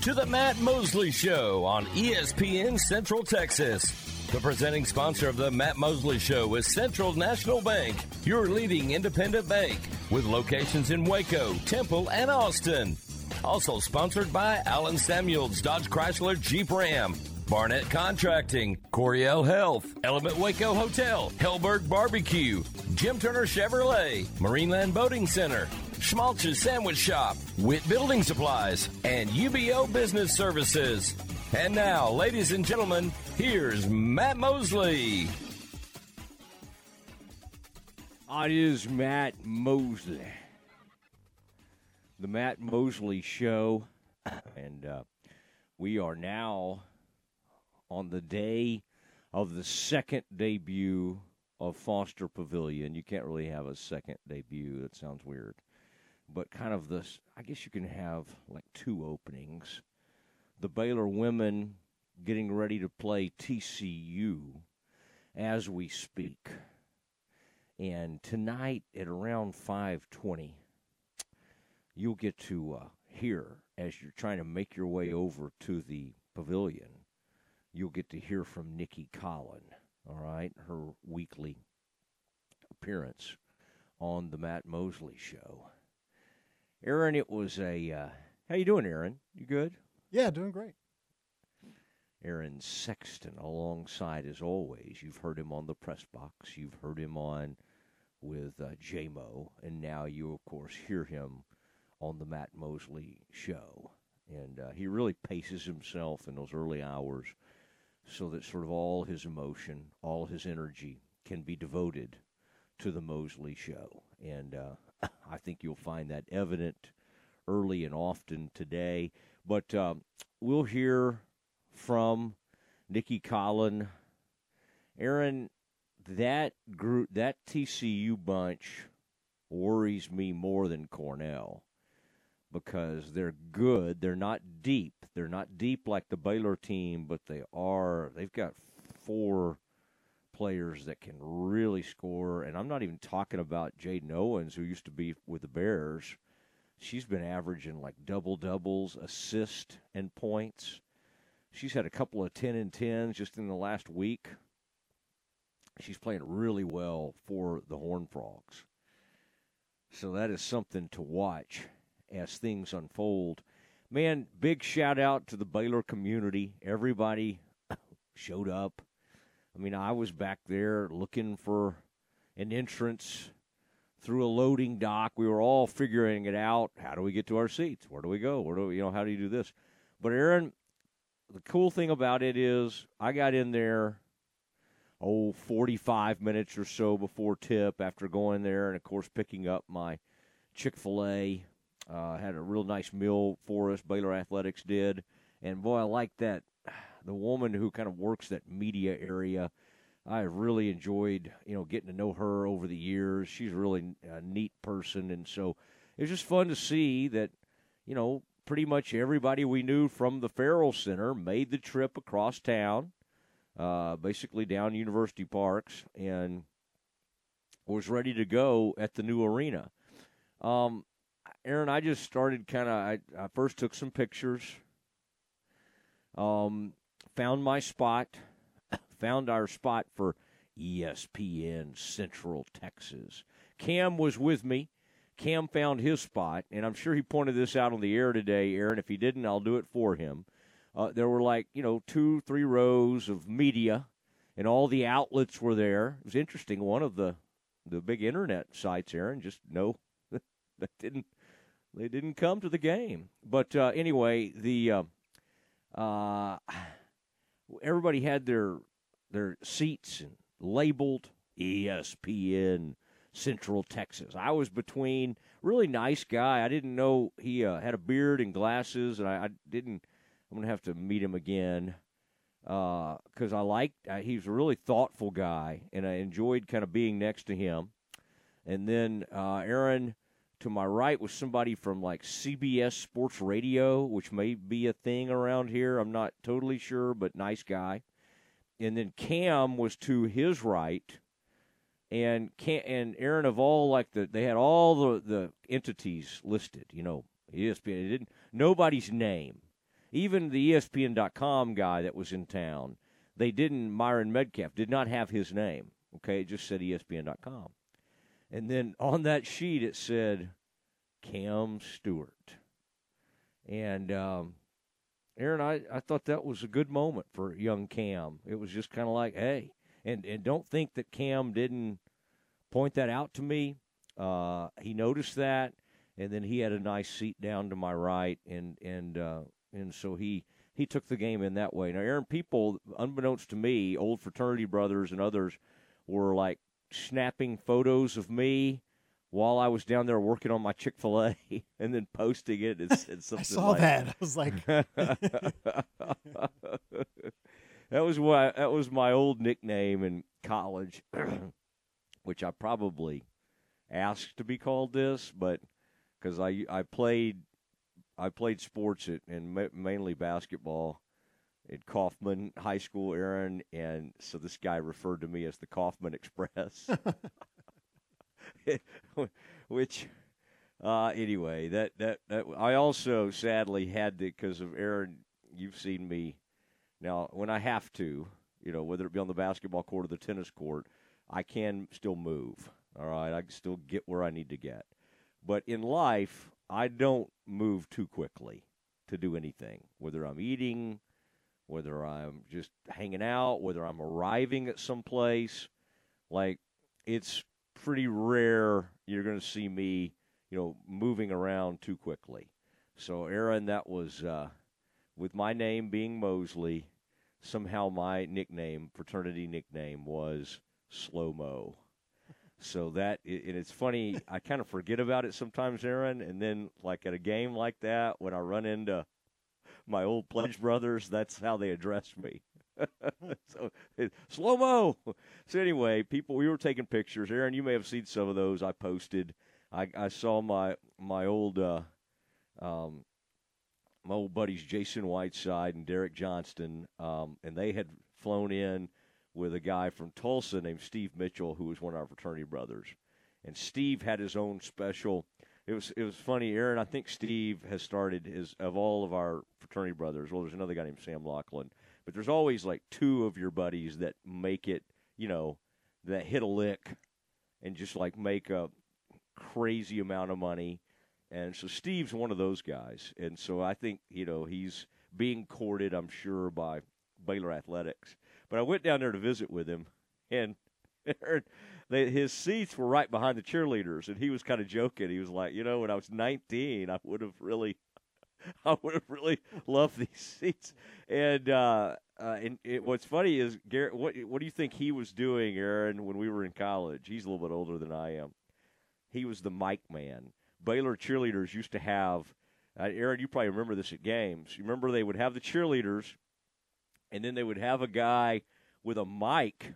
to the Matt Mosley Show on ESPN Central Texas. The presenting sponsor of the Matt Mosley Show is Central National Bank, your leading independent bank, with locations in Waco, Temple, and Austin. Also sponsored by Allen Samuels Dodge Chrysler Jeep Ram, Barnett Contracting, Coryell Health, Element Waco Hotel, Helberg Barbecue, Jim Turner Chevrolet, Marineland Boating Center, Schmaltz's Sandwich Shop, Witt Building Supplies, and UBO Business Services. And now, ladies and gentlemen, here's Matt Mosley. It is Matt Mosley. The Matt Mosley Show. And uh, we are now on the day of the second debut of Foster Pavilion. You can't really have a second debut. That sounds weird. But kind of this, I guess you can have like two openings. The Baylor women getting ready to play TCU as we speak. And tonight at around 520, you'll get to uh, hear as you're trying to make your way over to the pavilion you'll get to hear from Nicki Collen, all right, her weekly appearance on the Matt Mosley Show. Aaron, it was a. Uh, how you doing, Aaron? You good? Yeah, doing great. Aaron Sexton, alongside as always. You've heard him on the press box. You've heard him on with uh, JMO, and now you, of course, hear him on the Matt Mosley Show. And uh, he really paces himself in those early hours so that sort of all his emotion, all his energy can be devoted to the Mosley show. And uh, I think you'll find that evident early and often today. But um, we'll hear from Nicki Collen. Aaron, that group, that TCU bunch worries me more than Cornell because they're good. They're not deep. They're not deep like the Baylor team, but they are. They've got four players that can really score. And I'm not even talking about Jaden Owens, who used to be with the Bears. She's been averaging like double doubles, assist, and points. She's had a couple of 10 and 10s just in the last week. She's playing really well for the Horn Frogs. So that is something to watch as things unfold. Man, big shout out to the Baylor community. Everybody showed up. I mean, I was back there looking for an entrance through a loading dock. We were all figuring it out. How do we get to our seats? Where do we go? Where do we, you know, how do you do this? But Aaron, the cool thing about it is I got in there oh 45 minutes or so before tip after going there and of course picking up my Chick-fil-A uh, had a real nice meal for us. Baylor Athletics did, and boy, I like that. The woman who kind of works that media area, I really enjoyed you know getting to know her over the years. She's really a neat person, and so it was just fun to see that you know pretty much everybody we knew from the Ferrell Center made the trip across town, uh, basically down University Parks, and was ready to go at the new arena. Um, Aaron, I just started kind of. I, I, first took some pictures. Um, found my spot. found our spot for ESPN Central Texas. Cam was with me. Cam found his spot, and I'm sure he pointed this out on the air today, Aaron. If he didn't, I'll do it for him. Uh, there were like you know two, three rows of media, and all the outlets were there. It was interesting. One of the the big internet sites, Aaron, just no, that didn't they didn't come to the game. But uh, anyway, the uh, uh, everybody had their their seats labeled ESPN Central Texas. I was between really nice guy. I didn't know he uh, had a beard and glasses, and I, I, didn't. I'm gonna have to meet him again because uh, I liked. Uh, he was a really thoughtful guy, and I enjoyed kind of being next to him. And then Aaron to my right was somebody from like CBS Sports Radio, which may be a thing around here. I'm not totally sure, but nice guy. And then Cam was to his right, and Cam, and Aaron of all like the they had all the the entities listed. You know, ESPN. It didn't nobody's name. even the ESPN.com guy that was in town, they didn't. Myron Medcalf did not have his name. Okay, it just said ESPN.com, and then on that sheet it said Cam Stewart, and um, Aaron, I, I thought that was a good moment for young Cam. It was just kind of like, hey, and and don't think that Cam didn't point that out to me. Uh, he noticed that, and then he had a nice seat down to my right, and and uh, and so he he took the game in that way. Now, Aaron, people, unbeknownst to me, old fraternity brothers and others were like snapping photos of me while I was down there working on my Chick Fil A, and then posting it and said something. I saw like, that. I was like, that was what that was my old nickname in college, which I probably asked to be called this, but because I I played I played sports at, and mainly basketball at Kaufman High School, Aaron, and so this guy referred to me as the Kaufman Express. which uh, anyway, that, that that I also sadly had to because of Aaron. You've seen me now when I have to, you know, whether it be on the basketball court or the tennis court, I can still move. All right, I can still get where I need to get. But in life, I don't move too quickly to do anything. Whether I'm eating, whether I'm just hanging out, whether I'm arriving at some place, like it's pretty rare you're going to see me, you know, moving around too quickly. So, Aaron, that was uh, with my name being Mosley. Somehow, my nickname, fraternity nickname, was Slow Mo. So that and it's funny. I kind of forget about it sometimes, Aaron. And then, like at a game like that, when I run into my old pledge brothers, that's how they address me. so slow mo. So anyway, people, we were taking pictures. Aaron, you may have seen some of those I posted. I, I saw my my old uh, um, my old buddies Jason Whiteside and Derek Johnston, um, and they had flown in with a guy from Tulsa named Steve Mitchell, who was one of our fraternity brothers. And Steve had his own special. It was it was funny, Aaron. I think Steve has started his of all of our fraternity brothers. Well, there's another guy named Sam Lachlan, but there's always like two of your buddies that make it, you know, that hit a lick and just like make a crazy amount of money. And so Steve's one of those guys. And so I think, you know, he's being courted, I'm sure, by Baylor Athletics. But I went down there to visit with him, and they, his seats were right behind the cheerleaders. And he was kind of joking. He was like, you know, when I was 19, I would have really I would have really loved these seats. And uh, uh, and it, what's funny is Garrett. What what do you think he was doing, Aaron, when we were in college? He's a little bit older than I am. He was the mic man. Baylor cheerleaders used to have. Uh, Aaron, you probably remember this at games. You remember they would have the cheerleaders, and then they would have a guy with a mic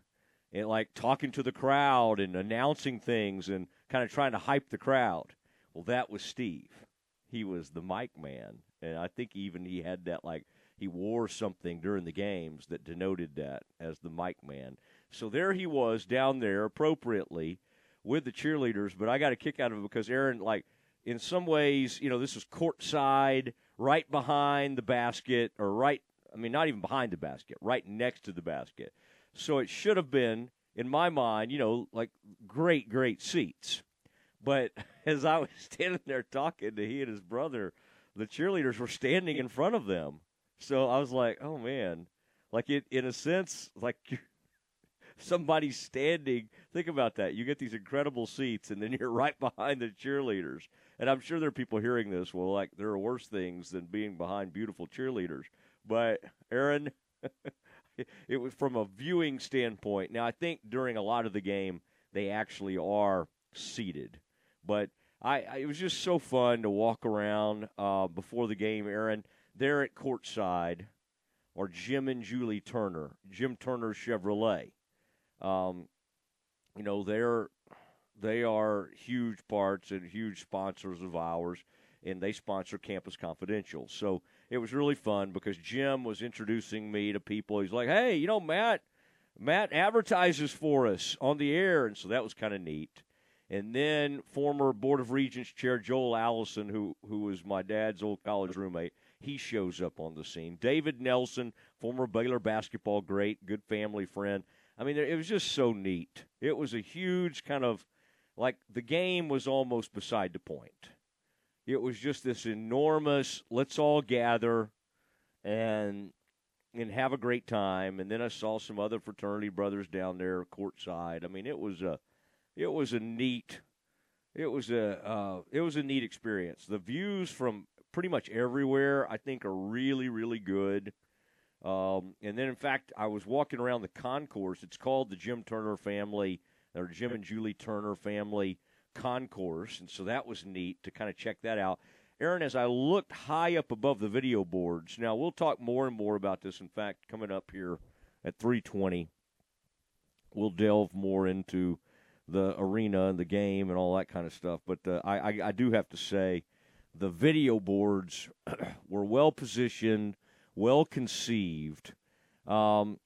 and like talking to the crowd and announcing things and kind of trying to hype the crowd. Well, that was Steve he was the mic man, and I think even he had that like he wore something during the games that denoted that as the mic man. So there he was down there appropriately with the cheerleaders, but I got a kick out of it because Aaron like in some ways, you know, this was courtside, right behind the basket, or right, I mean, not even behind the basket, right next to the basket. So it should have been, in my mind, you know, like great, great seats. But as I was standing there talking to he and his brother, the cheerleaders were standing in front of them. So I was like, oh man, like it in a sense, like somebody's standing. Think about that. You get these incredible seats, and then you're right behind the cheerleaders. And I'm sure there are people hearing this. Well, like there are worse things than being behind beautiful cheerleaders. But Aaron, it was from a viewing standpoint. Now I think during a lot of the game they actually are seated but I, I, it was just so fun to walk around uh, before the game, Aaron. There at courtside are Jim and Julie Turner, Jim Turner Chevrolet. Um, you know they're they are huge parts and huge sponsors of ours, and they sponsor Campus Confidential. So it was really fun because Jim was introducing me to people. He's like, "Hey, you know, Matt, Matt advertises for us on the air," and so that was kind of neat and then former Board of Regents Chair Joel Allison, who who was my dad's old college roommate, he shows up on the scene. David Nelson, former Baylor basketball great, good family friend. I mean, it was just so neat. It was a huge kind of like the game was almost beside the point. It was just this enormous, let's all gather and and have a great time. And then I saw some other fraternity brothers down there courtside. I mean, it was a it was a neat it was a uh, it was a neat experience. The views from pretty much everywhere I think are really really good. Um, and then in fact I was walking around the concourse. It's called the Jim Turner family or Jim and Julie Turner family concourse, and so that was neat to kind of check that out. Aaron, as I looked high up above the video boards, now we'll talk more and more about this. In fact, coming up here at 320, we'll delve more into the arena and the game and all that kind of stuff. But uh, I, I, I do have to say, the video boards were well positioned, well conceived. Um,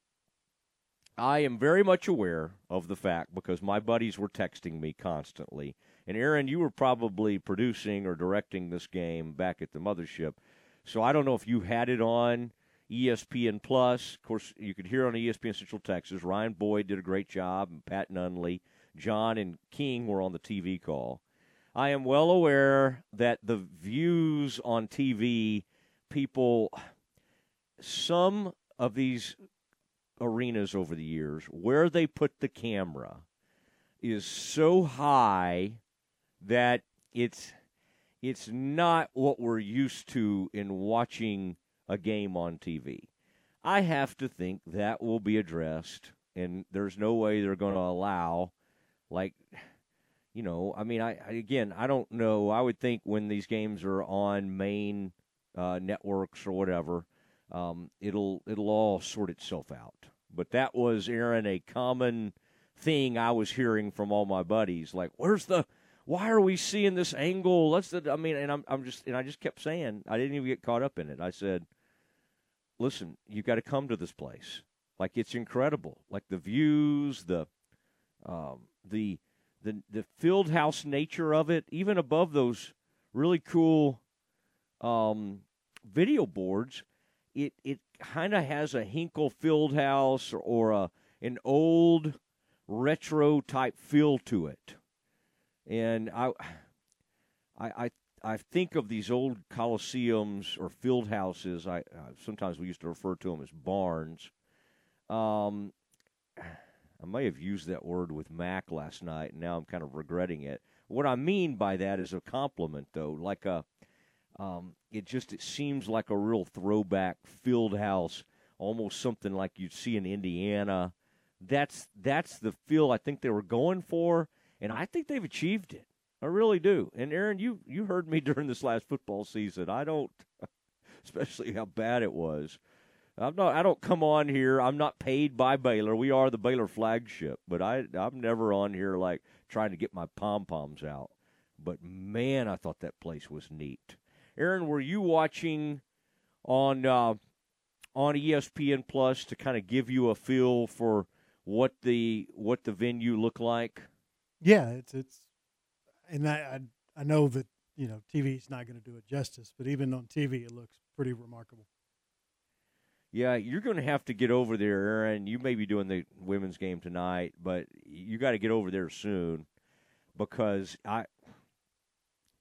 I am very much aware of the fact because my buddies were texting me constantly. And Aaron, you were probably producing or directing this game back at the mothership. So I don't know if you had it on ESPN Plus. Of course, you could hear on ESPN Central Texas. Ryan Boyd did a great job, and Pat Nunley, John, and King were on the TV call. I am well aware that the views on TV, people, some of these arenas over the years, where they put the camera is so high that it's it's not what we're used to in watching a game on TV. I have to think that will be addressed, and there's no way they're going to allow, like, you know, I mean, I, I again, I don't know. I would think when these games are on main uh, networks or whatever, um, it'll it'll all sort itself out. But that was Aaron a common thing I was hearing from all my buddies. Like, where's the why are we seeing this angle? Let's. I mean, and I'm I'm just and I just kept saying I didn't even get caught up in it. I said, listen, you got to come to this place. Like it's incredible. Like the views, the um, the the the field house nature of it, even above those really cool um, video boards, it it kind of has a Hinkle field house or, or a an old retro type feel to it. And I, I, I, I think of these old coliseums or field houses. I uh, sometimes we used to refer to them as barns. Um, I may have used that word with Mack last night, and now I'm kind of regretting it. What I mean by that is a compliment, though, like a. Um, it just it seems like a real throwback field house, almost something like you'd see in Indiana. That's that's the feel I think they were going for and I think they've achieved it. I really do. And Aaron, you you heard me during this last football season. I don't, especially how bad it was. I'm not. I don't come on here. I'm not paid by Baylor. We are the Baylor flagship, but I I'm never on here like trying to get my pom poms out. But man, I thought that place was neat. Aaron, were you watching on uh, on ESPN Plus to kind of give you a feel for what the what the venue looked like? Yeah, it's it's, and I I, I know that you know TV is not going to do it justice, but even on TV, it looks pretty remarkable. Yeah, you're going to have to get over there, Aaron. You may be doing the women's game tonight, but you got to get over there soon because I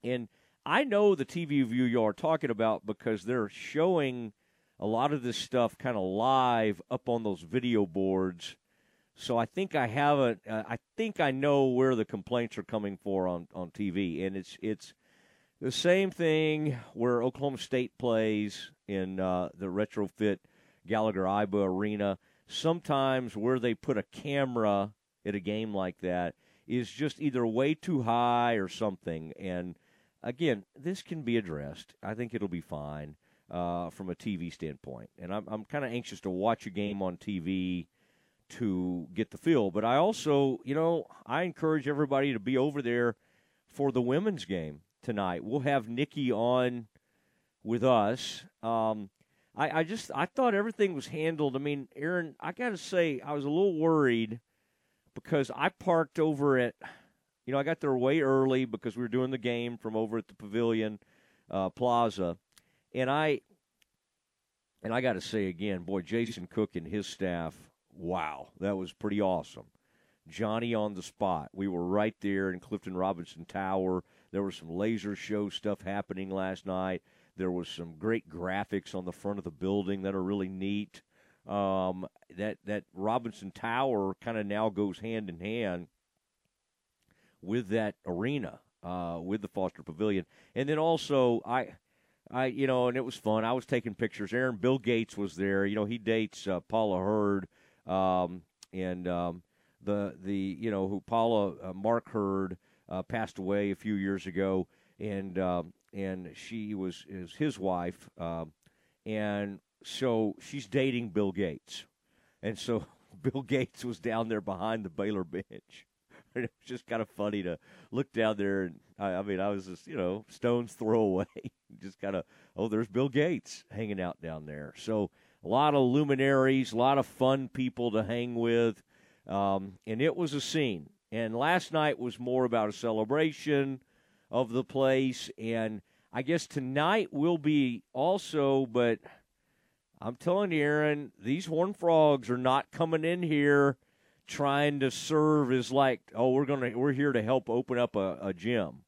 and I know the TV view you are talking about because they're showing a lot of this stuff kind of live up on those video boards so I think I have a, uh, I think I know where the complaints are coming for on, on TV, and it's it's the same thing where Oklahoma State plays in uh, the retrofit Gallagher Iba Arena. Sometimes where they put a camera at a game like that is just either way too high or something. And again, this can be addressed. I think it'll be fine uh, from a TV standpoint. And I'm, I'm kind of anxious to watch a game on TV to get the feel. But I also, you know, I encourage everybody to be over there for the women's game tonight. We'll have Nikki on with us. Um, I, I just I thought everything was handled. I mean, Aaron, I got to say I was a little worried because I parked over at, you know, I got there way early because we were doing the game from over at the Pavilion uh, Plaza, and I and I got to say again, boy, Jason Cook and his staff, wow, that was pretty awesome. Johnny on the spot. We were right there in Clifton Robinson Tower. There was some laser show stuff happening last night. There was some great graphics on the front of the building that are really neat. Um, that that Robinson Tower kind of now goes hand in hand with that arena, uh, with the Foster Pavilion, and then also I. I, you know, and it was fun. I was taking pictures. Aaron Bill Gates was there. You know, he dates uh, Paula Hurd, um, and um, the the you know who Paula uh, Mark Hurd uh, passed away a few years ago, and um, and she was is his wife, um, and so she's dating Bill Gates, and so Bill Gates was down there behind the Baylor bench. And it was just kind of funny to look down there, and I, I mean, I was just you know stones throw away, just kind of oh, there's Bill Gates hanging out down there. So a lot of luminaries, a lot of fun people to hang with, um, and it was a scene. And last night was more about a celebration of the place, and I guess tonight will be also, but I'm telling you, Aaron, these horn frogs are not coming in here trying to serve as like, oh, we're gonna we're here to help open up a, a gym.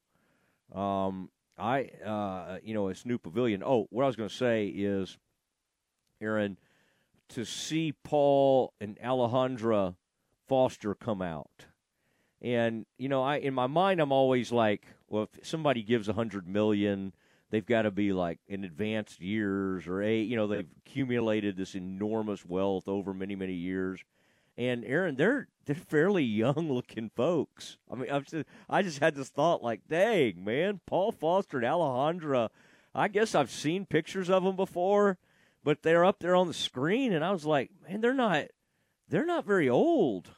Um, I, uh, you know, it's new pavilion. Oh, what I was to say is, Aaron, to see Paul and Alejandra Foster come out, and you know, I in my mind, I'm always like, well, if somebody gives a hundred million, they've got to be like in advanced years or a, you know, they've accumulated this enormous wealth over many many years. And Aaron, they're they're fairly young looking folks. I mean, I'm just, I just had this thought like, dang man, Paul Foster and Alejandra. I guess I've seen pictures of them before, but they're up there on the screen, and I was like, man, they're not they're not very old.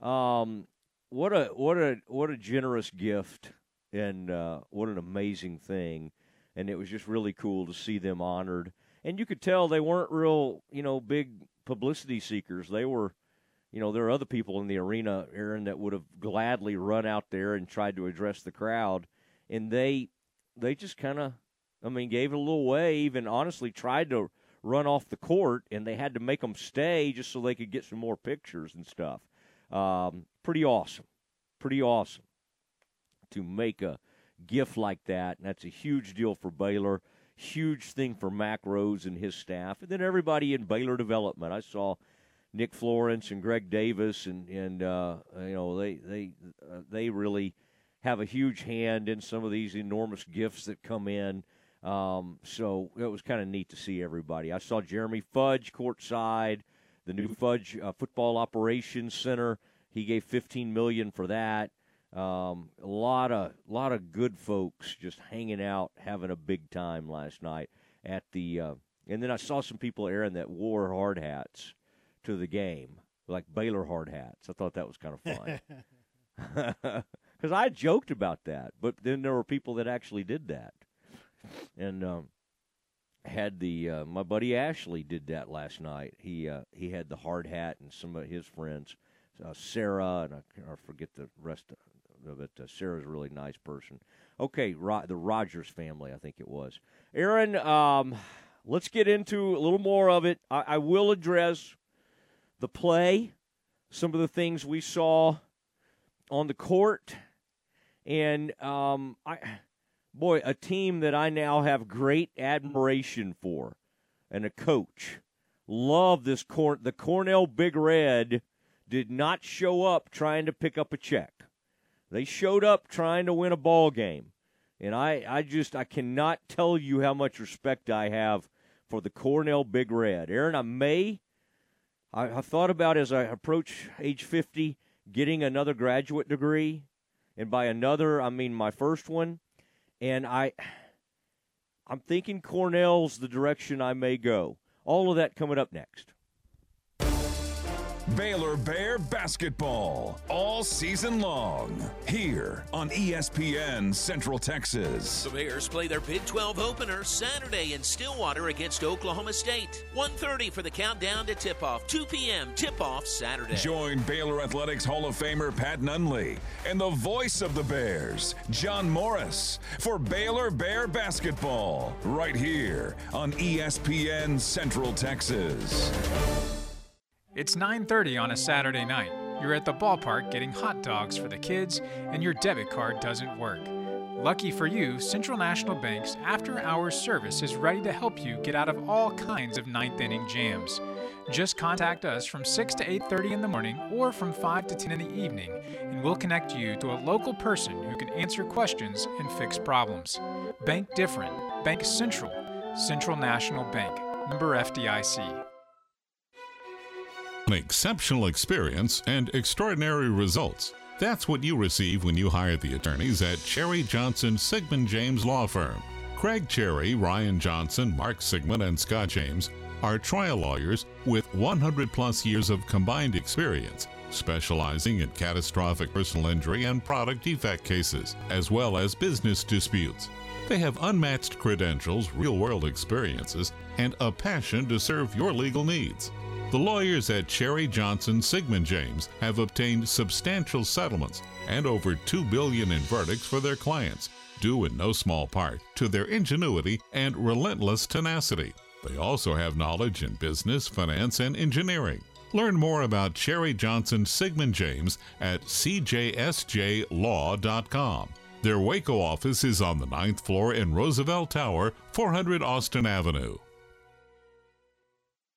Um, what a what a what a generous gift, and uh, what an amazing thing, and it was just really cool to see them honored. And you could tell they weren't real, you know, big publicity seekers. They were you know, there are other people in the arena, Aaron, that would have gladly run out there and tried to address the crowd, and they they just kind of, I mean, gave it a little wave and honestly tried to run off the court, and they had to make them stay just so they could get some more pictures and stuff. Um, pretty awesome, pretty awesome to make a gift like that, and that's a huge deal for Baylor. Huge thing for Mack Rhoades and his staff, and then everybody in Baylor development. I saw Nick Florence and Greg Davis, and and uh, you know they they uh, they really have a huge hand in some of these enormous gifts that come in. Um, so it was kind of neat to see everybody. I saw Jeremy Fudge courtside, the new Fudge uh, Football Operations Center. He gave 15 million for that. Um, a lot of lot of good folks just hanging out, having a big time last night at the. Uh, and then I saw some people, Aaron, that wore hard hats to the game, like Baylor hard hats. I thought that was kind of fun. Because I joked about that, but then there were people that actually did that. And um, had the uh, my buddy Ashley did that last night. He uh, he had the hard hat and some of his friends, uh, Sarah and I, I forget the rest of it. Uh, Sarah's a really nice person. Okay, Ro- the Rogers family, I think it was. Aaron, um, let's get into a little more of it. I, I will address the play, some of the things we saw on the court, and um, I, boy, a team that I now have great admiration for, and a coach. Love this Corn. The Cornell Big Red did not show up trying to pick up a check. They showed up trying to win a ball game. And I, I just I cannot tell you how much respect I have for the Cornell Big Red. Aaron, I may I, have thought about as I approach age 50 getting another graduate degree. And by another, I mean my first one. And I, I'm thinking Cornell's the direction I may go. All of that coming up next. Baylor Bear basketball all season long here on ESPN Central Texas. The Bears play their Big 12 opener Saturday in Stillwater against Oklahoma State. 1:30 for the countdown to tip-off. 2 p.m. tip-off Saturday. Join Baylor Athletics Hall of Famer Pat Nunley and the voice of the Bears, John Morris, for Baylor Bear basketball right here on ESPN Central Texas. It's 9:30 on a Saturday night. You're at the ballpark getting hot dogs for the kids and your debit card doesn't work. Lucky for you, Central National Bank's after-hours service is ready to help you get out of all kinds of ninth-inning jams. Just contact us from 6 to 8:30 in the morning or from 5 to 10 in the evening, and we'll connect you to a local person who can answer questions and fix problems. Bank different. Bank Central. Central National Bank. Member FDIC. An exceptional experience and extraordinary results. That's what you receive when you hire the attorneys at Cherry Johnson Siegmund James Law Firm. Craig Cherry, Ryan Johnson, Mark Siegmund, and Scott James are trial lawyers with 100 plus years of combined experience, specializing in catastrophic personal injury and product defect cases, as well as business disputes. They have unmatched credentials, real world experiences, and a passion to serve your legal needs. The lawyers at Cherry Johnson Siegmund James have obtained substantial settlements and over 2 billion in verdicts for their clients, due in no small part to their ingenuity and relentless tenacity. They also have knowledge in business, finance, and engineering. Learn more about Cherry Johnson Siegmund James at cjsjlaw.com. Their Waco office is on the ninth floor in Roosevelt Tower, 400 Austin Avenue.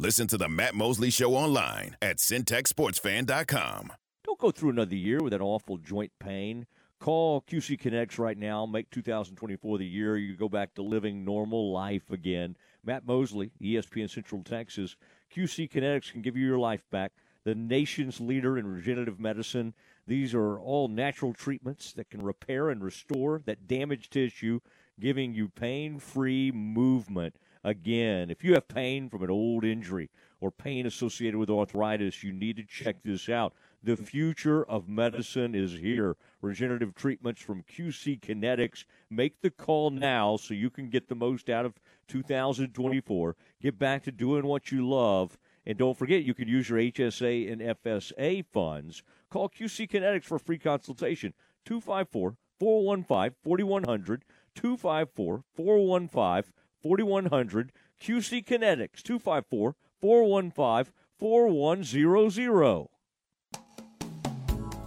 Listen to the Matt Mosley Show online at centexsportsfan.com. Don't go through another year with that awful joint pain. Call QC Kinetics right now. Make 2024 the year you go back to living normal life again. Matt Mosley, ESPN Central Texas. QC Kinetics can give you your life back. The nation's leader in regenerative medicine. These are all natural treatments that can repair and restore that damaged tissue, giving you pain free movement again. If you have pain from an old injury or pain associated with arthritis, you need to check this out. The future of medicine is here. Regenerative treatments from QC Kinetics. Make the call now so you can get the most out of 2024. Get back to doing what you love. And don't forget, you can use your HSA and FSA funds. Call QC Kinetics for free consultation. 254 415 4100. 254 415 4100. QC Kinetics 254 415 4100.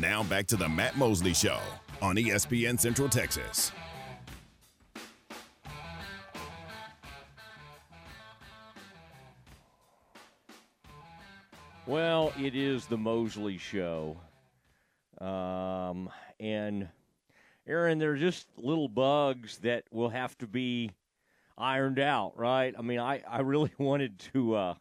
Now back to the Matt Mosley Show on ESPN Central Texas. Well, it is the Mosley Show. Um, and, Aaron, they're just little bugs that will have to be ironed out, right? I mean, I, I really wanted to. Uh,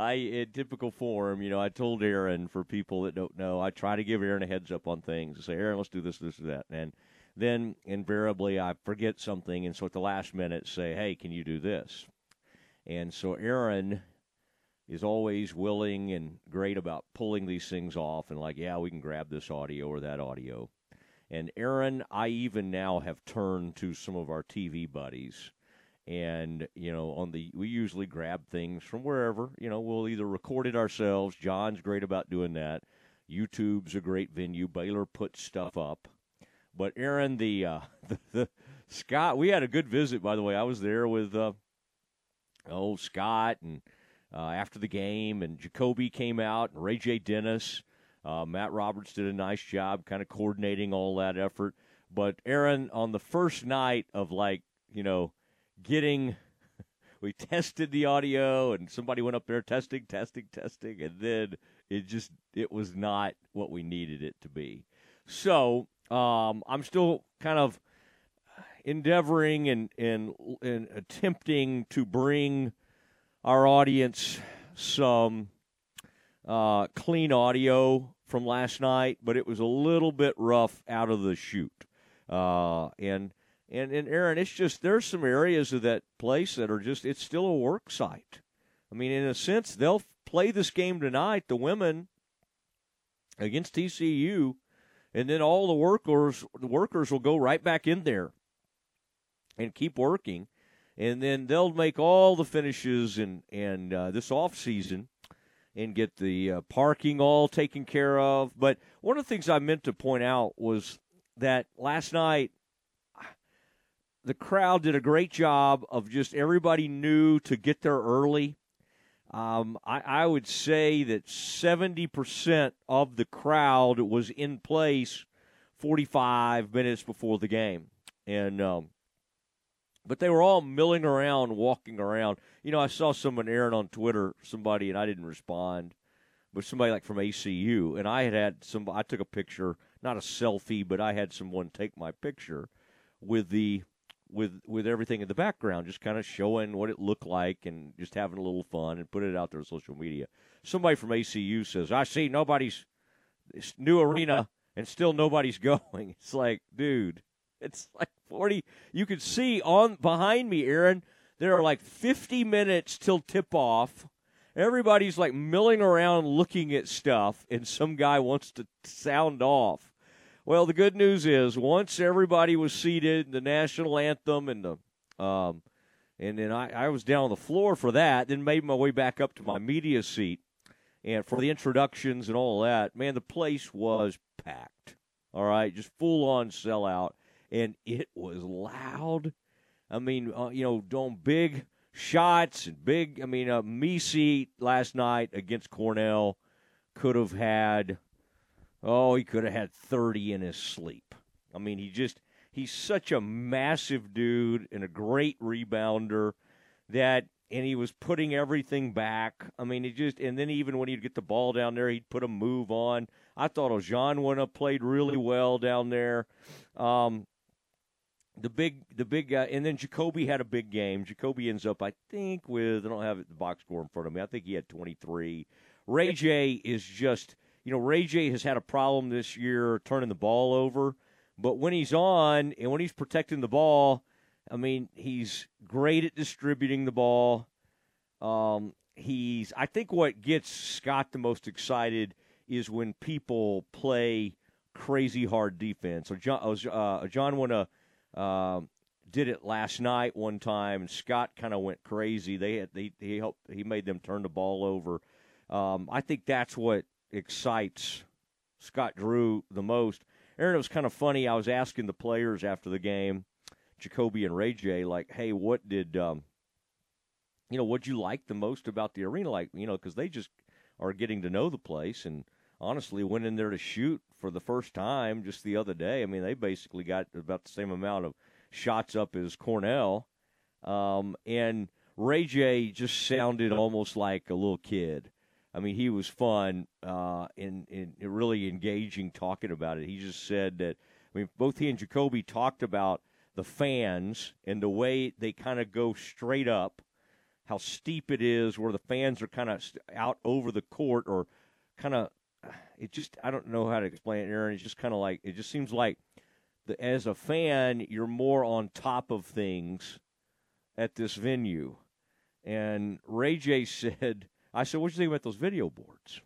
I in typical form, you know, I told Aaron for people that don't know, I try to give Aaron a heads up on things. I say, Aaron, let's do this, this, or that, and then invariably I forget something, and so at the last minute say, hey, can you do this? And so Aaron is always willing and great about pulling these things off and like, yeah, we can grab this audio or that audio. And Aaron, I even now have turned to some of our TV buddies and you know on the we usually grab things from wherever you know we'll either record it ourselves john's great about doing that youtube's a great venue baylor puts stuff up. But aaron the uh the, the scott we had a good visit by the way. I was there with uh oh scott and uh, after the game and Ja'Kobe came out and ray j. Dennis. Uh, matt roberts did a nice job kind of coordinating all that effort. But aaron on the first night of like you know getting we tested the audio and somebody went up there testing testing testing and then it just it was not what we needed it to be. So um, i'm still kind of endeavoring and, and and attempting to bring our audience some uh, clean audio from last night but it was a little bit rough out of the chute. Uh, and and and Aaron, it's just there's some areas of that place that are just it's still a work site. I mean, in a sense, they'll play this game tonight, the women against TCU, and then all the workers the workers will go right back in there and keep working, and then they'll make all the finishes and and uh, this off season and get the uh, parking all taken care of. But one of the things I meant to point out was that last night the crowd did a great job of just everybody knew to get there early. Um, I, I, would say that 70% of the crowd was in place 45 minutes before the game. And, um, but they were all milling around, walking around. You know, I saw someone, Aaron, on Twitter, somebody, and I didn't respond, but somebody like from ACU. And I had had some, I took a picture, not a selfie, but I had someone take my picture with the with with everything in the background, just kind of showing what it looked like and just having a little fun and put it out there on social media. Somebody from ACU says, "I see nobody's new arena and still nobody's going." It's like, dude, it's like forty. You can see on behind me, Aaron. There are like fifty minutes till tip off. Everybody's like milling around looking at stuff, and some guy wants to sound off well, the good news is once everybody was seated, the national anthem and the um, and then I, I was down on the floor for that, then made my way back up to my media seat and for the introductions and all that. Man, the place was packed. All right, just full on sellout, and it was loud. I mean, uh, you know, doing big shots and big. I mean, uh, seat last night against Cornell could have had Oh, he could have had 30 in his sleep. I mean, he just he's such a massive dude and a great rebounder that and he was putting everything back. I mean, he just and then even when he'd get the ball down there, he'd put a move on. I thought Ojan went up played really well down there. Um, the big, the big guy, and then Ja'Kobe had a big game. Ja'Kobe ends up, I think, with I don't have the box score in front of me. I think he had 23. Ray J is just you know, Ray J has had a problem this year turning the ball over, but when he's on and when he's protecting the ball, I mean, he's great at distributing the ball. Um, he's, I think, what gets Scott the most excited is when people play crazy hard defense. So John, uh, John wanna uh, did it last night one time, and Scott kind of went crazy. They had they he helped he made them turn the ball over. Um, I think that's what excites Scott Drew the most. Aaron, it was kind of funny. I was asking the players after the game, Ja'Kobe and Ray J, like, hey, what did, um, you know, what'd you like the most about the arena? Like, you know, because they just are getting to know the place and honestly went in there to shoot for the first time just the other day. I mean, they basically got about the same amount of shots up as Cornell. Um, and Ray J just sounded almost like a little kid. I mean, he was fun uh, and, really engaging talking about it. He just said that, I mean, both he and Ja'Kobe talked about the fans and the way they kind of go straight up, how steep it is, where the fans are kind of out over the court, or kind of. It just I don't know how to explain it, Aaron. It's just kind of like it just seems like the, as a fan, you're more on top of things at this venue. And Ray J said, I said, what do you think about those video boards?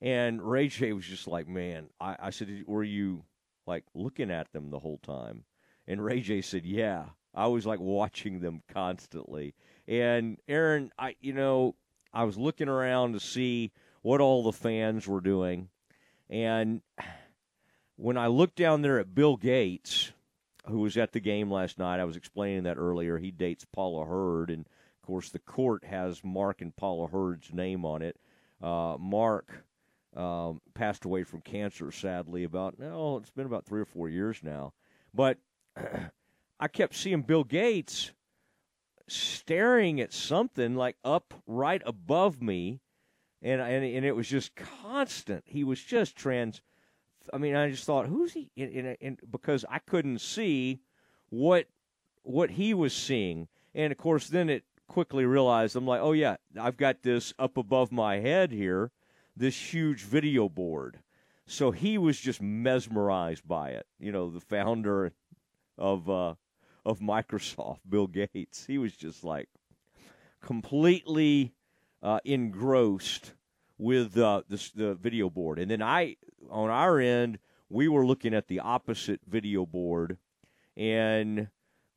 And Ray J was just like, man, I, I said, were you like looking at them the whole time? And Ray J said, yeah, I was like watching them constantly. And Aaron, I, you know, I was looking around to see what all the fans were doing. And when I looked down there at Bill Gates, who was at the game last night, I was explaining that earlier. He dates Paula Hurd, and course, the court has Mark and Paula Hurd's name on it. Uh, Mark um, passed away from cancer, sadly, about, no, it's been about three or four years now. But I kept seeing Bill Gates staring at something like up right above me, and, and, and it was just constant. He was just trans I mean, I just thought, who's he? And, and, because I couldn't see what what he was seeing, and of course, then it quickly realized I'm like, oh yeah, I've got this up above my head here, this huge video board. So he was just mesmerized by it. You know, the founder of uh, of Microsoft, Bill Gates. He was just like completely uh, engrossed with uh, this, the video board. And then I, on our end, we were looking at the opposite video board, and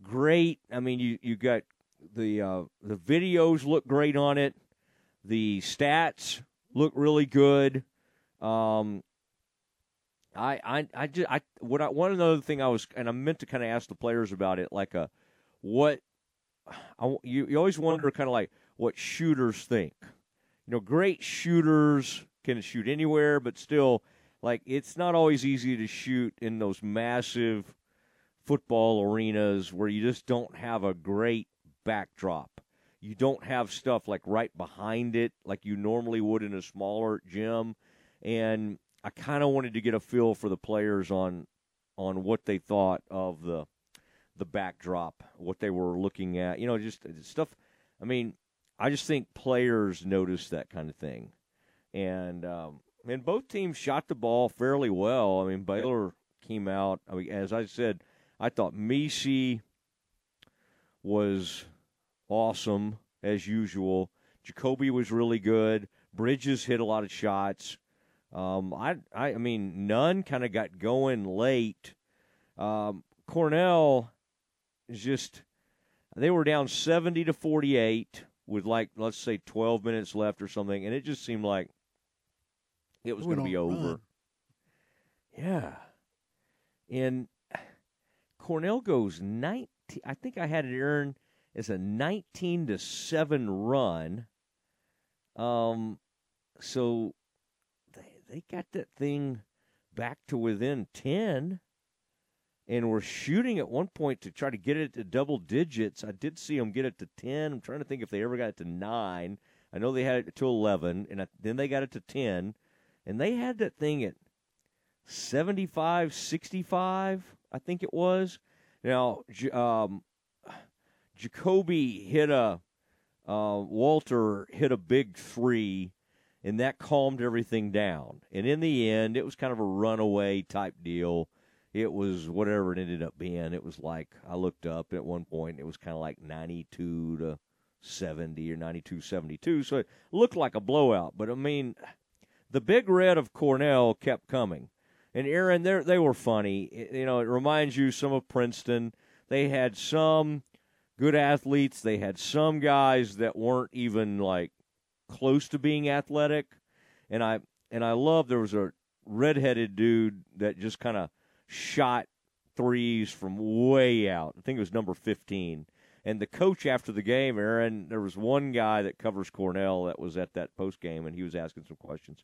great. I mean, you you got the uh, the videos look great on it. The stats look really good. Um, I I I just I what I one another thing I was and I meant to kind of ask the players about it like a what I, you you always wonder kind of like what shooters think you know, great shooters can shoot anywhere, but still, like, it's not always easy to shoot in those massive football arenas where you just don't have a great backdrop. You don't have stuff like right behind it, like you normally would in a smaller gym. And I kind of wanted to get a feel for the players on on what they thought of the the backdrop, what they were looking at. You know, just stuff. I mean, I just think players notice that kind of thing, and um, and both teams shot the ball fairly well. I mean, Baylor came out. I mean, as I said, I thought Missi was awesome as usual. Ja'Kobe was really good. Bridges hit a lot of shots. Um, I, I, I mean, Nunn kind of got going late. Um, Cornell is just they were down seventy to forty eight with like let's say 12 minutes left or something, and it just seemed like it was going to be over. Run. Yeah, and Cornell goes 19. I think I had it earned as a 19 to seven run. Um, so they they got that thing back to within 10 and were shooting at one point to try to get it to double digits. I did see them get it to 10. I'm trying to think if they ever got it to 9. I know they had it to 11, and then they got it to 10. And they had that thing at 75, 65, I think it was. Now, um, Ja'Kobe hit a, uh, Walter hit a big three, and that calmed everything down. And in the end, it was kind of a runaway type deal it was whatever it ended up being. It was like I looked up at one point. It was kind of like 92 to 70 or 92 72. So it looked like a blowout. But I mean, the big red of Cornell kept coming. And Aaron, they they were funny. You know, it reminds you some of Princeton. They had some good athletes. They had some guys that weren't even like close to being athletic. And I and I love there was a redheaded dude that just kind of shot threes from way out. I think it was number 15. And the coach after the game, Aaron, there was one guy that covers Cornell that was at that post game, and he was asking some questions.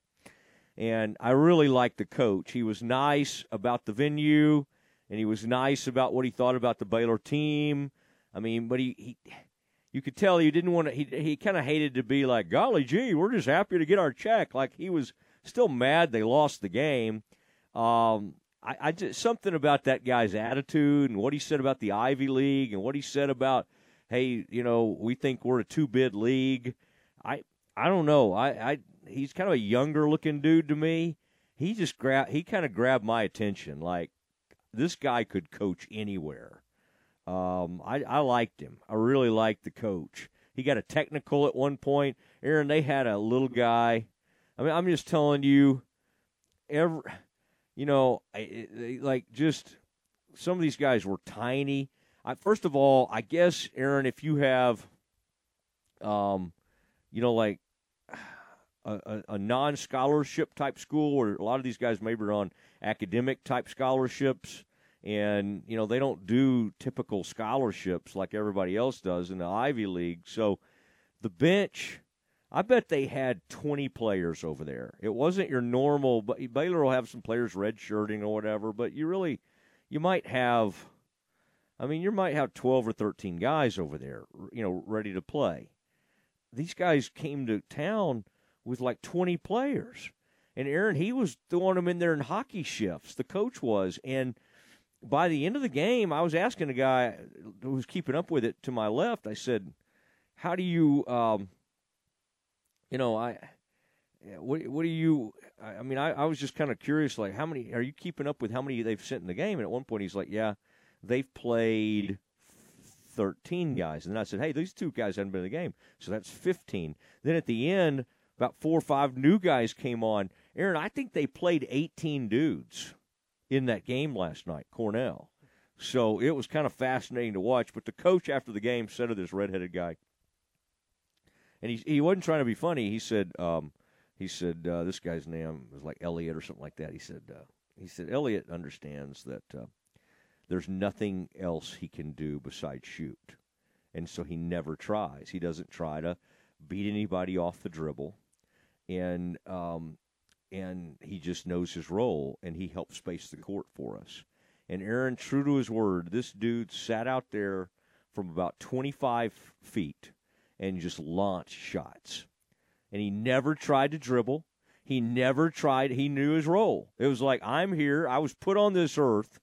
And I really liked the coach. He was nice about the venue, and he was nice about what he thought about the Baylor team. I mean, but he, he you could tell he didn't want to. He he kind of hated to be like, golly gee, we're just happy to get our check. Like he was still mad they lost the game. Um, I, I just something about that guy's attitude and what he said about the Ivy League and what he said about hey, you know, we think we're a two bid league. I I don't know. I, I he's kind of a younger looking dude to me. He just grab he kind of grabbed my attention. Like this guy could coach anywhere. Um, I I liked him. I really liked the coach. He got a technical at one point. Aaron, they had a little guy. I mean, I'm just telling you, every, you know, like just some of these guys were tiny. I, first of all, I guess Aaron, if you have, um, you know, like a, a, a non scholarship type school, where a lot of these guys maybe are on academic type scholarships, and you know they don't do typical scholarships like everybody else does in the Ivy League. So the bench, I bet they had 20 players over there. It wasn't your normal, but Baylor will have some players redshirting or whatever, but you really, you might have, I mean, you might have 12 or 13 guys over there, you know, ready to play. These guys came to town with like 20 players. And Aaron, he was throwing them in there in hockey shifts. The coach was. And by the end of the game, I was asking a guy who was keeping up with it to my left. I said, "How do you, um, you know, I, what, what do you? I mean, I, I was just kind of curious, like, how many are you keeping up with? How many they've sent in the game?" And at one point, he's like, "Yeah, they've played." 13 guys. And then I said, hey, these two guys haven't been in the game. So that's 15. Then at the end, about four or five new guys came on. Aaron, I think they played 18 dudes in that game last night, Cornell. So it was kind of fascinating to watch. But the coach after the game said to this redheaded guy, and he he wasn't trying to be funny. He said, um, he said uh, this guy's name was like Elliot or something like that. He said, uh, he said Elliot understands that uh, there's nothing else he can do besides shoot, and so he never tries. He doesn't try to beat anybody off the dribble, and um, and he just knows his role, and he helps space the court for us. And Aaron, true to his word, this dude sat out there from about 25 feet and just launched shots. And he never tried to dribble. He never tried, he knew his role. It was like, I'm here, I was put on this earth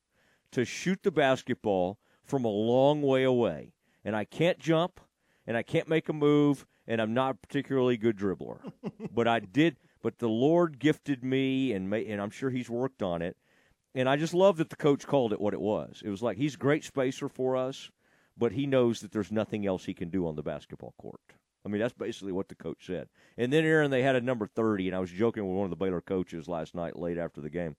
to shoot the basketball from a long way away. And I can't jump, and I can't make a move, and I'm not a particularly good dribbler. but I did but the Lord gifted me, and may, and I'm sure He's worked on it. And I just love that the coach called it what it was. It was like he's a great spacer for us, but he knows that there's nothing else he can do on the basketball court. I mean, that's basically what the coach said. And then, Aaron, they had a number 30, and I was joking with one of the Baylor coaches last night, late after the game.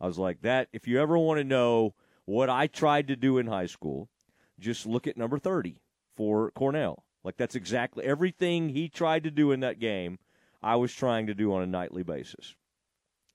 I was like, that, if you ever want to know what I tried to do in high school, just look at number 30 for Cornell. Like, that's exactly everything he tried to do in that game I was trying to do on a nightly basis.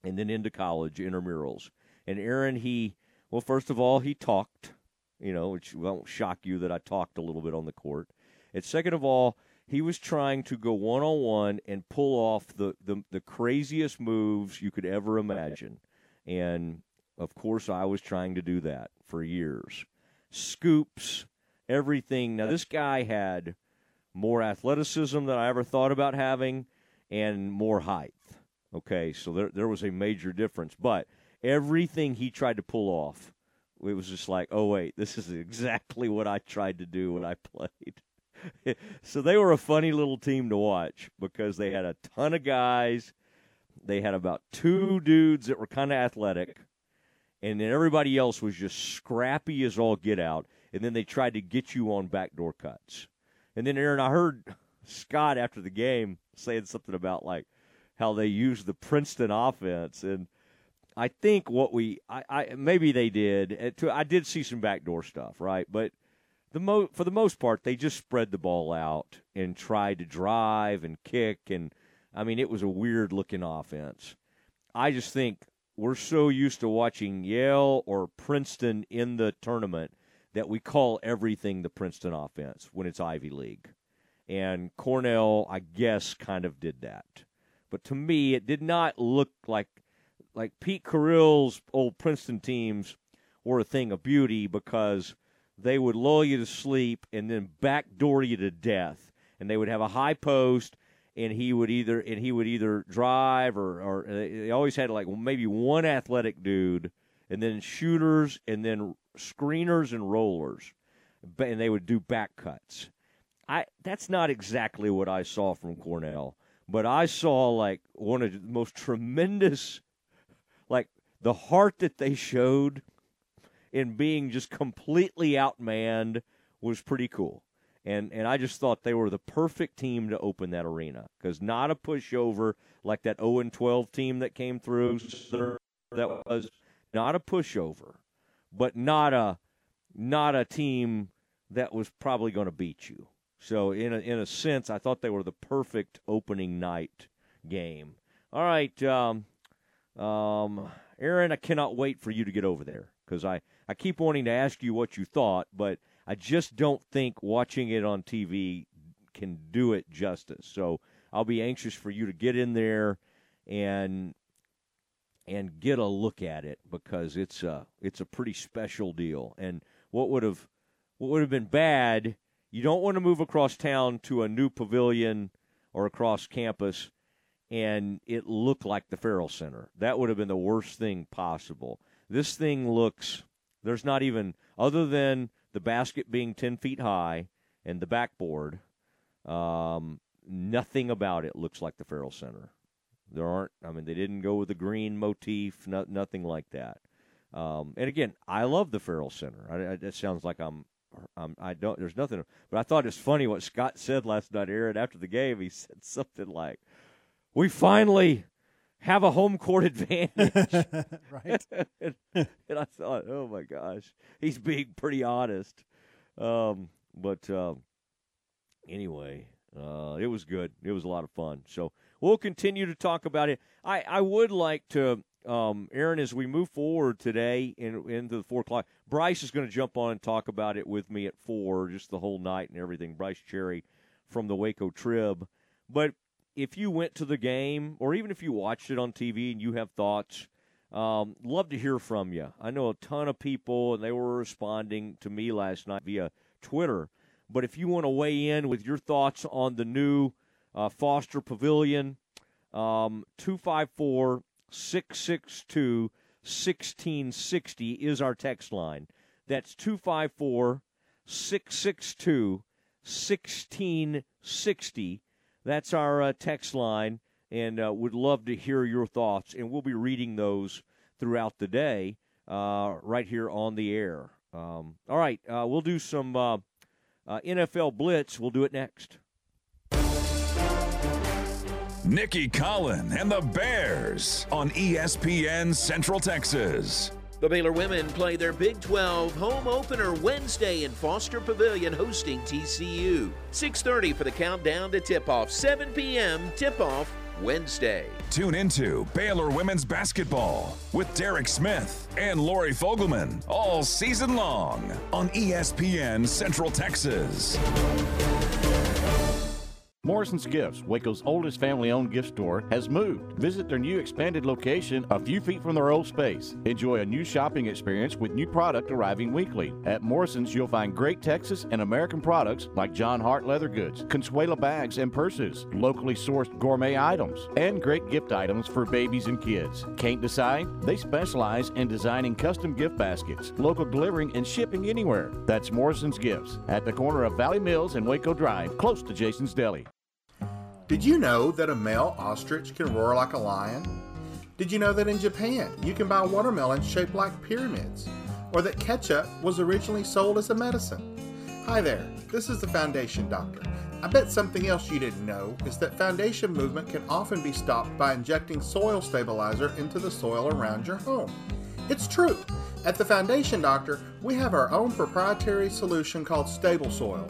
And then into college, intramurals. And Aaron, he, well, first of all, he talked, you know, which won't shock you that I talked a little bit on the court. And second of all, he was trying to go one on one and pull off the, the, the craziest moves you could ever imagine. And of course, I was trying to do that for years. Scoops, everything. Now, this guy had more athleticism than I ever thought about having and more height. Okay, so there there was a major difference, but everything he tried to pull off, it was just like, oh wait, this is exactly what I tried to do when I played. so they were a funny little team to watch because they had a ton of guys. They had about two dudes that were kind of athletic, and then everybody else was just scrappy as all get out. And then they tried to get you on backdoor cuts. And then Aaron, I heard Scott after the game saying something about like how they use the Princeton offense, and I think what we, I, I maybe they did. I did see some backdoor stuff, right? But the mo for the most part, they just spread the ball out and tried to drive and kick, and I mean, it was a weird looking offense. I just think we're so used to watching Yale or Princeton in the tournament that we call everything the Princeton offense when it's Ivy League. And Cornell, I guess, kind of did that. But to me, it did not look like like Pete Carril's old Princeton teams were a thing of beauty because they would lull you to sleep and then backdoor you to death. And they would have a high post, and he would either and he would either drive or or uh, they always had like maybe one athletic dude, and then shooters, and then screeners and rollers and they would do back cuts. I that's not exactly what I saw from Cornell, but I saw like one of the most tremendous, like the heart that they showed in being just completely outmanned was pretty cool. And and I just thought they were the perfect team to open that arena because not a pushover like that 0 and 12 team that came through. That was not a pushover, but not a not a team that was probably going to beat you. So in a, in a sense, I thought they were the perfect opening night game. All right, um, um, Aaron, I cannot wait for you to get over there because I, I keep wanting to ask you what you thought, but I just don't think watching it on TV can do it justice. So I'll be anxious for you to get in there and and get a look at it because it's a it's a pretty special deal. And what would have what would have been bad you don't want to move across town to a new pavilion or across campus and it look like the Ferrell Center. That would have been the worst thing possible. This thing looks, there's not even, other than the basket being 10 feet high and the backboard, um, nothing about it looks like the Ferrell Center. There aren't, I mean, they didn't go with the green motif, no, nothing like that. Um, and again, I love the Ferrell Center. I, I, sounds like I'm um, I don't. There's nothing. But I thought it's funny what Scott said last night, Aaron, after the game. He said something like, "We finally have a home court advantage." right. and, and, I thought, oh my gosh, he's being pretty honest. Um, but um, anyway, uh, it was good. It was a lot of fun. So we'll continue to talk about it. I I would like to um, Aaron, as we move forward today in, into the four o'clock, Bryce is going to jump on and talk about it with me at four, just the whole night and everything. Bryce Cherry from the Waco Trib. But if you went to the game, or even if you watched it on TV and you have thoughts, um, love to hear from you. I know a ton of people, and they were responding to me last night via Twitter. But if you want to weigh in with your thoughts on the new uh, Foster Pavilion, um, 254 662 1660 is our text line. That's 254 662 1660. That's our uh, text line, and uh, would love to hear your thoughts. And we'll be reading those throughout the day uh, right here on the air. Um, all right, uh, we'll do some uh, uh, NFL Blitz. We'll do it next. Nicki Collen and the Bears on ESPN Central Texas. The Baylor women play their Big 12 home opener Wednesday in Foster Pavilion hosting TCU. 6:30 for the countdown to tip-off. 7 p.m. tip-off Wednesday. Tune into Baylor women's basketball with Derek Smith and Lori Fogleman all season long on ESPN Central Texas. Morrison's Gifts, Waco's oldest family owned gift store, has moved. Visit their new expanded location a few feet from their old space. Enjoy a new shopping experience with new product arriving weekly. At Morrison's, you'll find great Texas and American products like Jon Hart leather goods, Consuela bags and purses, locally sourced gourmet items, and great gift items for babies and kids. Can't decide? They specialize in designing custom gift baskets, local delivering and shipping anywhere. That's Morrison's Gifts at the corner of Valley Mills and Waco Drive, close to Jason's Deli. Did you know that a male ostrich can roar like a lion? Did you know that in Japan you can buy watermelons shaped like pyramids? Or that ketchup was originally sold as a medicine? Hi there, this is the Foundation Doctor. I bet something else you didn't know is that foundation movement can often be stopped by injecting soil stabilizer into the soil around your home. It's true. At the Foundation Doctor, we have our own proprietary solution called Stable Soil.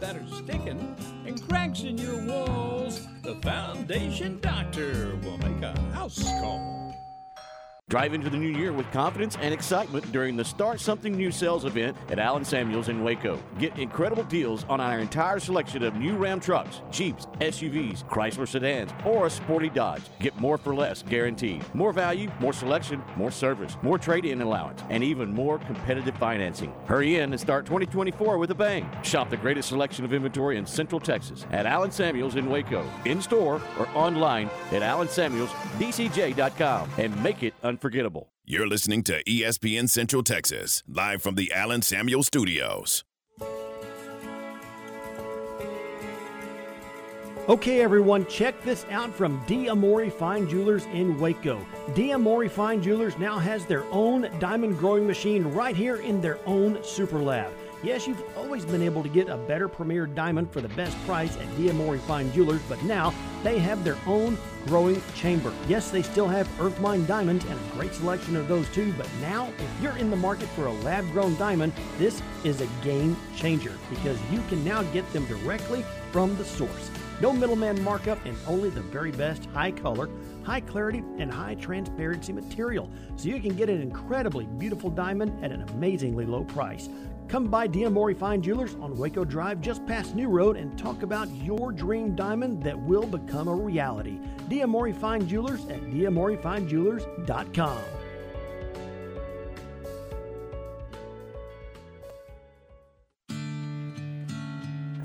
that are sticking and cracks in your walls, the Foundation Doctor will make a house call. Drive into the new year with confidence and excitement during the Start Something New sales event at Allen Samuels in Waco. Get incredible deals on our entire selection of new Ram trucks, Jeeps, SUVs, Chrysler sedans, or a sporty Dodge. Get more for less guaranteed. More value, more selection, more service, more trade in allowance, and even more competitive financing. Hurry in and start 2024 with a bang. Shop the greatest selection of inventory in Central Texas at Allen Samuels in Waco, in store or online at allensamuelsdcj.com and make it unforgettable unforgettable. You're listening to ESPN Central Texas, live from the Allen Samuel Studios. Okay, everyone, check this out from D'Amore Fine Jewelers in Waco. D'Amore Fine Jewelers now has their own diamond growing machine right here in their own super lab. Yes, you've always been able to get a better premier diamond for the best price at D'Amore Fine Jewelers, but now they have their own growing chamber. Yes, they still have Earth Mine diamonds and a great selection of those too, but now if you're in the market for a lab grown diamond, this is a game changer because you can now get them directly from the source. No middleman markup and only the very best high color, high clarity, and high transparency material. So you can get an incredibly beautiful diamond at an amazingly low price. Come by D'Amore Fine Jewelers on Waco Drive just past New Road and talk about your dream diamond that will become a reality. D'Amore Fine Jewelers at d'amorefine.jewelers.com.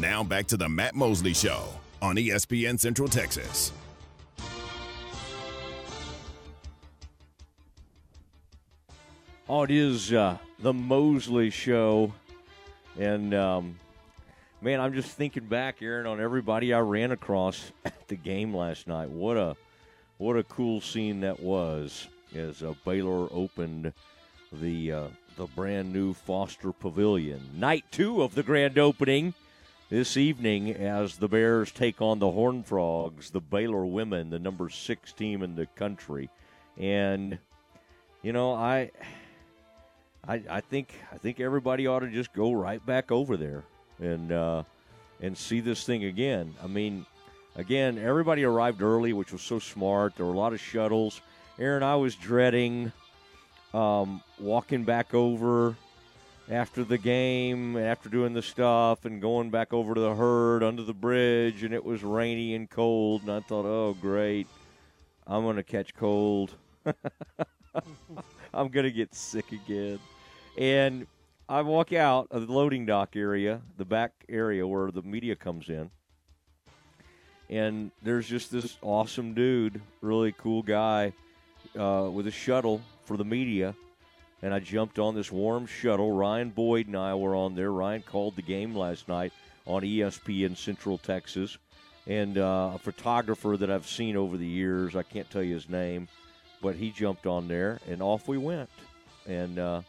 Now back to the Matt Mosley Show on ESPN Central Texas. Oh, it is uh, the Mosley Show. And, um, man, I'm just thinking back, Aaron, on everybody I ran across at the game last night. What a what a cool scene that was as uh, Baylor opened the uh, the brand new Foster Pavilion. Night two of the grand opening this evening as the Bears take on the Horn Frogs, the Baylor women, the number six team in the country. And you know, I, I, I think I think everybody ought to just go right back over there and uh, and see this thing again. I mean, again, everybody arrived early, which was so smart. There were a lot of shuttles. Aaron, I was dreading um, walking back over after the game, after doing the stuff and going back over to the herd under the bridge, and it was rainy and cold, and I thought, oh, great, I'm going to catch cold. I'm going to get sick again. And I walk out of the loading dock area, the back area where the media comes in, and there's just this awesome dude, really cool guy, uh, with a shuttle for the media and I jumped on this warm shuttle. Ryan Boyd and I were on there. Ryan called the game last night on ESPN Central Texas, and uh, a photographer that I've seen over the years. I can't tell you his name, but he jumped on there, and off we went, and uh,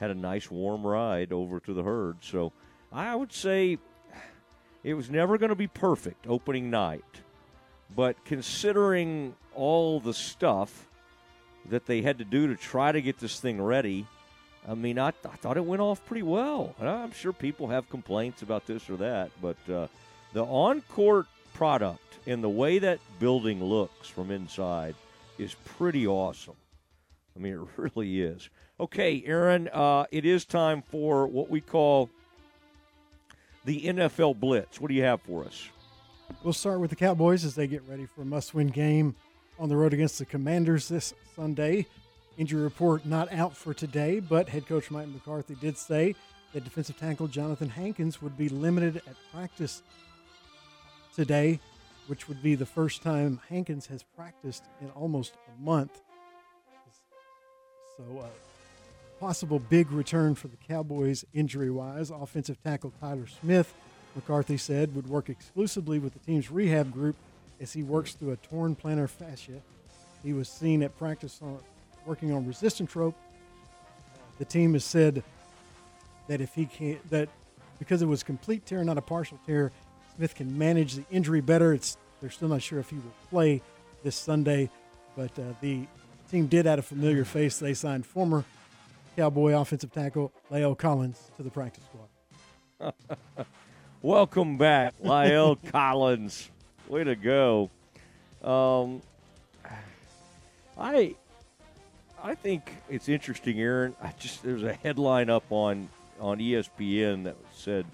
had a nice warm ride over to the herd. So I would say it was never going to be perfect opening night, but considering all the stuff that they had to do to try to get this thing ready. I mean, I, I thought it went off pretty well. And I'm sure people have complaints about this or that, but uh, the on court product and the way that building looks from inside is pretty awesome. I mean, it really is. Okay, Aaron, uh, it is time for what we call the NFL Blitz. What do you have for us? We'll start with the Cowboys as they get ready for a must win game on the road against the Commanders this Sunday. Injury report not out for today, but head coach Mike McCarthy did say that defensive tackle Jonathan Hankins would be limited at practice today, which would be the first time Hankins has practiced in almost a month. So, uh, possible big return for the Cowboys injury wise. Offensive tackle Tyler Smith, McCarthy said, would work exclusively with the team's rehab group as he works through a torn plantar fascia. He was seen at practice on, working on resistance rope. The team has said that if he can that because it was complete tear, not a partial tear, Smith can manage the injury better. It's they're still not sure if he will play this Sunday, but uh, the team did add a familiar face. They signed former Cowboy offensive tackle La'el Collins to the practice squad. Welcome back, Lyle Collins. Way to go. Um, I I think it's interesting, Aaron. I just there's a headline up on on ESPN that said,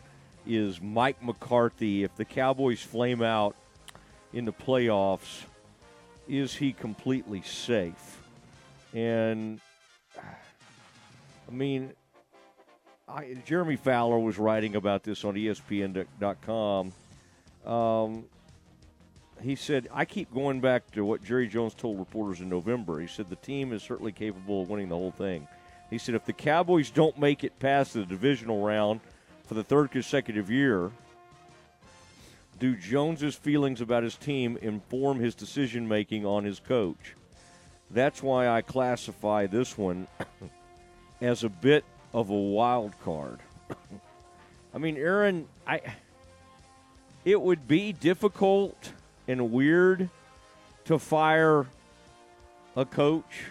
"Is Mike McCarthy if the Cowboys flame out in the playoffs, is he completely safe?" And I mean, I, Jeremy Fowler was writing about this on ESPN.com. Um, he said, I keep going back to what Jerry Jones told reporters in November. He said, the team is certainly capable of winning the whole thing. He said, if the Cowboys don't make it past the divisional round for the third consecutive year, do Jones's feelings about his team inform his decision making on his coach? That's why I classify this one as a bit of a wild card. I mean, Aaron, I it would be difficult and weird to fire a coach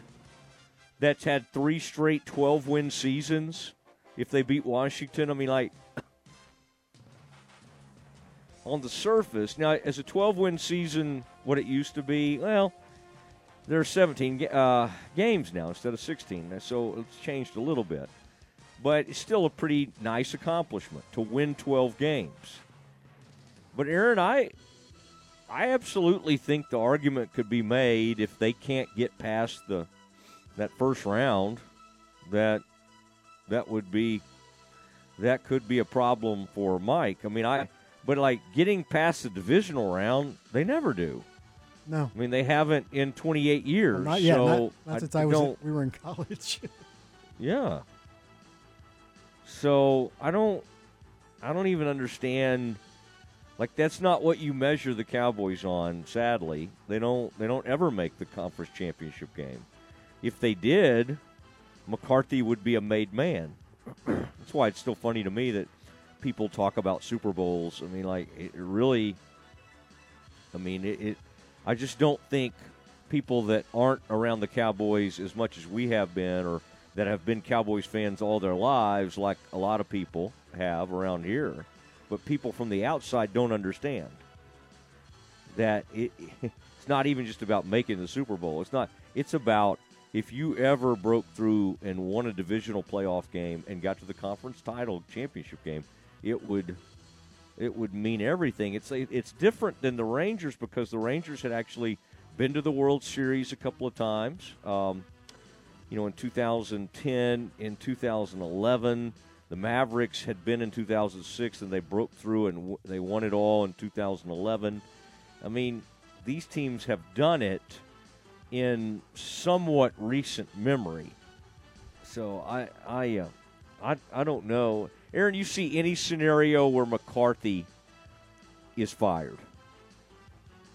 that's had three straight 12 win seasons if they beat Washington. I mean, like, on the surface, now, as a 12 win season, what it used to be, well, there are 17 uh, games now instead of 16, so it's changed a little bit. But it's still a pretty nice accomplishment to win 12 games. But Aaron, I I absolutely think the argument could be made if they can't get past the that first round that that would be that could be a problem for Mike. I mean, I but like getting past the divisional round, they never do. No, I mean they haven't in 28 years. Well, not yet. So not, not since I, I was don't- we were in college. Yeah. So I don't I don't even understand like that's not what you measure the Cowboys on, sadly. They don't they don't ever make the conference championship game. If they did, McCarthy would be a made man. that's why it's still funny to me that people talk about Super Bowls. I mean like it really I mean it, it I just don't think people that aren't around the Cowboys as much as we have been or that have been Cowboys fans all their lives, like a lot of people have around here, but people from the outside don't understand that it, it's not even just about making the Super Bowl. It's not. It's about if you ever broke through and won a divisional playoff game and got to the conference title championship game, it would it would mean everything. It's it's different than the Rangers because the Rangers had actually been to the World Series a couple of times. Um, you know, in 2010, in 2011, the Mavericks had been in 2006 and they broke through and w- they won it all in 2011. I mean, these teams have done it in somewhat recent memory. So I I uh, I I don't know. Aaron, you see any scenario where McCarthy is fired?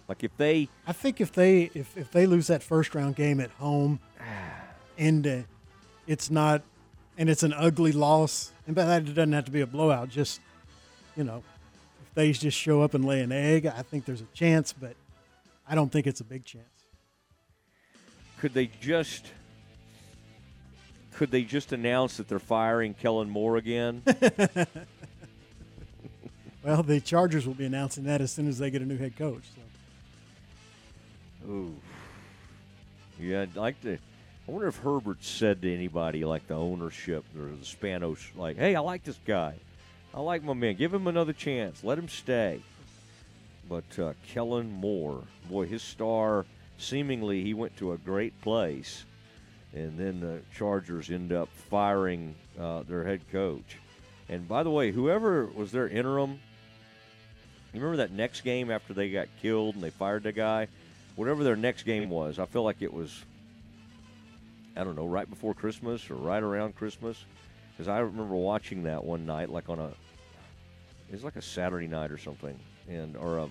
Like if they I think if they if, if they lose that first round game at home, and uh, it's not, and it's an ugly loss, and by that it doesn't have to be a blowout. Just you know, if they just show up and lay an egg, I think there's a chance, but I don't think it's a big chance. could they just could they just announce that they're firing Kellen Moore again? Well, the Chargers will be announcing that as soon as they get a new head coach. So. Ooh. Yeah, I'd like to. I wonder if Herbert said to anybody like the ownership or the Spanos, like, "Hey, I like this guy. I like my man. Give him another chance. Let him stay." but uh, Kellen Moore, boy, his star seemingly he went to a great place, and then the Chargers end up firing uh, their head coach. And by the way, whoever was their interim, you remember that next game after they got killed and they fired the guy? Whatever their next game was, I feel like it was, I don't know, right before Christmas or right around Christmas. Because I remember watching that one night, like on a, it was like a Saturday night or something, and or a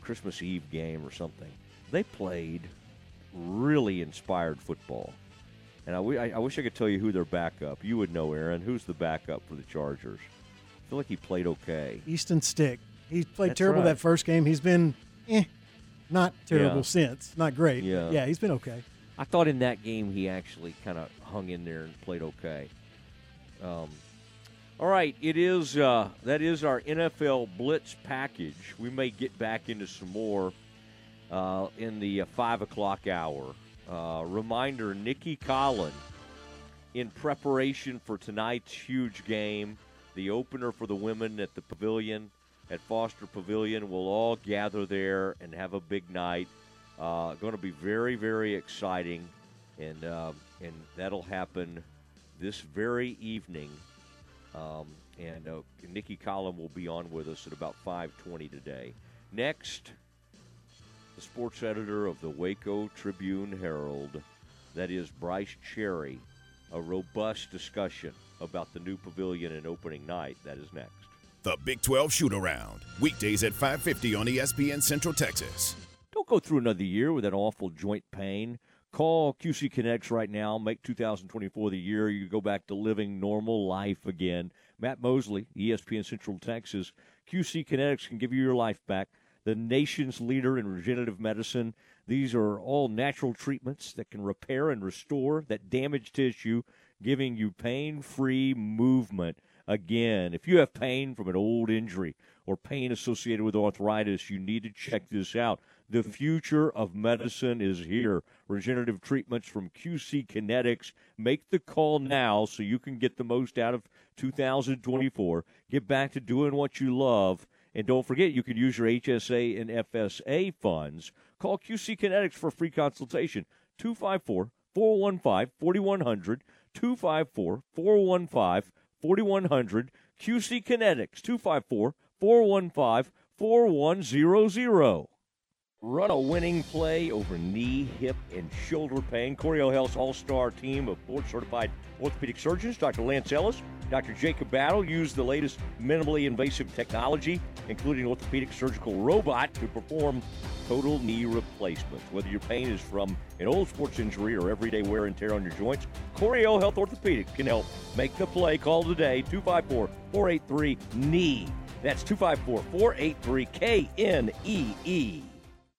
Christmas Eve game or something. They played really inspired football. And I, w- I wish I could tell you who their backup. You would know, Aaron. Who's the backup for the Chargers? I feel like he played okay. Easton Stick. He played That's terrible right. that first game. He's been, eh, not terrible Yeah. since. Not great. Yeah. Yeah, he's been okay. I thought in that game he actually kind of hung in there and played okay. Um, all right, it is uh, that is our NFL Blitz package. We may get back into some more uh, in the uh, five o'clock hour. Uh, reminder: Nicki Collen, in preparation for tonight's huge game, the opener for the women at the Pavilion at Foster Pavilion. We'll all gather there and have a big night. Uh, going to be very, very exciting, and um, and that'll happen this very evening. Um, and uh, Nicki Collen will be on with us at about 5:20 today. Next, the sports editor of the Waco Tribune Herald, that is Bryce Cherry, a robust discussion about the new pavilion and opening night. That is next. The Big 12 Shoot Around, weekdays at 5:50 on ESPN Central Texas. Don't go through another year with that awful joint pain. Call QC Kinetics right now. Make 2024 the year you go back to living normal life again. Matt Mosley, ESPN Central Texas. QC Kinetics can give you your life back. The nation's leader in regenerative medicine. These are all natural treatments that can repair and restore that damaged tissue, giving you pain free movement again. If you have pain from an old injury or pain associated with arthritis, you need to check this out. The future of medicine is here. Regenerative treatments from QC Kinetics. Make the call now so you can get the most out of 2024. Get back to doing what you love. And don't forget, you can use your HSA and FSA funds. Call QC Kinetics for free consultation. 254 415 4100. 254 415 4100. QC Kinetics. 254 415 4100. Run a winning play over knee, hip, and shoulder pain. Coryell Health's all star team of board certified orthopedic surgeons, Dr. Lance Ellis, Dr. Jacob Battle, use the latest minimally invasive technology, including orthopedic surgical robot, to perform total knee replacements. Whether your pain is from an old sports injury or everyday wear and tear on your joints, Coryell Health Orthopedic can help. Make the play. Call today 254 483 knee. That's 254 483 KNEE.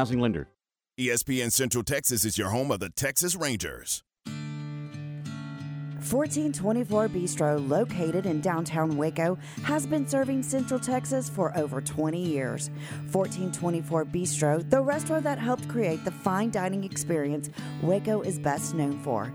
housing lender. ESPN Central Texas is your home of the Texas Rangers. 1424 Bistro, located in downtown Waco, has been serving Central Texas for over 20 years. 1424 Bistro, the restaurant that helped create the fine dining experience Waco is best known for.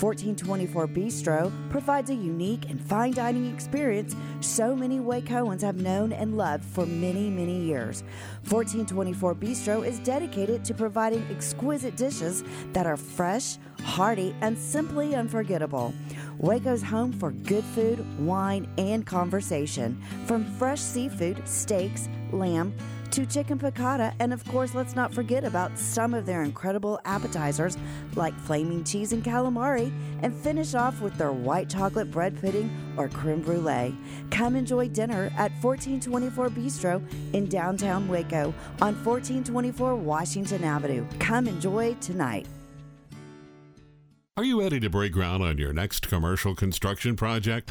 1424 Bistro provides a unique and fine dining experience so many Wacoans have known and loved for many, many years. 1424 Bistro is dedicated to providing exquisite dishes that are fresh, hearty, and simply unforgettable. Waco's home for good food, wine, and conversation. From fresh seafood, steaks, lamb, to chicken piccata, and of course, let's not forget about some of their incredible appetizers like flaming cheese and calamari, and finish off with their white chocolate bread pudding or creme brulee. Come enjoy dinner at 1424 Bistro in downtown Waco on 1424 Washington Avenue. Come enjoy tonight. Are you ready to break ground on your next commercial construction project?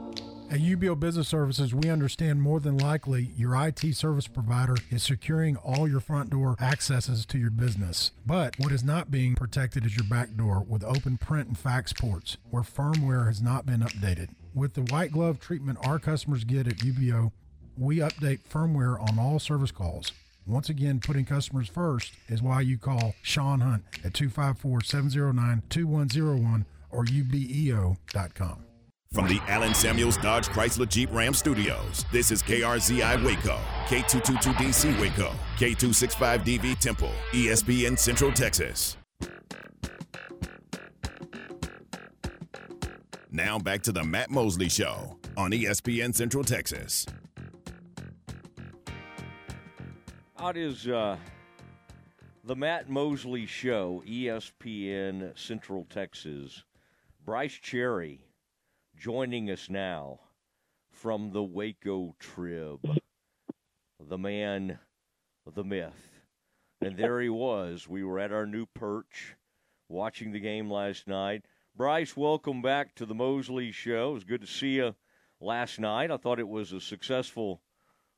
At UBEO Business Services, we understand more than likely your IT service provider is securing all your front door accesses to your business. But what is not being protected is your back door with open print and fax ports where firmware has not been updated. With the white glove treatment our customers get at UBEO, we update firmware on all service calls. Once again, putting customers first is why you call Sean Hunt at 254 709 2101 or ubeo.com. From the Allen Samuels Dodge Chrysler Jeep Ram Studios, this is KRZI Waco, K222DC Waco, K265DV Temple, ESPN Central Texas. Now back to the Matt Mosley Show on ESPN Central Texas. Out is uh, the Matt Mosley Show, ESPN Central Texas. Bryce Cherry joining us now from the Waco Trib. The man, the myth. And there he was. We were at our new perch watching the game last night. Bryce, welcome back to the Mosley Show. It was good to see you last night. I thought it was a successful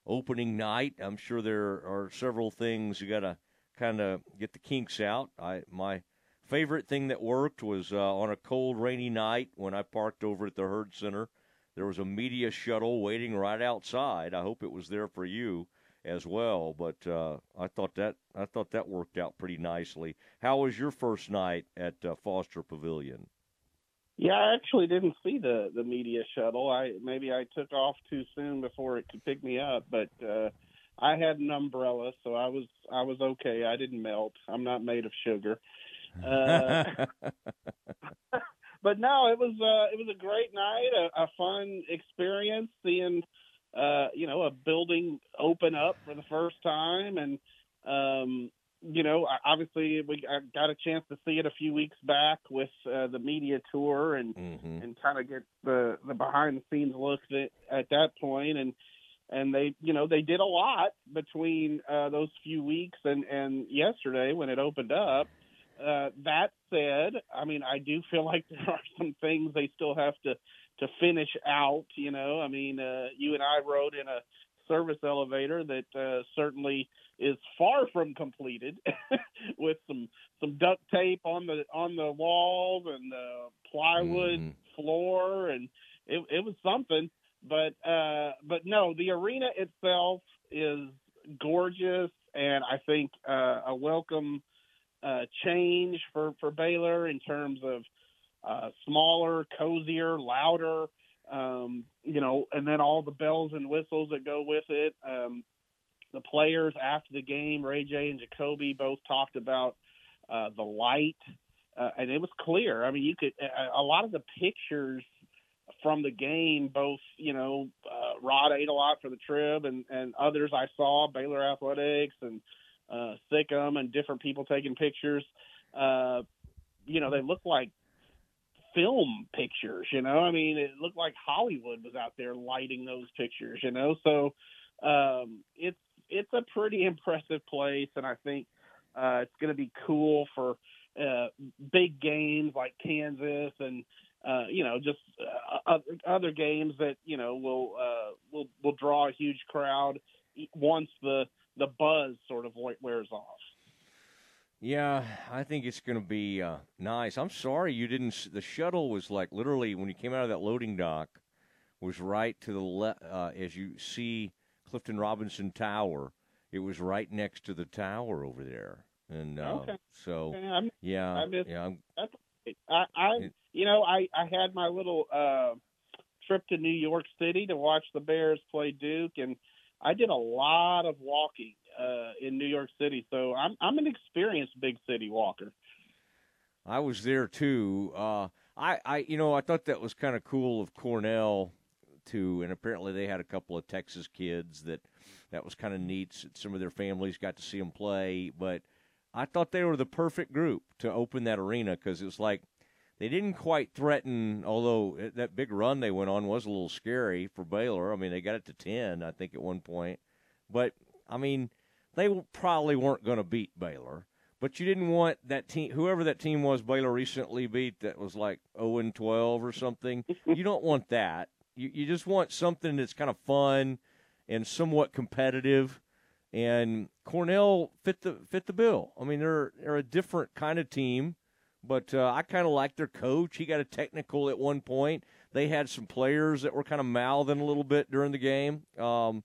opening night. I'm sure there are several things you got to kind of get the kinks out. I my favorite thing that worked was uh, on a cold, rainy night when I parked over at the Hurd Center. There was a media shuttle waiting right outside. I hope it was there for you as well. But uh, I thought that I thought that worked out pretty nicely. How was your first night at uh, Foster Pavilion? Yeah, I actually didn't see the the media shuttle. I maybe I took off too soon before it could pick me up, but uh I had an umbrella, so I was I was okay. I didn't melt. I'm not made of sugar. Uh but no, it was uh it was a great night, a, a fun experience seeing uh you know a building open up for the first time and um you know, obviously we got a chance to see it a few weeks back with uh, the media tour and mm-hmm. and kind of get the the behind the scenes look at, at that point and and they you know they did a lot between uh, those few weeks and and yesterday when it opened up. Uh, that said, I mean I do feel like there are some things they still have to to finish out. You know, I mean uh, you and I rode in a service elevator that uh, certainly is far from completed with some some duct tape on the on the walls and the plywood Mm-hmm. mm. floor and it, it was something but uh but no the arena itself is gorgeous and i think uh a welcome uh change for for baylor in terms of uh smaller cozier louder um you know and then all the bells and whistles that go with it um the players after the game, Ray J and Ja'Kobe both talked about uh, the light, uh, and it was clear. I mean, you could a, a lot of the pictures from the game, both you know, uh, Rod Aydelotte for the Trib, and and others I saw Baylor Athletics and uh, Sikkim and different people taking pictures. Uh, you know, they look like film pictures. You know, I mean, it looked like Hollywood was out there lighting those pictures. You know, so um, it's it's a pretty impressive place, and I think uh, it's going to be cool for uh, big games like Kansas and uh, you know just uh, other games that you know will uh, will will draw a huge crowd once the the buzz sort of wears off. Yeah, I think it's going to be uh, nice. I'm sorry you didn't. The shuttle was like literally when you came out of that loading dock was right to the left uh, as you see Clifton Robinson Tower. It was right next to the tower over there, and uh, okay. so okay. I'm, yeah, I missed, yeah. I'm, I, I, you know, I, I had my little uh, trip to New York City to watch the Bears play Duke, and I did a lot of walking uh, in New York City, so I'm I'm an experienced big city walker. I was there too. Uh, I, I, you know, I thought that was kind of cool of Cornell too. And apparently they had a couple of Texas kids that that was kind of neat. Some of their families got to see them play, but I thought they were the perfect group to open that arena because it was like they didn't quite threaten. Although that big run they went on was a little scary for Baylor. I mean, they got it to ten, I think, at one point. But I mean, they probably weren't going to beat Baylor. But you didn't want that team, whoever that team was Baylor recently beat, that was like 0 and 12 or something. you don't want that. You, you just want something that's kind of fun and somewhat competitive. And Cornell fit the fit the bill. I mean, they're they're a different kind of team, but uh, I kind of like their coach. He got a technical at one point. They had some players that were kind of mouthing a little bit during the game. Um,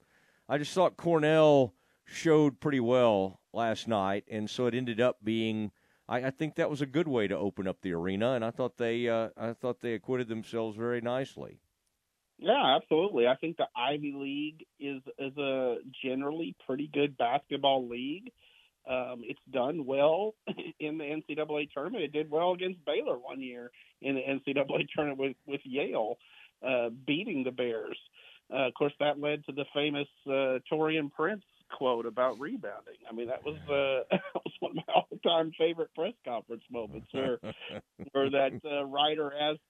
I just thought Cornell showed pretty well last night, and so it ended up being. I, I think that was a good way to open up the arena, and I thought they uh, I thought they acquitted themselves very nicely. Yeah, absolutely. I think the Ivy League is is a generally pretty good basketball league. Um, it's done well in the NCAA tournament. It did well against Baylor one year in the NCAA tournament with with Yale, uh, beating the Bears. Uh, of course, that led to the famous uh, Taurean Prince quote about rebounding. I mean, that was uh, that was one of my all-time favorite press conference moments, where where that uh, writer asked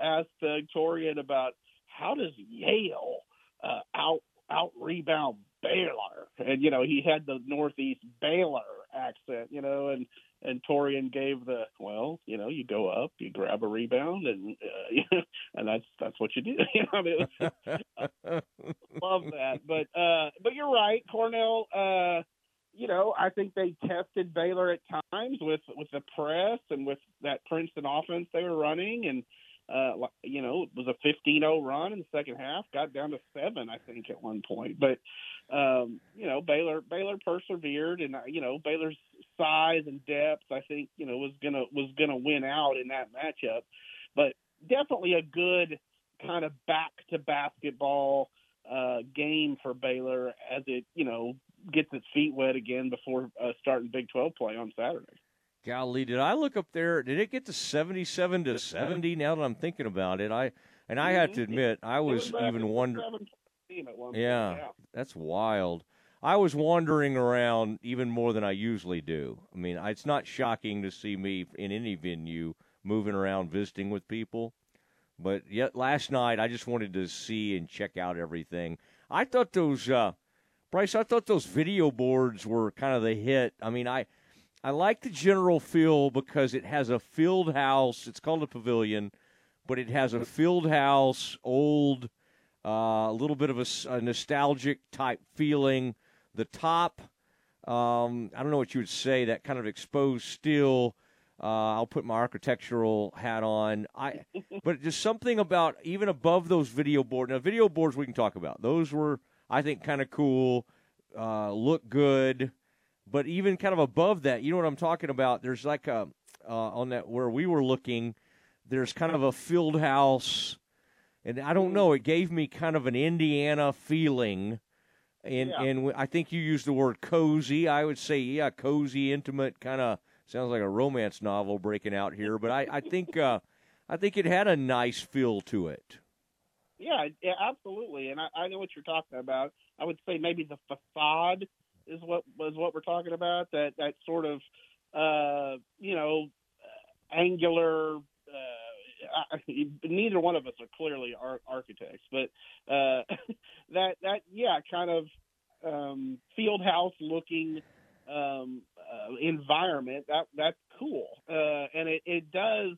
asked uh, Taurean about how does Yale uh, out out rebound Baylor, and you know he had the Northeast Baylor accent, you know, and and Taurean gave the well, you know, you go up, you grab a rebound, and uh, and that's that's what you do. you know, I love that. But uh, but you're right, Cornell. Uh, you know, I think they tested Baylor at times with with the press and with that Princeton offense they were running, and uh, you know, it was a 15-0 run in the second half. Got down to seven, I think, at one point. But um, you know, Baylor Baylor persevered, and uh, you know, Baylor's size and depth, I think, you know, was gonna was gonna win out in that matchup. But definitely a good kind of back to basketball uh, game for Baylor as it, you know, gets its feet wet again before uh, starting Big 12 play on Saturday. Golly, did I look up there? Did it get to seventy-seven to seventy? Now that I'm thinking about it, I and I have to mm-hmm. admit, I was, was even wondering. Yeah, yeah, that's wild. I was wandering around even more than I usually do. I mean, it's not shocking to see me in any venue moving around visiting with people. But yet last night, I just wanted to see and check out everything. I thought those, uh, Bryce, I thought those video boards were kind of the hit. I mean, I I like the general feel because it has a field house. It's called a pavilion, but it has a field house, old, uh, a little bit of a, a, nostalgic type feeling. The top, um, I don't know what you would say, that kind of exposed steel. Uh, I'll put my architectural hat on. I, but just something about even above those video boards. Now, video boards we can talk about. Those were, I think, kind of cool. Uh, look good. But even kind of above that, you know what I'm talking about? There's like a uh, on that where we were looking. There's kind of a field house, and I don't know. It gave me kind of an Indiana feeling, and yeah. and I think you used the word cozy. I would say yeah, cozy, intimate, kind of sounds like a romance novel breaking out here. But I I think uh, I think it had a nice feel to it. Yeah, yeah, absolutely. And I, I know what you're talking about. I would say maybe the facade is what is what we're talking about. That that sort of uh, you know angular. Uh, I, neither one of us are clearly ar- architects, but uh, that that yeah, kind of um, field house looking um, uh, environment. That that's cool, uh, and it, it does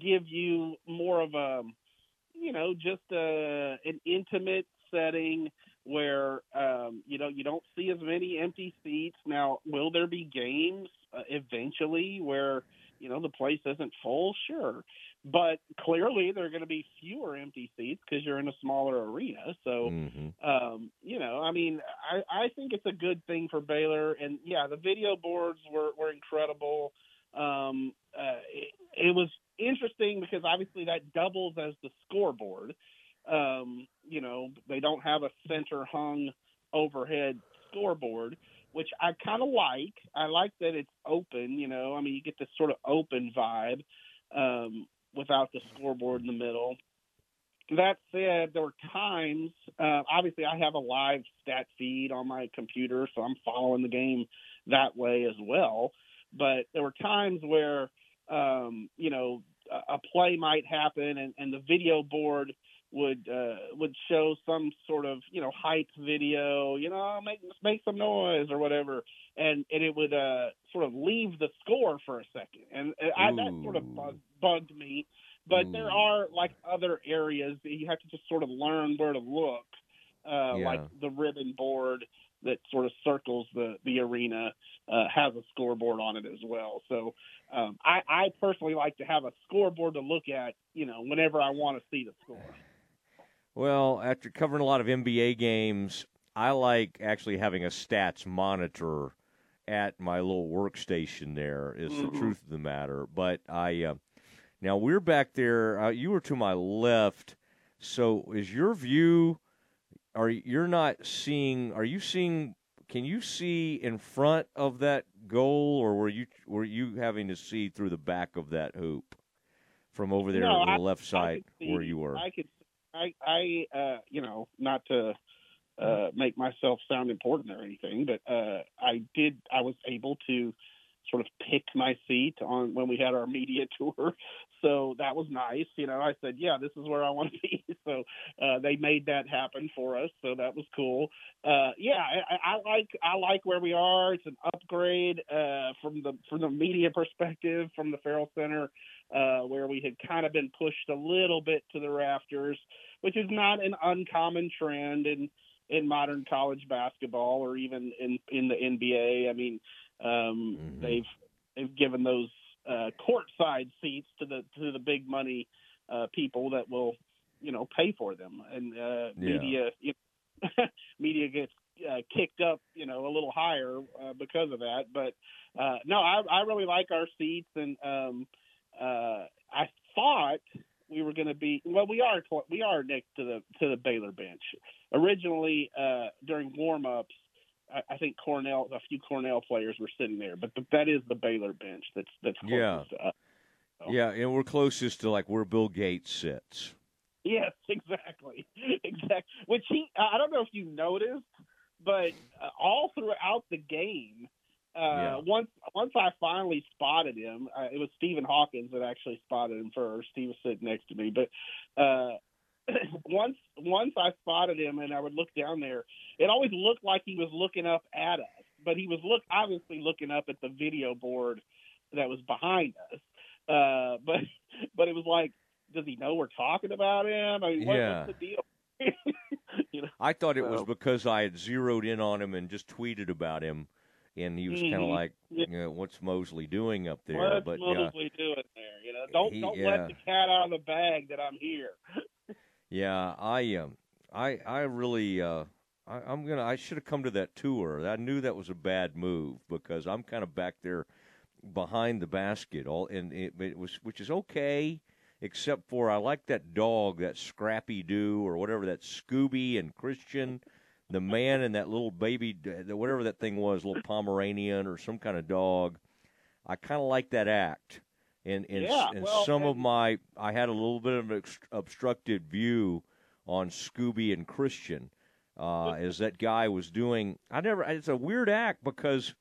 give you more of a you know just a, uh, an intimate setting where um, you know you don't see as many empty seats. Now, will there be games uh, eventually where you know the place isn't full? Sure, but clearly there are going to be fewer empty seats because you're in a smaller arena. So, mm-hmm. um, you know, I mean, I, I think it's a good thing for Baylor. And yeah, the video boards were were incredible. Um, uh, it, it was interesting because obviously that doubles as the scoreboard. Um, you know, they don't have a center hung overhead scoreboard, which I kind of like. I like that it's open, you know, I mean, you get this sort of open vibe um, without the scoreboard in the middle. that said, there were times. Uh, obviously, I have a live stat feed on my computer, so I'm following the game that way as well. But there were times where, um, you know, a, play might happen, and, and the video board would uh, would show some sort of you know hype video, you know, make make some noise or whatever, and and it would uh, sort of leave the score for a second, and, and I, that sort of bug, bugged me. But there are like other areas that you have to just sort of learn where to look, uh, Yeah. like the ribbon board that sort of circles the the arena uh, has a scoreboard on it as well. So um, I, I personally like to have a scoreboard to look at, you know, whenever I want to see the score. Well, after covering a lot of NBA games, I like actually having a stats monitor at my little workstation. There is the Mhm. truth of the matter. But I uh, now we're back there. Uh, you were to my left. So is your view? Are you're not seeing? Are you seeing? Can you see in front of that goal, or were you were you having to see through the back of that hoop from over there No, on the I- left side see- where you were? I could, I, I, uh, you know, not to uh, make myself sound important or anything, but uh, I did. I was able to sort of pick my seat on when we had our media tour, so that was nice. You know, I said, yeah, this is where I want to be. So uh, they made that happen for us, so that was cool. Uh, yeah, I, I I like I like where we are. It's an upgrade uh, from the from the media perspective from the Ferrell Center uh, where we had kind of been pushed a little bit to the rafters, which is not an uncommon trend in in modern college basketball or even in in the NBA. I mean, um, they've they've given those uh, courtside seats to the to the big money uh, people that will you know pay for them, and uh, Yeah. media you media gets uh, kicked up, you know, a little higher uh, because of that. But uh, no, I, I really like our seats, and um, uh, I thought we were going to be well. We are we are next to the to the Baylor bench. Originally, uh, during warm ups, I, I think Cornell, a few Cornell players were sitting there, but, but that is the Baylor bench. That's that's Yeah. us. Yeah, and we're closest to like where Bill Gates sits. Yes, exactly, exactly. Which he, I don't know if you noticed, but uh, all throughout the game, uh, Yeah. once once I finally spotted him, uh, it was Stephen Hawkins that actually spotted him first. He was sitting next to me, but uh, once once I spotted him and I would look down there, it always looked like he was looking up at us, but he was look obviously looking up at the video board that was behind us. Uh, but but it was like, does he know we're talking about him? I mean, what, Yeah. what's the deal? you know, I thought it was because I had zeroed in on him and just tweeted about him, and he was kind of like, Yeah. you know, "What's Mosley doing up there?" what's but yeah, Mosley doing there? You know, don't He- don't yeah. let the cat out of the bag that I'm here. yeah, I um, I I really uh, I, I'm gonna I should have come to that tour. I knew that was a bad move because I'm kind of back there behind the basket, all and it, it was which is okay. Except for I like that dog, that Scrappy Doo or whatever that Scooby and Christian, the man and that little baby, whatever that thing was, little Pomeranian or some kind of dog. I kind of like that act, and and, Yeah, and well, some of my I had a little bit of an obstructed view on Scooby and Christian uh, as that guy was doing. I never. It's a weird act because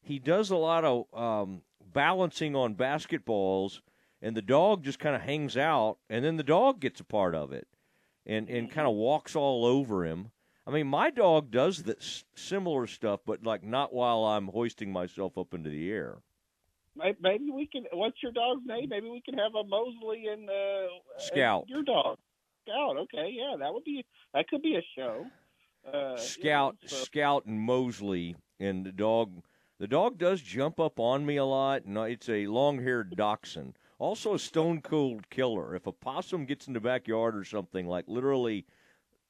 he does a lot of um, balancing on basketballs, and the dog just kind of hangs out, and then the dog gets a part of it, and and kind of walks all over him. I mean, my dog does this similar stuff, but like not while I'm hoisting myself up into the air. Maybe we can. What's your dog's name? Maybe we can have a Mosley and uh, Scout. and your dog. Scout. Okay, yeah, that would be. That could be a show. Uh, Scout, you know, so- Scout, and Mosley, and the dog. The dog does jump up on me a lot, and it's a long-haired dachshund. Also, a stone cold killer. If a possum gets in the backyard or something, like literally,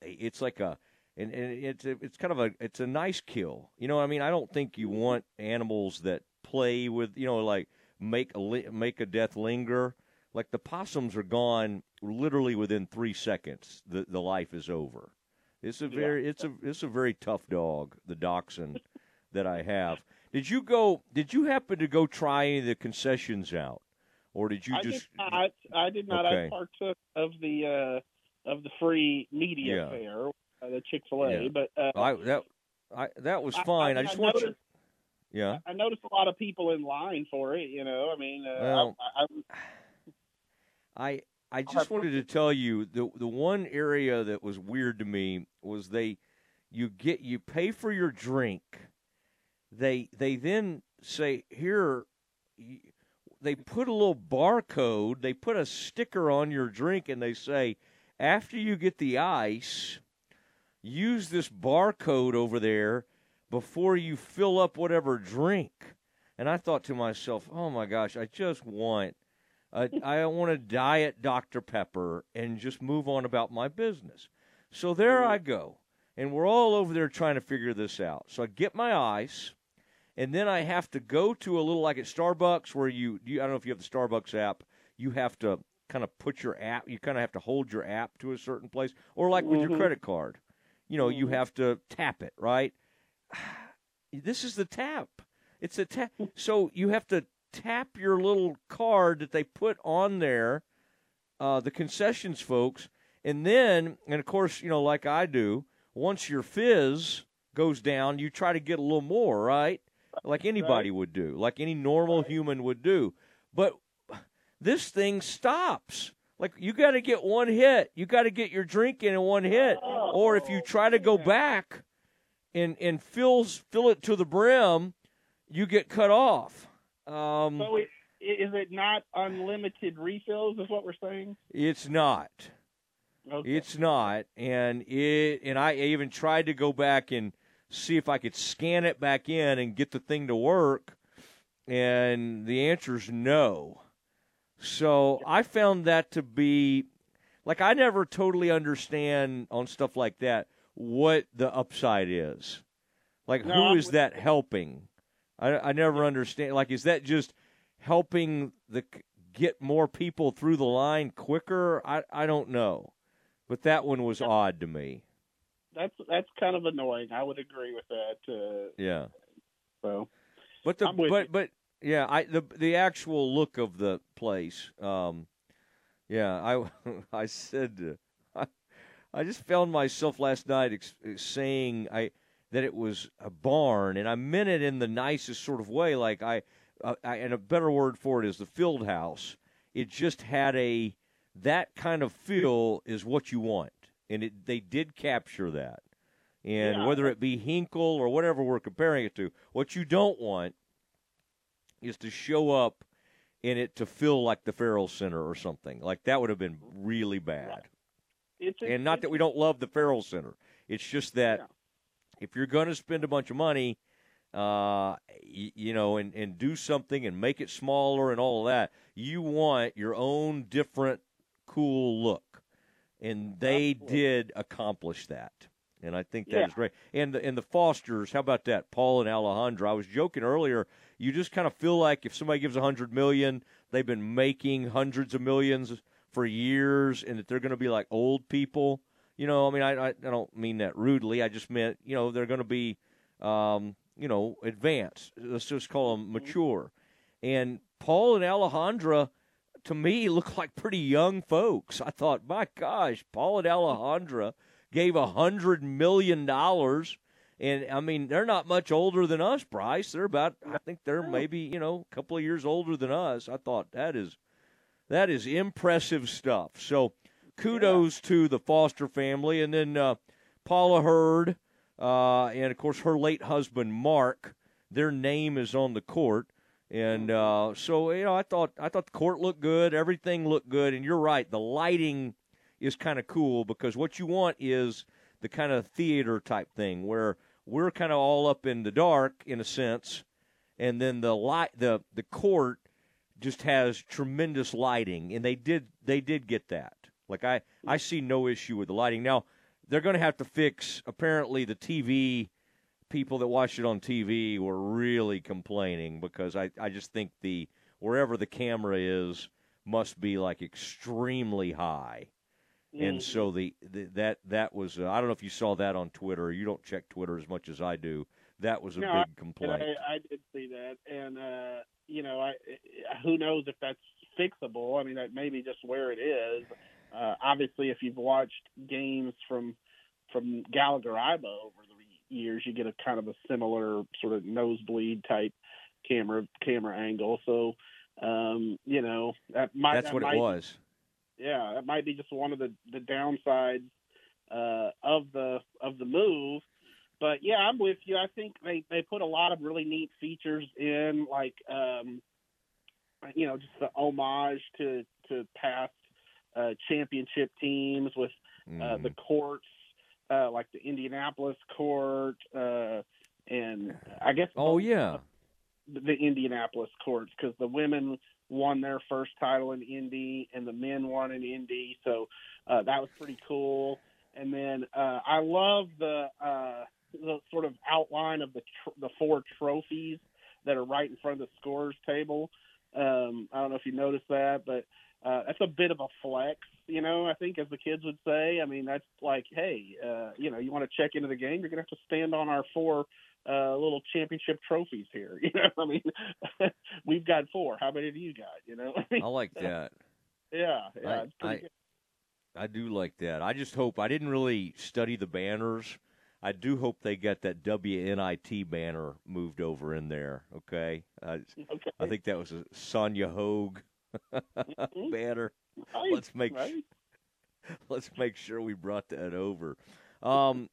it's like a, and, and it's a, it's kind of a, it's a nice kill. You know, what I mean, I don't think you want animals that play with, you know, like make a li- make a death linger. Like the possums are gone literally within three seconds. The the life is over. It's a very it's a it's a very tough dog, the dachshund that I have. Did you go? Did you happen to go try any of the concessions out, or did you I just? did not. I did not. Okay. I partook of the of the free media Yeah. fair, uh, the Chick Fil A. Yeah. But uh, I that I that was fine. I, I mean, just I want you. Yeah. I noticed a lot of people in line for it. You know, I mean, uh, Well, I, I, I I just wanted to tell you the the one area that was weird to me was they you get you pay for your drink. They they then say here they put a little barcode, they put a sticker on your drink and they say after you get the ice use this barcode over there before you fill up whatever drink. And I thought to myself, "Oh my gosh, I just want uh, I want a diet Dr. Pepper and just move on about my business. So there I go. And we're all over there trying to figure this out. So I get my ice, and then I have to go to a little like at Starbucks where you, you I don't know if you have the Starbucks app, you have to kind of put your app, you kind of have to hold your app to a certain place, or like with your Mhm. credit card. You know, you have to tap it, right? This is the tap. It's a tap. So you have to tap your little card that they put on there, uh, the concessions folks, and then, and of course, you know, like I do, once your fizz goes down, you try to get a little more, right? Like anybody would do, like any normal human would do. But this thing stops. Like you got to get one hit. You got to get your drink in in one hit, or if you try to go back and and fills fill it to the brim, you get cut off. Um, so it, is it not unlimited refills? Is what we're saying? It's not. Okay. It's not, and it and I even tried to go back and see if I could scan it back in and get the thing to work, and the answer is no. So I found that to be like I never totally understand on stuff like that what the upside is. Like No, who is that helping? I, I never understand. Like, is that just helping the get more people through the line quicker? I I don't know, but that one was odd to me. That's that's kind of annoying. I would agree with that. Uh, Yeah, so, but the I'm with but but yeah, I the the actual look of the place. Um, yeah, I I said uh, I, I just found myself last night ex- saying I that it was a barn, and I meant it in the nicest sort of way. Like I, uh, I and a better word for it is the field house. It just had a that kind of feel is what you want, and it they did capture that. And Yeah. whether it be Hinkle or whatever we're comparing it to, what you don't want is to show up in it to feel like the Ferrell Center or something. Like that would have been really bad. it's a, And not that we don't love the Ferrell Center. It's just that if you're going to spend a bunch of money, uh, y- you know, and, and do something and make it smaller and all of that, you want your own different, cool look. And they did accomplish that. And I think that is Yeah. great. And the, and the Fosters, how about that? Paul and Alejandra. I was joking earlier. You just kind of feel like if somebody gives a hundred million, they've been making hundreds of millions for years, and that they're going to be like old people. You know, I mean, I, I I don't mean that rudely. I just meant you know they're going to be, um, you know, advanced. Let's just call them mature. And Paul and Alejandra, to me, look like pretty young folks. I thought, my gosh, Paul and Alejandra gave a hundred million dollars, and I mean, they're not much older than us, Bryce. They're about, I think they're maybe you know a couple of years older than us. I thought that is that is impressive stuff. So kudos to the Foster family, and then uh, Paula Hurd, uh, and of course her late husband Mark. Their name is on the court, and uh, so you know I thought I thought the court looked good, everything looked good, and you're right, the lighting is kind of cool because what you want is the kind of theater type thing where we're kind of all up in the dark in a sense, and then the light the the court just has tremendous lighting, and they did they did get that. Like I I see no issue with the lighting. Now they're going to have to fix apparently the TV people that watched it on TV were really complaining because I I just think the wherever the camera is must be like extremely high. And Mm. so the, the that that was uh, I don't know if you saw that on Twitter. You don't check Twitter as much as I do. That was a No, big complaint. I, I did see that, and uh, you know, I who knows if that's fixable? I mean, that may be just where it is. uh, obviously, if you've watched games from from Gallagher Iba over the years, you get a kind of a similar sort of nosebleed type camera camera angle. So, um, you know, that might That's that what might, it was. Yeah, that might be just one of the the downsides uh, of the of the move. But yeah, I'm with you. I think they they put a lot of really neat features in, like um, you know, just the homage to to past uh, championship teams with uh, the courts, uh, like the Indianapolis court, uh, and I guess Oh yeah. the Indianapolis courts because the women won their first title in Indy and the men won in Indy, so uh, that was pretty cool. And then uh, I love the uh, the sort of outline of the tr- the four trophies that are right in front of the scorers table. Um, I don't know if you noticed that, but uh, that's a bit of a flex, you know. I think, as the kids would say. I mean, that's like, hey, uh, you know, you want to check into the game, you're gonna have to stand on our four uh, little championship trophies here. You know, I mean, we've got four. How many do you got? You know, I like that. yeah, yeah, I- I-. I do like that. I just hope I didn't really study the banners. I do hope they get that WNIT banner moved over in there. Okay, I, I think that was a Sonia Hogue banner. Right, Let's make right. let's make sure we brought that over. Um,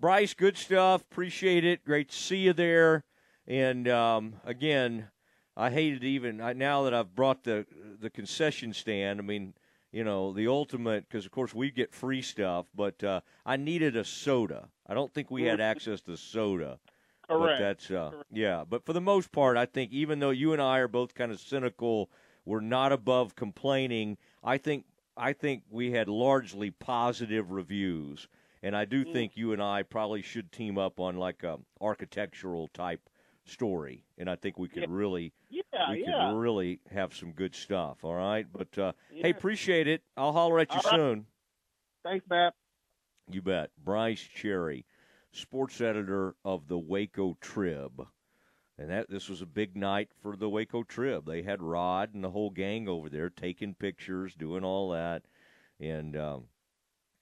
Bryce, good stuff. Appreciate it. Great to see you there. And um, again, I hated even I, now that I've brought the the concession stand. I mean, you know, the ultimate because of course we get free stuff, but uh, I needed a soda. I don't think we had access to soda. But Correct. that's uh, yeah. But for the most part, I think even though you and I are both kind of cynical, we're not above complaining. I think I think we had largely positive reviews, and I Mm. do think you and I probably should team up on like a architectural type story, and I think we could really Yeah, we yeah. could really have some good stuff. All right, but uh, Yeah. hey, appreciate it. I'll holler at you All right. soon. Thanks, Matt. You bet. Bryce Cherry, sports editor of the Waco Trib. And that this was a big night for the Waco Trib. They had Rod and the whole gang over there taking pictures, doing all that, and um,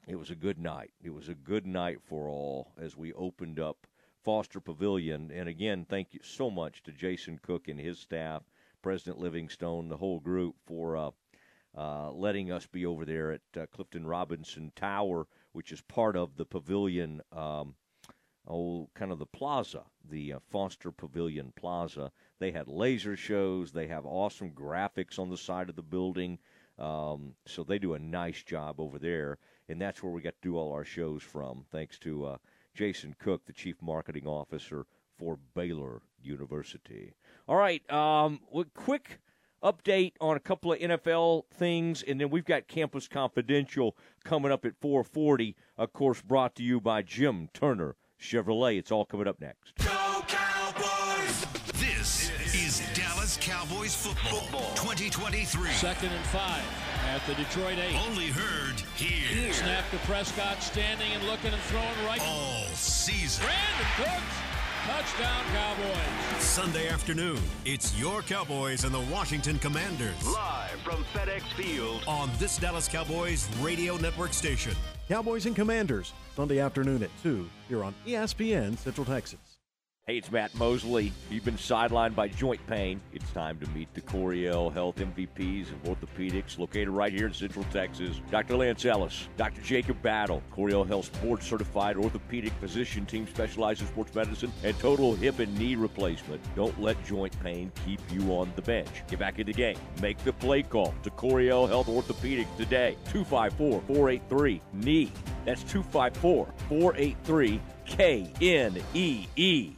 it was a good night. It was a good night for all as we opened up Foster Pavilion. And again, thank you so much to Jason Cook and his staff, President Livingstone, the whole group for uh, uh, letting us be over there at uh, Clifton Robinson Tower, which is part of the pavilion. Um, oh, kind of the plaza, the uh, Foster Pavilion Plaza. They had laser shows. They have awesome graphics on the side of the building. Um, so they do a nice job over there, and that's where we got to do all our shows from. Thanks to uh, Jason Cook, the chief marketing officer for Baylor University. All right, um, quick update on a couple of NFL things, and then we've got Campus Confidential coming up at 4:40. Of course, brought to you by Jim Turner Chevrolet. It's all coming up next. Go Cowboys! This is Dallas Cowboys football, 2023. Second and five at the Detroit 8. Only heard here. Snap to Prescott, standing and looking and throwing right. All season. Brandin Cooks, touchdown Cowboys. Sunday afternoon, it's your Cowboys and the Washington Commanders. Live from FedEx Field. On this Dallas Cowboys radio network station. Cowboys and Commanders, Sunday afternoon at 2 here on ESPN Central Texas. Hey, it's Matt Mosley. You've been sidelined by joint pain. It's time to meet the Coryell Health MVPs of orthopedics, located right here in Central Texas. Dr. Lance Ellis, Dr. Jacob Battle, Coryell Health's board certified orthopedic physician team specializes in sports medicine and total hip and knee replacement. Don't let joint pain keep you on the bench. Get back in the game. Make the play call to Coryell Health Orthopedics today. 254 483 knee. That's 254 483 K N E E.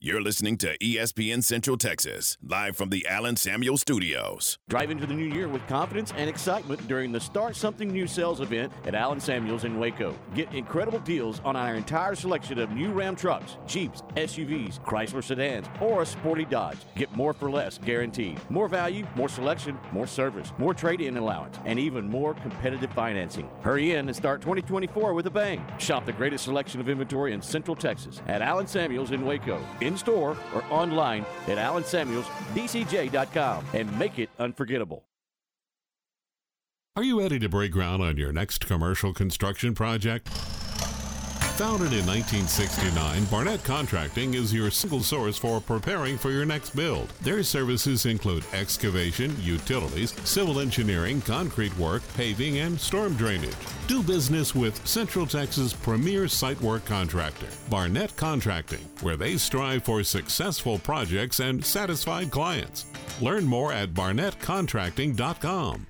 You're listening to ESPN Central Texas, live from the Allen Samuel Studios. Drive into the new year with confidence and excitement during the Start Something New sales event at Allen Samuels in Waco. Get incredible deals on our entire selection of new Ram trucks, Jeeps, SUVs, Chrysler sedans, or a sporty Dodge. Get more for less, guaranteed. More value, more selection, more service, more trade in allowance, and even more competitive financing. Hurry in and start 2024 with a bang. Shop the greatest selection of inventory in Central Texas at Allen Samuels in Waco in store or online at allensamuelsdcj.com and make it unforgettable. Are you ready to break ground on your next commercial construction project? Founded in 1969, Barnett Contracting is your single source for preparing for your next build. Their services include excavation, utilities, civil engineering, concrete work, paving, and storm drainage. Do business with Central Texas' premier site work contractor, Barnett Contracting, where they strive for successful projects and satisfied clients. Learn more at barnettcontracting.com.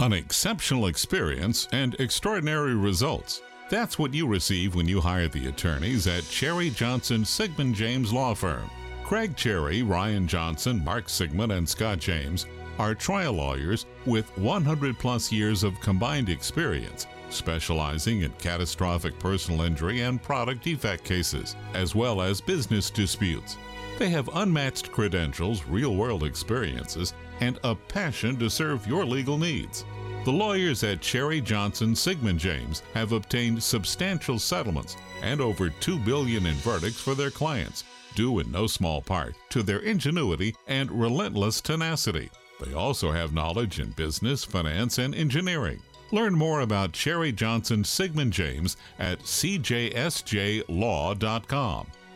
An exceptional experience and extraordinary results. That's what you receive when you hire the attorneys at Cherry Johnson Siegmund James Law Firm. Craig Cherry, Ryan Johnson, Mark Siegmund, and Scott James are trial lawyers with 100 plus years of combined experience, specializing in catastrophic personal injury and product defect cases, as well as business disputes. They have unmatched credentials, real world experiences, and a passion to serve your legal needs. The lawyers at Cherry Johnson Siegmund James have obtained substantial settlements and over 2 billion in verdicts for their clients, due in no small part to their ingenuity and relentless tenacity. They also have knowledge in business, finance, and engineering. Learn more about Cherry Johnson Siegmund James at cjsjlaw.com.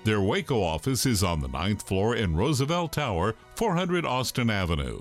Their Waco office is on the ninth floor in Roosevelt Tower, 400 Austin Avenue.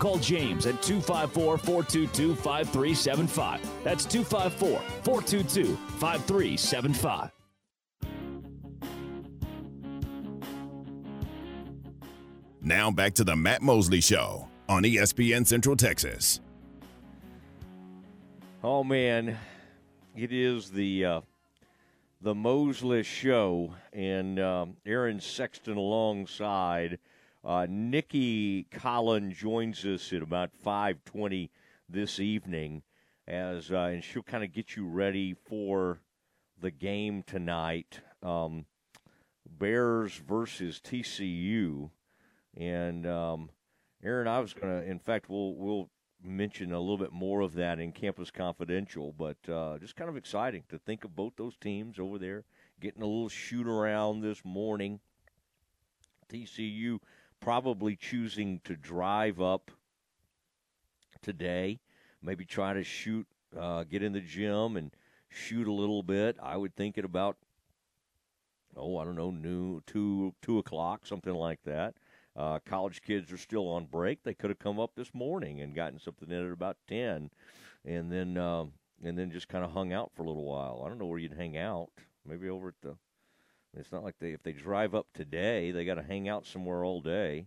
Call James at 254 422 5375. That's 254 422 5375. Now back to the Matt Mosley Show on ESPN Central Texas. Oh man, it is the uh, the Mosley Show, and um, Aaron Sexton alongside. Uh, Nicki Collen joins us at about five twenty this evening, as uh, and she'll kind of get you ready for the game tonight. Um, Bears versus TCU, and um, Aaron, I was gonna. In fact, we'll we'll mention a little bit more of that in Campus Confidential, but uh, just kind of exciting to think of both those teams over there getting a little shoot around this morning. TCU probably choosing to drive up today, maybe try to shoot, uh, get in the gym and shoot a little bit. I would think at about oh, I don't know, noon, two two o'clock, something like that. Uh, college kids are still on break. They could have come up this morning and gotten something in at about ten, and then um, and then just kind of hung out for a little while. I don't know where you'd hang out. Maybe over at the. It's not like they if they drive up today, they got to hang out somewhere all day.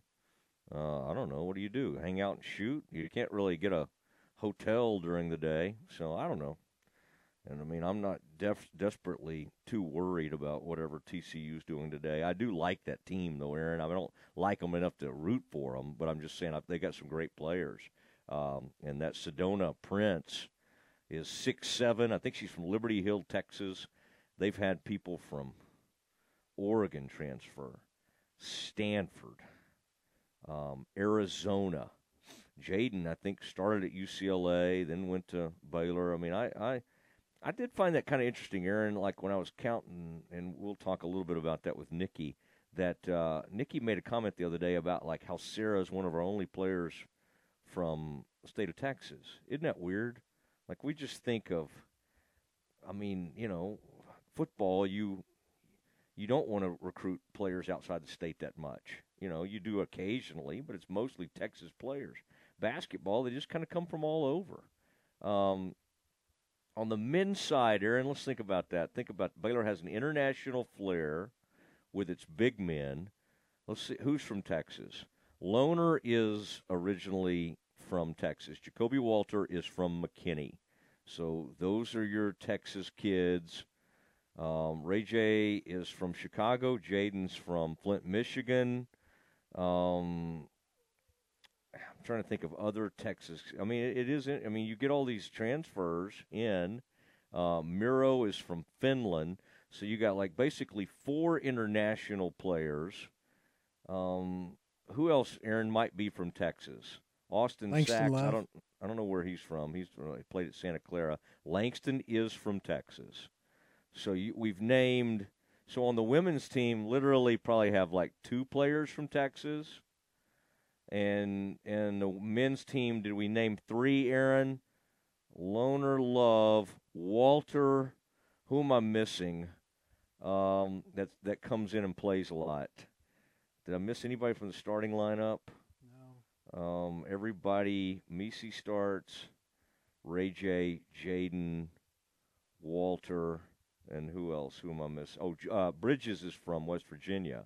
Uh, I don't know. What do you do? Hang out and shoot? You can't really get a hotel during the day, so I don't know. And I mean, I'm not def- desperately too worried about whatever TCU's doing today. I do like that team, though, Aaron. I don't like them enough to root for them, but I'm just saying they got some great players. Um, and that Sedona Prince is six seven. I think she's from Liberty Hill, Texas. They've had people from Oregon transfer, Stanford, um, Arizona. Jaden, I think, started at UCLA, then went to Baylor. I mean, I, I, I did find that kind of interesting, Aaron. Like when I was counting, and we'll talk a little bit about that with Nicki. That uh, Nicki made a comment the other day about like how Sarah is one of our only players from the state of Texas. Isn't that weird? Like we just think of, I mean, you know, football. You you don't want to recruit players outside the state that much. You know, you do occasionally, but it's mostly Texas players. Basketball, they just kind of come from all over. Um, on the men's side, Aaron, let's think about that. Think about Baylor has an international flair with its big men. Let's see who's from Texas. Lohner is originally from Texas. Ja'Kobe Walter is from McKinney. So those are your Texas kids. Um, Ray J is from Chicago. Jaden's from Flint, Michigan. Um, I'm trying to think of other Texas. I mean, it, it isn't. I mean, you get all these transfers in. Uh, Miro is from Finland, so you got like basically four international players. Um, who else? Aaron might be from Texas. Austin Langston Sachs. Love. I don't. I don't know where he's from. He's uh, he played at Santa Clara. Langston is from Texas. So you, we've named. So on the women's team, literally probably have like two players from Texas. And and the men's team, did we name three? Aaron, Lohner, Love, Walter. Who am I missing? Um, that that comes in and plays a lot. Did I miss anybody from the starting lineup? No. Um, everybody. Missi starts. Ray J, Jaden, Walter, and who else? Who am I missing? Oh, uh, Bridges is from West Virginia.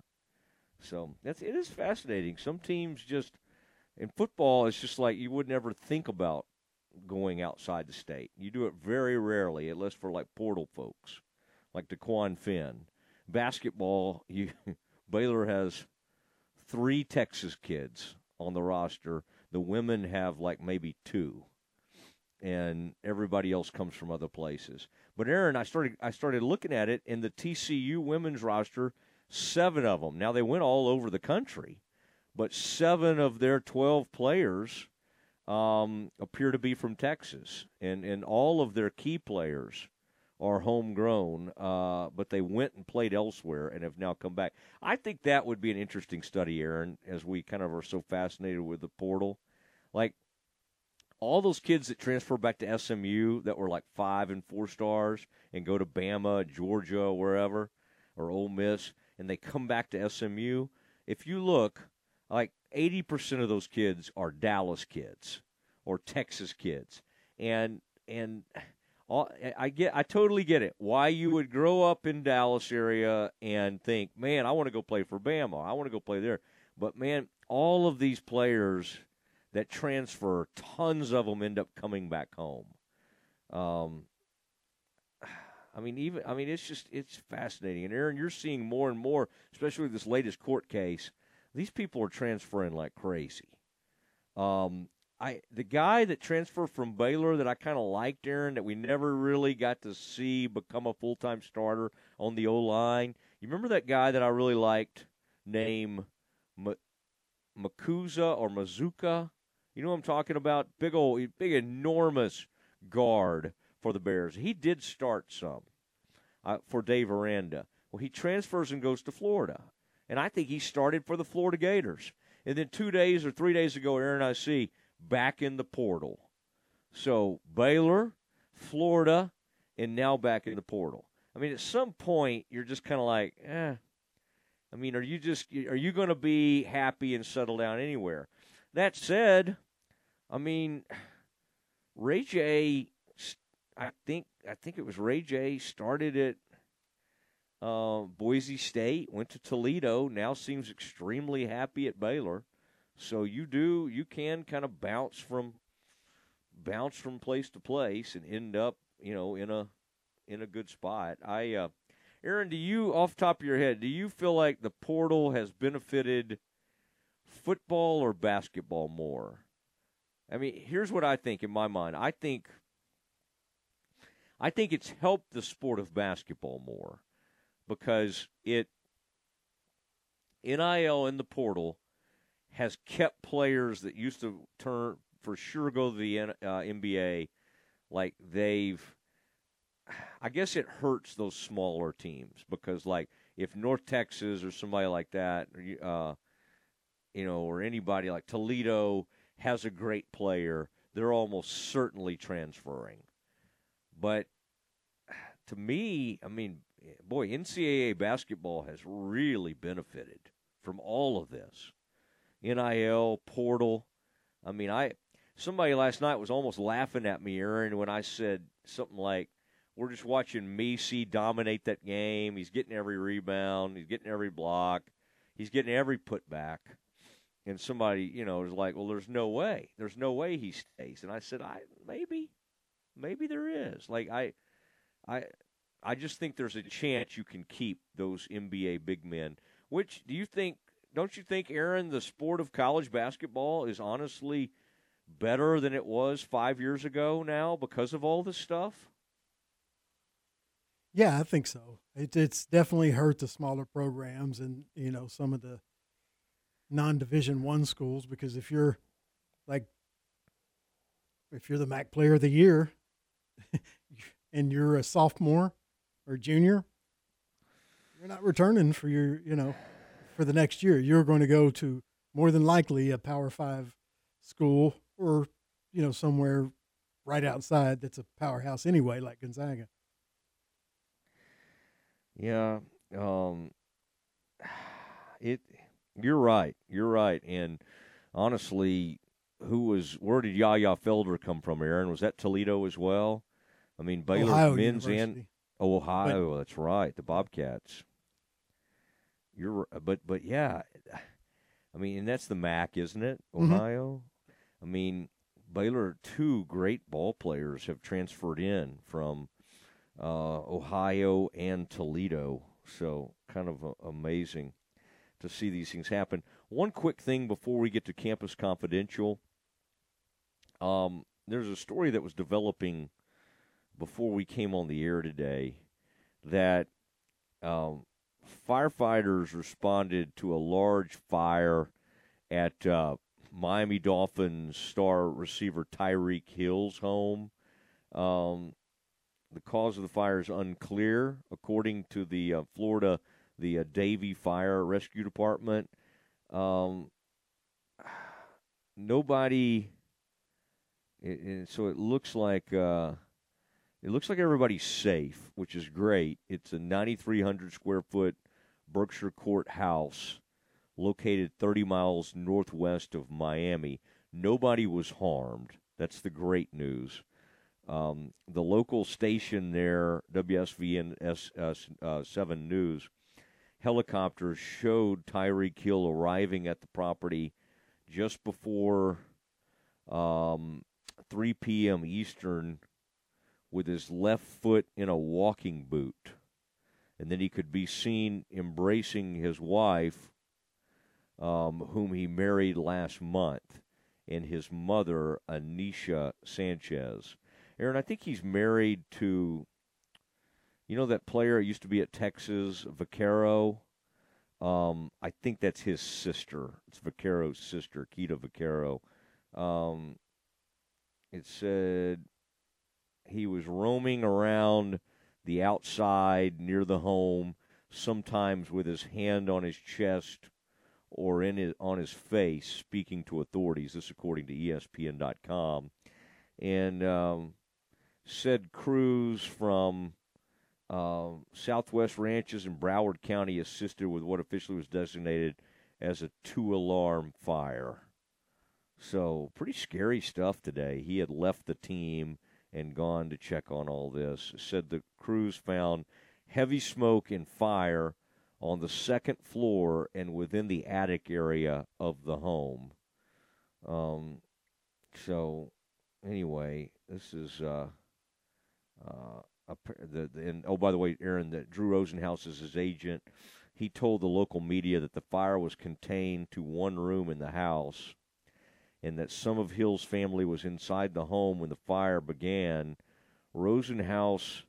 So that's it is fascinating. Some teams just in football, it's just like you would never think about going outside the state. You do it very rarely, unless for like portal folks, like Dequan Finn. Basketball, you Baylor has three Texas kids on the roster. The women have like maybe two, and everybody else comes from other places. But Aaron, I started I started looking at it in the TCU women's roster. Seven of them. Now they went all over the country, but seven of their twelve players um, appear to be from Texas, and and all of their key players are homegrown, uh, but they went and played elsewhere and have now come back. I think that would be an interesting study, Aaron, as we kind of are so fascinated with the portal. Like all those kids that transfer back to SMU that were like five and four stars and go to Bama, Georgia, wherever, or Ole Miss, and they come back to SMU. If you look, like 80% of those kids are Dallas kids or Texas kids. And, and, all, I get, I totally get it. Why you would grow up in Dallas area and think, man, I want to go play for Bama. I want to go play there. But man, all of these players that transfer, tons of them end up coming back home. Um, I mean, even I mean, it's just it's fascinating. And Aaron, you're seeing more and more, especially this latest court case. These people are transferring like crazy. Um, I the guy that transferred from Baylor that I kind of liked, Aaron, that we never really got to see become a full time starter on the O line. You remember that guy that I really liked, name M- Makuza or Mazuka? You know what I'm talking about? Big old, big enormous guard for the Bears. He did start some uh, for Dave Aranda. Well, he transfers and goes to Florida, and I think he started for the Florida Gators. And then two days or three days ago, Aaron, I see back in the portal. So Baylor, Florida, and now back in the portal. I mean, at some point, you're just kind of like, eh. I mean, are you just are you going to be happy and settle down anywhere? That said, I mean, Ray J. I think I think it was Ray J. started at uh, Boise State, went to Toledo, now seems extremely happy at Baylor. So you do you can kind of bounce from bounce from place to place and end up you know in a in a good spot. I uh, Aaron, do you off top of your head do you feel like the portal has benefited football or basketball more? I mean, here's what I think in my mind. I think I think it's helped the sport of basketball more because it NIL in the portal has kept players that used to turn for sure go to the uh, NBA like they've I guess it hurts those smaller teams because like if North Texas or somebody like that uh, you know or anybody like Toledo has a great player they're almost certainly transferring but to me I mean boy NCAA basketball has really benefited from all of this NIL portal I mean I somebody last night was almost laughing at me, Aaron, when I said something like, "We're just watching Missi dominate that game. He's getting every rebound. He's getting every block. He's getting every putback." And somebody, you know, is like, "Well, there's no way. There's no way he stays." And I said, "I maybe, maybe there is. Like I, I, I just think there's a chance you can keep those NBA big men. Which do you think? Don't you think, Aaron, the sport of college basketball is honestly?" better than it was five years ago now because of all this stuff? Yeah, I think so. It, it's definitely hurt the smaller programs and you know some of the non-division one schools because if you're like if you're the MAC Player of the Year and you're a sophomore or junior, you're not returning for your you know for the next year. You're going to go to more than likely a Power Five school or you know somewhere right outside that's a powerhouse anyway, like Gonzaga. Yeah, um, it. You're right. You're right. And honestly, who was where did Yaya Felder come from? Aaron was that Toledo as well? I mean, Baylor Ohio men's University. and oh, Ohio. that's right, the Bobcats. You're, but but yeah, I mean, and that's the MAC, isn't it? Mhm. Ohio. I mean, Baylor, two great ball players have transferred in from uh, Ohio and Toledo. So kind of uh, amazing to see these things happen. One quick thing before we get to Campus Confidential. Um, there's a story that was developing before we came on the air today that um, firefighters responded to a large fire at uh, Miami Dolphins star receiver Tyreek Hill's home. Um, the cause of the fire is unclear, according to the uh, Florida, the uh, Davie Fire Rescue Department. Um, nobody. It, it- so it looks like uh, it looks like everybody's safe, which is great. It's a 9,300 square foot Berkshire Court house located 30 miles northwest of Miami. Nobody was harmed. That's the great news. Um, the local station there, WSVN S, S, uh, 7 News, helicopters showed Tyreek Hill arriving at the property just before um, 3 p.m. Eastern with his left foot in a walking boot. And then he could be seen embracing his wife, um, whom he married last month, and his mother, Anisha Sanchez. Aaron, I think he's married to, you know, that player used to be at Texas, Vaccaro. Um, I think that's his sister. It's Vaccaro's sister, Keeta Vaccaro. Um, it said he was roaming around the outside near the home, sometimes with his hand on his chest or in his, on his face, speaking to authorities. This, according to ESPN.com, and um, said crews from um, Southwest Ranches in Broward County assisted with what officially was designated as a two-alarm fire. So pretty scary stuff today. He had left the team and gone to check on all this. Said the crews found heavy smoke and fire on the second floor and within the attic area of the home. Um, so anyway, this is uh, uh, the, the and oh by the way, Aaron, that Drew Rosenhaus is his agent. He told the local media that the fire was contained to one room in the house and that some of Hill's family was inside the home when the fire began. Rosenhaus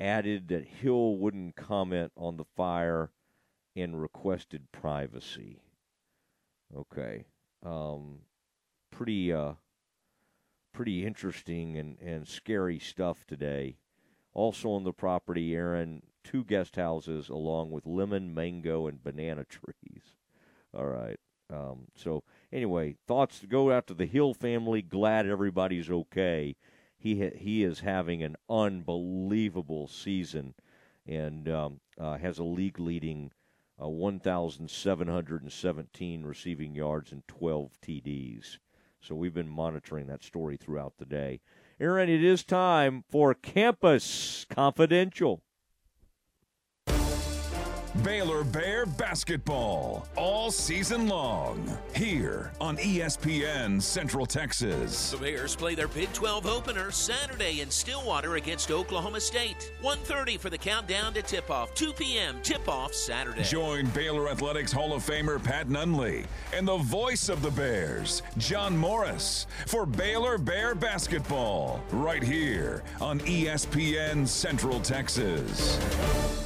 added that Hill wouldn't comment on the fire and requested privacy. Okay. Um, pretty uh, pretty interesting and, and scary stuff today. Also on the property, Aaron, two guest houses along with lemon, mango, and banana trees. All right. Um, so anyway, thoughts to go out to the Hill family. Glad everybody's okay. He ha- he is having an unbelievable season, and um, uh, has a league leading uh, 1,717 receiving yards and 12 TDs. So we've been monitoring that story throughout the day. Aaron, it is time for Campus Confidential. Baylor Bear basketball all season long here on ESPN Central Texas. The Bears play their Big 12 opener Saturday in Stillwater against Oklahoma State. 1:30 for the countdown to tip-off. 2 p.m. tip-off Saturday. Join Baylor Athletics Hall of Famer Pat Nunley and the voice of the Bears, John Morris, for Baylor Bear basketball right here on ESPN Central Texas.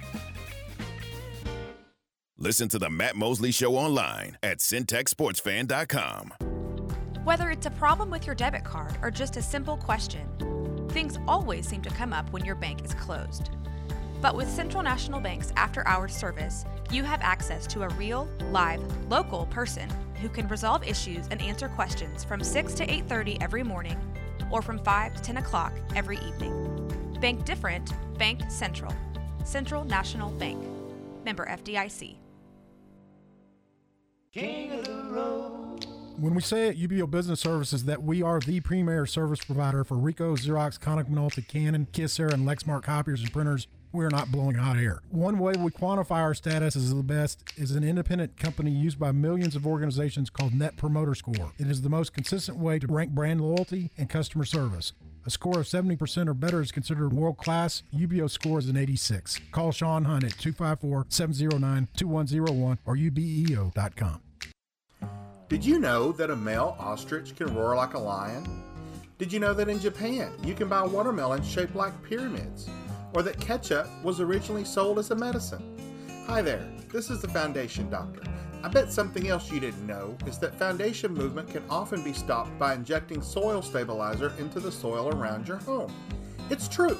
Listen to the Matt Mosley Show online at centexsportsfan.com. Whether it's a problem with your debit card or just a simple question, things always seem to come up when your bank is closed. But with Central National Bank's after hours service, you have access to a real, live, local person who can resolve issues and answer questions from 6 to 8:30 every morning or from 5 to 10 o'clock every evening. Bank different, Bank Central. Central National Bank. Member FDIC. King of the road. When we say at UBEO Business Services that we are the premier service provider for Ricoh, Xerox, Konica Minolta, Canon, Kyocera, and Lexmark copiers and printers, we're not blowing hot air. One way we quantify our status as the best is an independent company used by millions of organizations called Net Promoter Score. It is the most consistent way to rank brand loyalty and customer service. A score of 70% or better is considered world class. UBEO score is an 86. Call Sean Hunt at 254 709 2101 or ubeo.com. Did you know that a male ostrich can roar like a lion? Did you know that in Japan you can buy watermelons shaped like pyramids? Or that ketchup was originally sold as a medicine? Hi there, this is the Foundation Doctor. I bet something else you didn't know is that foundation movement can often be stopped by injecting soil stabilizer into the soil around your home. It's true.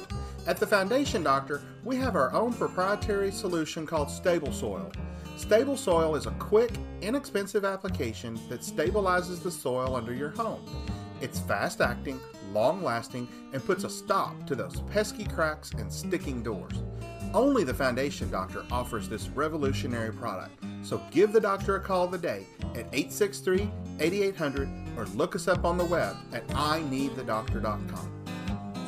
At the Foundation Doctor, we have our own proprietary solution called Stable Soil. Stable Soil is a quick, inexpensive application that stabilizes the soil under your home. It's fast acting, long lasting, and puts a stop to those pesky cracks and sticking doors. Only the Foundation Doctor offers this revolutionary product. So give the doctor a call today at 863 8800 or look us up on the web at ineedthedoctor.com.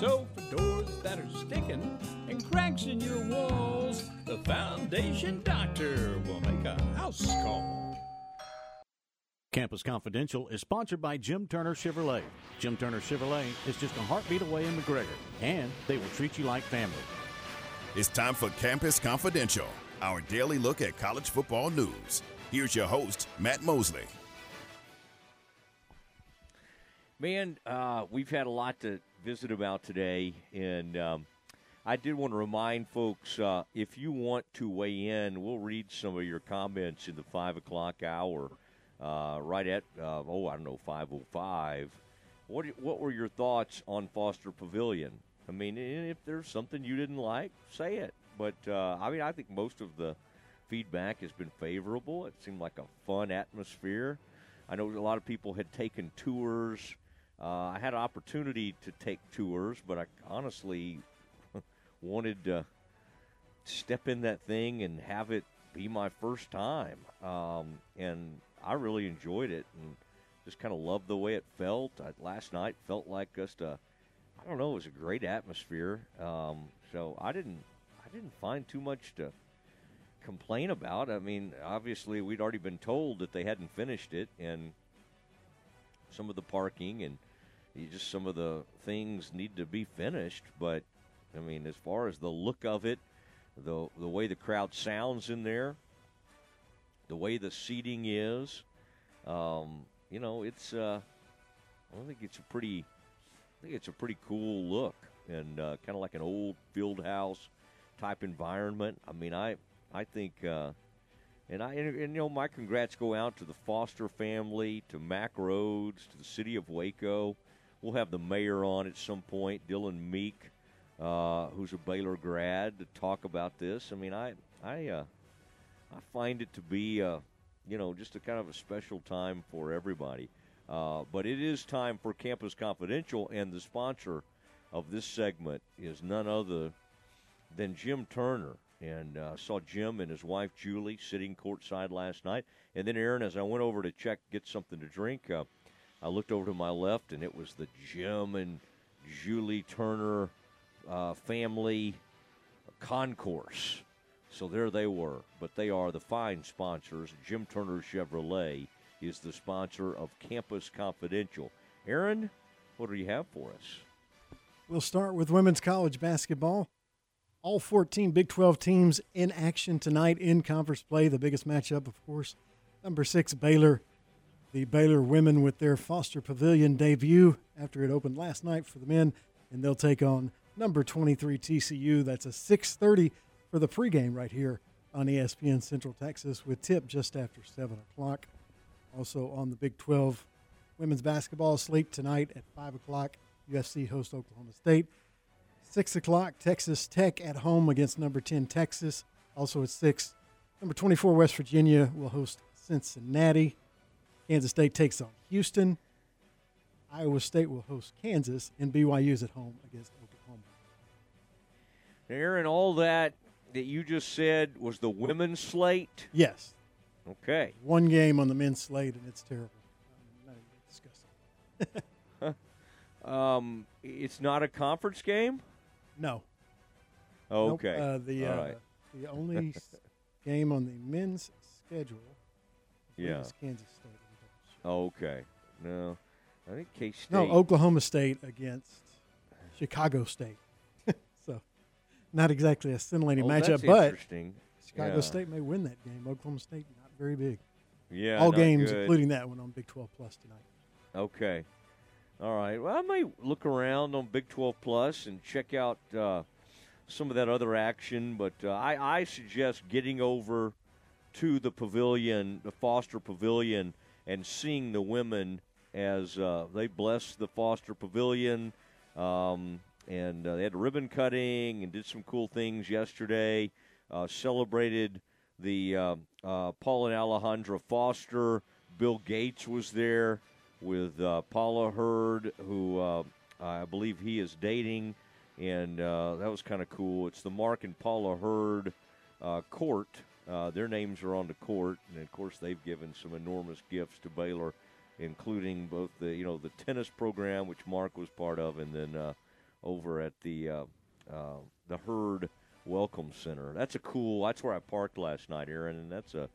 So for doors that are sticking and cracks in your walls, the Foundation Doctor will make a house call. Campus Confidential is sponsored by Jim Turner Chevrolet. Jim Turner Chevrolet is just a heartbeat away in McGregor, and they will treat you like family. It's time for Campus Confidential, our daily look at college football news. Here's your host, Matt Mosley. Man, uh, we've had a lot to visit about today, and um, I did want to remind folks uh, if you want to weigh in, we'll read some of your comments in the five o'clock hour, uh, right at uh, oh I don't know five oh five. What what were your thoughts on Foster Pavilion? I mean, if there's something you didn't like, say it. But uh, I mean, I think most of the feedback has been favorable. It seemed like a fun atmosphere. I know a lot of people had taken tours. Uh, I had an opportunity to take tours, but I honestly wanted to step in that thing and have it be my first time. Um, and I really enjoyed it and just kind of loved the way it felt. I, last night felt like just a, I don't know, it was a great atmosphere. Um, so I didn't, I didn't find too much to complain about. I mean, obviously we'd already been told that they hadn't finished it, and some of the parking and just some of the things need to be finished. But I mean, as far as the look of it, the the way the crowd sounds in there, the way the seating is, um, you know, it's uh, I think it's a pretty, think it's a pretty cool look and uh, kind of like an old field house type environment. I mean, I I think. Uh, and I and, you know my congrats go out to the Foster family, to Mack Rhoades, to the city of Waco. We'll have the mayor on at some point, Dillon Meek, uh, who's a Baylor grad, to talk about this. I mean, I I uh, I find it to be uh, you know just a kind of a special time for everybody. Uh, but it is time for Campus Confidential, and the sponsor of this segment is none other than Jim Turner and uh, saw Jim and his wife Julie sitting courtside last night. And then Aaron, as I went over to check, get something to drink, uh, I looked over to my left, and it was the Jim and Julie Turner uh, family concourse. So there they were, but they are the fine sponsors. Jim Turner Chevrolet is the sponsor of Campus Confidential. Aaron, what do you have for us? We'll start with women's college basketball. All 14 Big 12 teams in action tonight in conference play. The biggest matchup, of course, number six Baylor. The Baylor women with their Foster Pavilion debut after it opened last night for the men, and they'll take on number 23 TCU. That's a 6:30 for the pregame right here on ESPN Central Texas with tip just after seven o'clock. Also on the Big 12 women's basketball slate tonight at five o'clock. USC hosts Oklahoma State. 6 o'clock, Texas Tech at home against number 10 Texas. Also at 6, number 24 West Virginia will host Cincinnati. Kansas State takes on Houston. Iowa State will host Kansas, and BYU's at home against Oklahoma. Aaron, all that that you just said was the women's slate? Yes. Okay. One game on the men's slate, and it's terrible. I'm not um, it's not a conference game? No. Okay. Nope. Uh, the uh, right. the only game on the men's schedule Yeah. is Kansas State. Okay. No, I think K State. No, Oklahoma State against Chicago State. so, not exactly a scintillating Oh, matchup, but interesting. Chicago Yeah. State may win that game. Oklahoma State not very big. Yeah, all games, good. including that one on Big 12 Plus tonight. Okay. All right. Well, I may look around on Big 12 Plus and check out uh, some of that other action, but uh, I, I suggest getting over to the pavilion, the Foster Pavilion, and seeing the women as uh, they bless the Foster Pavilion. Um, and uh, they had a ribbon cutting and did some cool things yesterday. Uh, celebrated the uh, uh, Paul and Alejandra Foster. Bill Gates was there with uh, Paula Hurd, who uh, I believe he is dating, and uh, that was kind of cool. It's the Mark and Paula Hurd uh, court. Uh, their names are on the court, and of course they've given some enormous gifts to Baylor, including both the you know the tennis program, which Mark was part of, and then over at the the Hurd Welcome Center. That's a cool. That's where I parked last night, Aaron, and that's a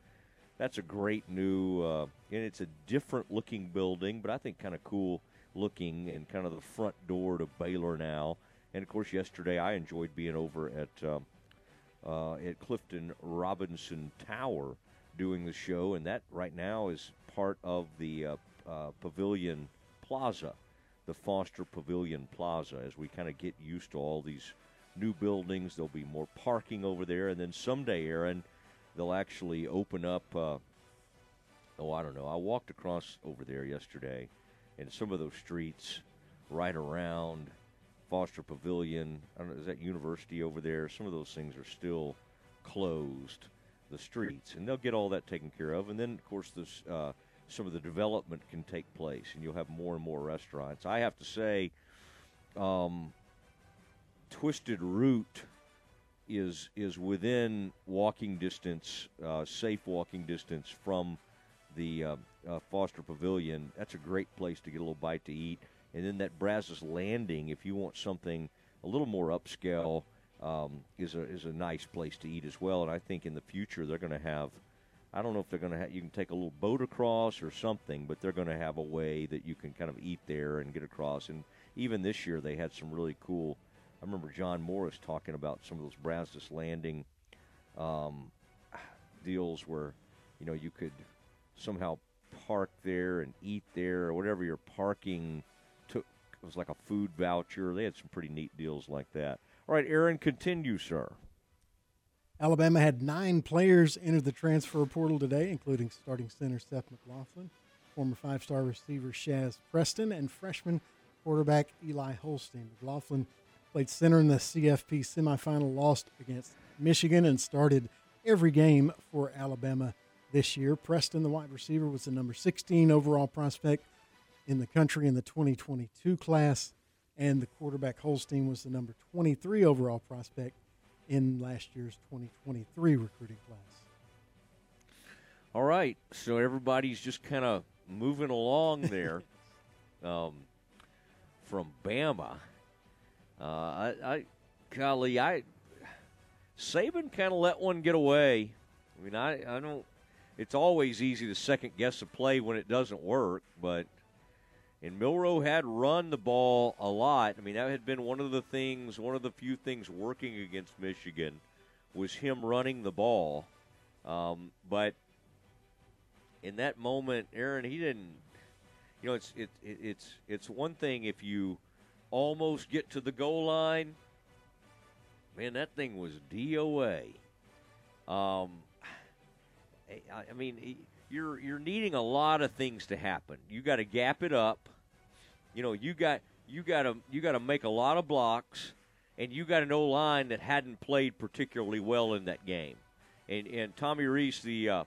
that's a great new uh, and it's a different looking building, but I think kind of cool looking and kind of the front door to Baylor now. And of course, yesterday I enjoyed being over at um, uh, at Clifton Robinson Tower doing the show, and that right now is part of the uh, uh, Pavilion Plaza, the Foster Pavilion Plaza. As we kind of get used to all these new buildings, there'll be more parking over there, and then someday, Aaron, they'll actually open up. Uh, oh, I don't know. I walked across over there yesterday, and some of those streets right around Foster Pavilion. I don't know, is that university over there? Some of those things are still closed. the streets, and they'll get all that taken care of. And then, of course, this uh, some of the development can take place, and you'll have more and more restaurants. I have to say, um, Twisted Root is is within walking distance, uh, safe walking distance from the uh, uh, Foster Pavilion. That's a great place to get a little bite to eat. And then that Brazos Landing, if you want something a little more upscale, um, is a is a nice place to eat as well. And I think in the future they're going to have. I don't know if they're going to have. You can take a little boat across or something, but they're going to have a way that you can kind of eat there and get across. And even this year they had some really cool. I remember John Morris talking about some of those Brazos Landing um, deals where, you know, you could somehow park there and eat there or whatever your parking took. It was like a food voucher. They had some pretty neat deals like that. All right, Aaron, continue, sir. Alabama had nine players enter the transfer portal today, including starting center Seth McLaughlin, former five star receiver Shaz Preston, and freshman quarterback Eli Holstein. McLaughlin played center in the CFP semifinal, lost against Michigan, and started every game for Alabama this year. Preston, the wide receiver, was the number 16 overall prospect in the country in the 2022 class, and the quarterback Holstein was the number 23 overall prospect in last year's 2023 recruiting class. All right, so everybody's just kind of moving along there um, from Bama. Uh, I, I, golly, I Saban kind of let one get away. I mean, I, I don't. It's always easy to second guess a play when it doesn't work, but and Milroe had run the ball a lot. I mean, that had been one of the things, one of the few things working against Michigan was him running the ball. Um, but in that moment, Aaron, he didn't. You know, it's it, it, it's it's one thing if you almost get to the goal line. Man, that thing was DOA. Um, I, I mean, you're you're needing a lot of things to happen. You got to gap it up. You know, you got you got to you got to make a lot of blocks, and you got an O line that hadn't played particularly well in that game. And and Tommy Rees, the uh,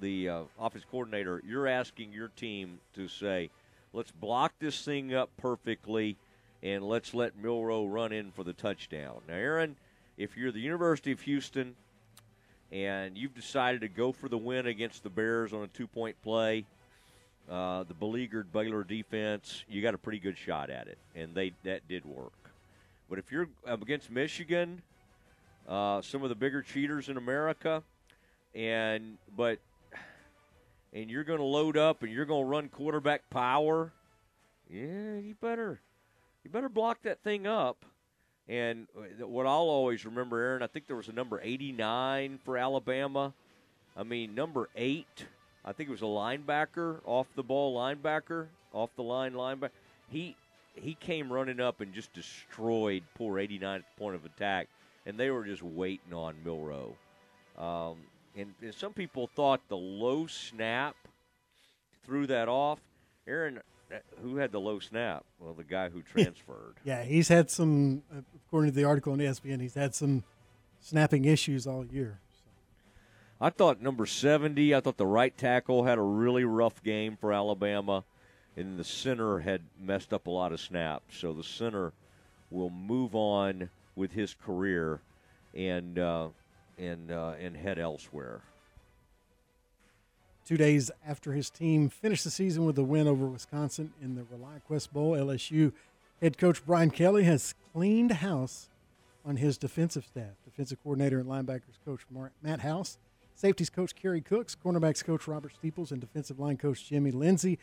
the uh, office coordinator, you're asking your team to say, let's block this thing up perfectly, and let's let Milroe run in for the touchdown. Now, Aaron, if you're the University of Houston and you've decided to go for the win against the Bears on a two point play, uh, the beleaguered Baylor defense, you got a pretty good shot at it, and they that did work. But if you're against Michigan, uh, some of the bigger cheaters in America, and but and you're going to load up and you're going to run quarterback power, yeah, you better you better block that thing up. And uh, what I'll always remember, Aaron, I think there was a number 89 for Alabama. I mean, number eight, I think it was a linebacker, off the ball linebacker, off the line linebacker. He he came running up and just destroyed poor 89 at the point of attack, and they were just waiting on Milroe. Um, and, and some people thought the low snap threw that off. Aaron, who had the low snap? Well, the guy who transferred. yeah, he's had some, according to the article on ESPN, he's had some snapping issues all year. I thought number 70, I thought the right tackle had a really rough game for Alabama, and the center had messed up a lot of snaps. So the center will move on with his career and uh, and uh, and head elsewhere. Two days after his team finished the season with a win over Wisconsin in the ReliaQuest Bowl, LSU head coach Brian Kelly has cleaned house on his defensive staff. Defensive coordinator and linebackers coach Matt House, safeties coach Kerry Cooks, cornerbacks coach Robert Steeples, and defensive line coach Jimmy Lindsey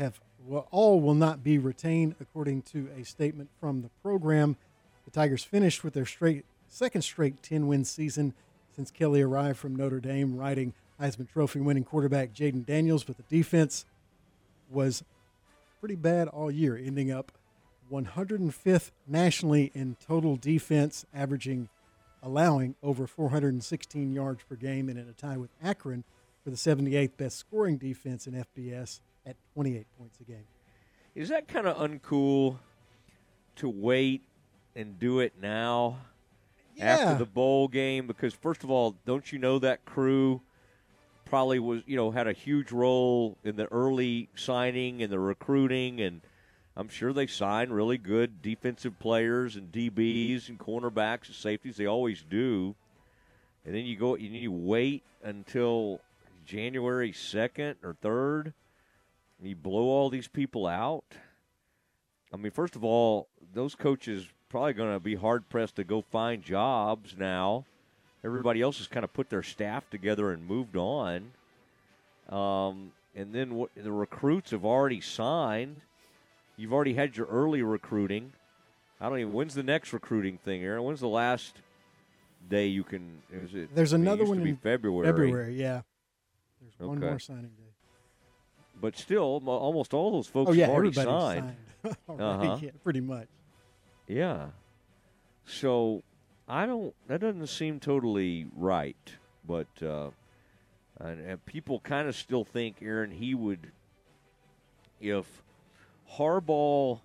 have well, all will not be retained, according to a statement from the program. The Tigers finished with their straight second straight 10 win season since Kelly arrived from Notre Dame, riding Heisman Trophy winning quarterback Jayden Daniels, but the defense was pretty bad all year, ending up 105th nationally in total defense, averaging, allowing over 416 yards per game, and in a tie with Akron for the 78th best scoring defense in FBS at 28 points a game. Is that kind of uncool to wait and do it now? Yeah, to the bowl game because first of all, don't you know that crew probably was you know had a huge role in the early signing and the recruiting and I'm sure they signed really good defensive players and DBs and cornerbacks and safeties. They always do. And then you go you need to wait until January second or third and you blow all these people out. I mean, first of all, those coaches probably going to be hard pressed to go find jobs now. Everybody else has kind of put their staff together and moved on. Um, and then what, the recruits have already signed. You've already had your early recruiting. I don't even. When's the next recruiting thing, Aaron? When's the last day you can? Is it? There's it another used one to be in February. February, yeah. There's one more signing day. But still, mo- almost all those folks oh yeah, have already signed. signed. Already, Uh-huh. yeah, pretty much. Yeah. So I don't. That doesn't seem totally right. But uh, and, and people kind of still think Aaron he would, if Harbaugh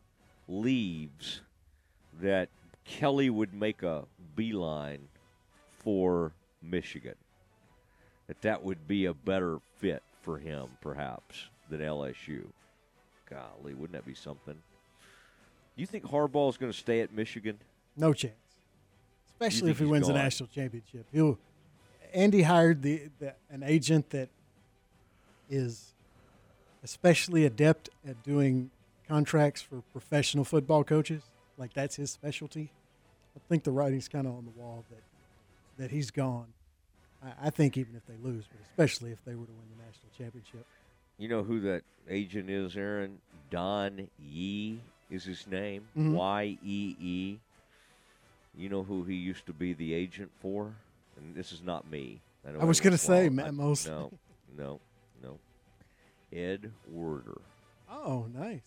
leaves, that Kelly would make a beeline for Michigan. That that would be a better fit for him, perhaps, than LSU. Golly, wouldn't that be something? Do You think Harbaugh is going to stay at Michigan? No chance. Especially if he wins a national championship. He'll Andy hired the, the an agent that is especially adept at doing contracts for professional football coaches. Like that's his specialty. I think the writing's kind of on the wall that that he's gone. I, I think even if they lose, but especially if they were to win the national championship. You know who that agent is, Aaron? Don Yee is his name. Mhm. Y E E. You know who he used to be the agent for? And this is not me. know I was gonna say. Matt I- Mosley. No, no, no. Ed Werder. Oh, nice.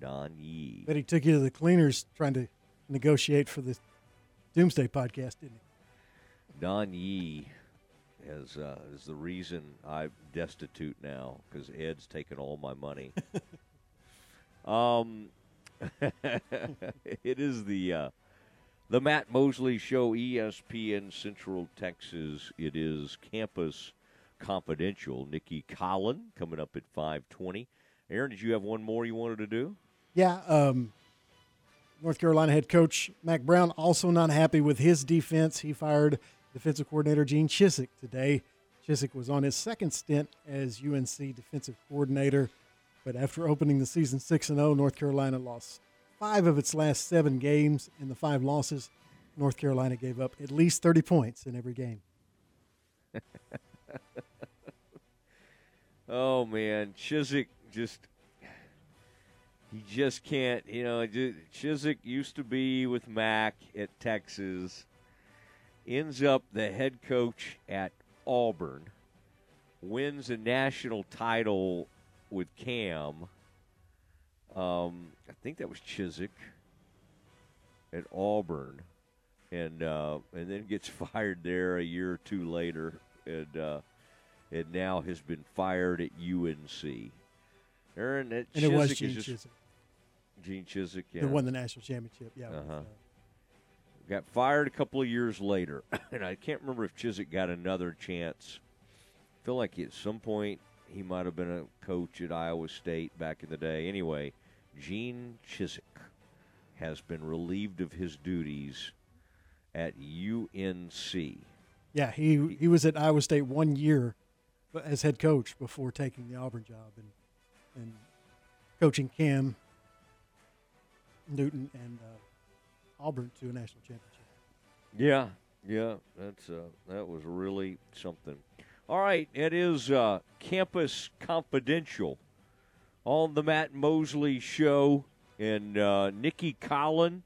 Don Yee. But he took you to the cleaners trying to negotiate for the Doomsday podcast, didn't he? Don Yee is uh, is the reason I'm destitute now because Ed's taken all my money. um, it is the uh, the Matt Mosley Show, ESPN Central Texas. It is Campus Confidential. Nicki Collen coming up at five twenty. Aaron, did you have one more you wanted to do? Yeah, um, North Carolina head coach Mack Brown also not happy with his defense. He fired defensive coordinator Gene Chizik today. Chizik was on his second stint as UNC defensive coordinator, but after opening the season 6 and 0, North Carolina lost 5 of its last 7 games. In the 5 losses, North Carolina gave up at least 30 points in every game. Oh man, Chizik just he just can't. You know, Chizik used to be with Mack at Texas, ends up the head coach at Auburn, wins a national title with Cam. Um, I think that was Chizik at Auburn, and uh, and then gets fired there a year or two later, and uh, and now has been fired at UNC. Aaron, that And it was Gene is just, Chizik. Gene Chizik, yeah. That won the national championship. Yeah. Uh-huh. uh, Got fired a couple of years later, and I can't remember if Chizik got another chance. I feel like at some point he might have been a coach at Iowa State back in the day. Anyway, Gene Chizik has been relieved of his duties at UNC. Yeah, he he was at Iowa State one year as head coach before taking the Auburn job and and coaching Cam Newton and uh, Auburn to a national championship. Yeah, yeah, that's uh, that was really something. All right, it is uh, Campus Confidential on the Matt Mosley Show, and uh, Nicki Collen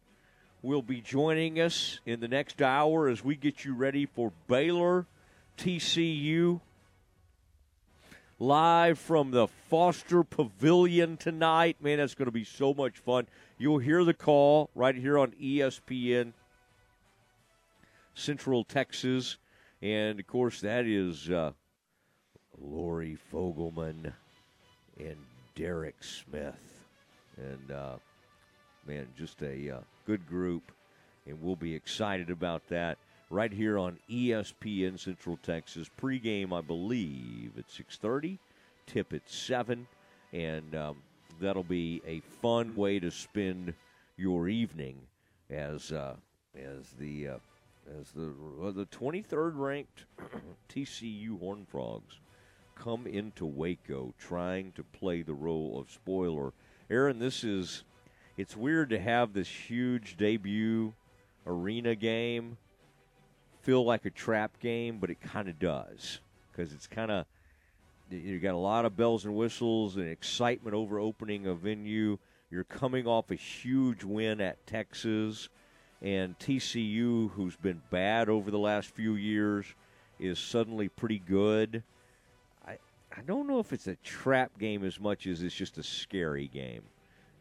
will be joining us in the next hour as we get you ready for Baylor TCU live from the Foster Pavilion tonight. Man, that's going to be so much fun. You'll hear the call right here on ESPN Central Texas. And of course, that is uh, Lori Fogleman and Derek Smith. And uh, man, just a uh, good group. And we'll be excited about that. right here on ESPN Central Texas. Pregame, I believe, at 6:30. Tip at seven, and um, that'll be a fun way to spend your evening as uh, as the uh, as the the 23rd ranked TCU Horn Frogs come into Waco trying to play the role of spoiler. Aaron, this is it's weird to have this huge debut arena game feel like a trap game, but it kind of does because it's kind of you got a lot of bells and whistles and excitement over opening a venue. You're coming off a huge win at Texas, and TCU, who's been bad over the last few years, is suddenly pretty good. I don't know if it's a trap game as much as it's just a scary game.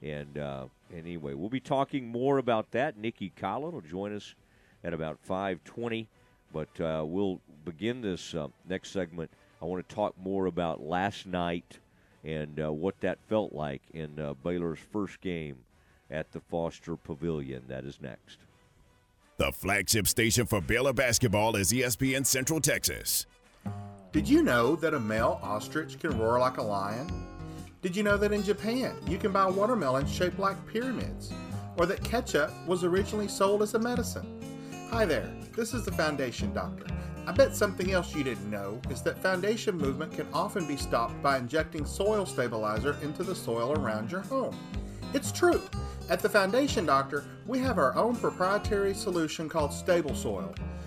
And uh, anyway, we'll be talking more about that. Nicki Collen will join us at about 5:20, but uh, we'll begin this uh, next segment. I want to talk more about last night and uh, what that felt like in uh, Baylor's first game at the Foster Pavilion. That is next. The flagship station for Baylor basketball is ESPN Central Texas. Did you know that a male ostrich can roar like a lion? Did you know that in Japan you can buy watermelons shaped like pyramids? Or that ketchup was originally sold as a medicine? Hi there, this is the Foundation Doctor. I bet something else you didn't know is that foundation movement can often be stopped by injecting soil stabilizer into the soil around your home. It's true. At the Foundation Doctor, we have our own proprietary solution called Stable Soil.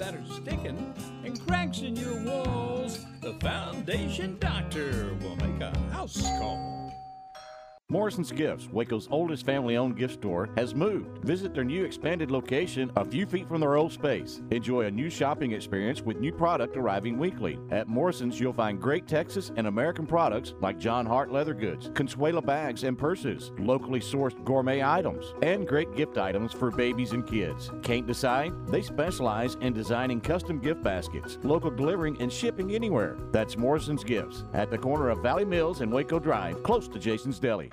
that are sticking and cracks in your walls, the Foundation Doctor will make a house call. Morrison's Gifts, Waco's oldest family owned gift store, has moved. Visit their new expanded location a few feet from their old space. Enjoy a new shopping experience with new product arriving weekly. At Morrison's, you'll find great Texas and American products like Jon Hart leather goods, Consuela bags and purses, locally sourced gourmet items, and great gift items for babies and kids. Can't decide? They specialize in designing custom gift baskets, local delivering and shipping anywhere. That's Morrison's Gifts at the corner of Valley Mills and Waco Drive, close to Jason's Deli.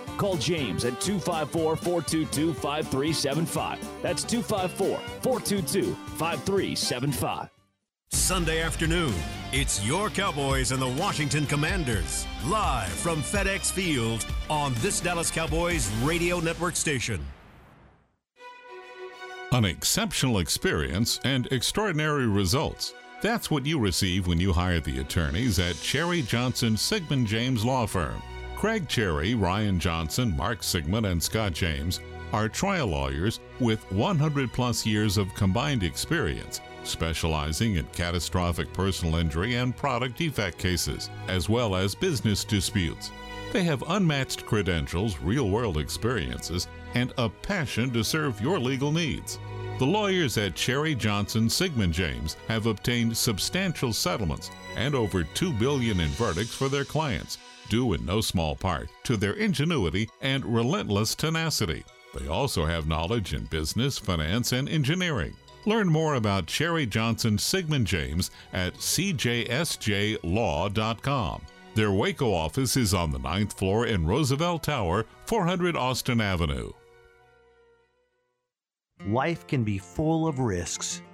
Call James at 254 422 5375. That's 254 422 5375. Sunday afternoon, it's your Cowboys and the Washington Commanders. Live from FedEx Field on this Dallas Cowboys radio network station. An exceptional experience and extraordinary results. That's what you receive when you hire the attorneys at Cherry Johnson Siegmund James Law Firm. Craig Cherry, Ryan Johnson, Mark Siegmund, and Scott James are trial lawyers with 100 plus years of combined experience, specializing in catastrophic personal injury and product defect cases, as well as business disputes. They have unmatched credentials, real world experiences, and a passion to serve your legal needs. The lawyers at Cherry Johnson Siegmund James have obtained substantial settlements and over 2 billion in verdicts for their clients, due in no small part to their ingenuity and relentless tenacity. They also have knowledge in business, finance, and engineering. Learn more about Cherry Johnson Siegmund James at cjsjlaw.com. Their Waco office is on the ninth floor in Roosevelt Tower, 400 Austin Avenue. Life can be full of risks.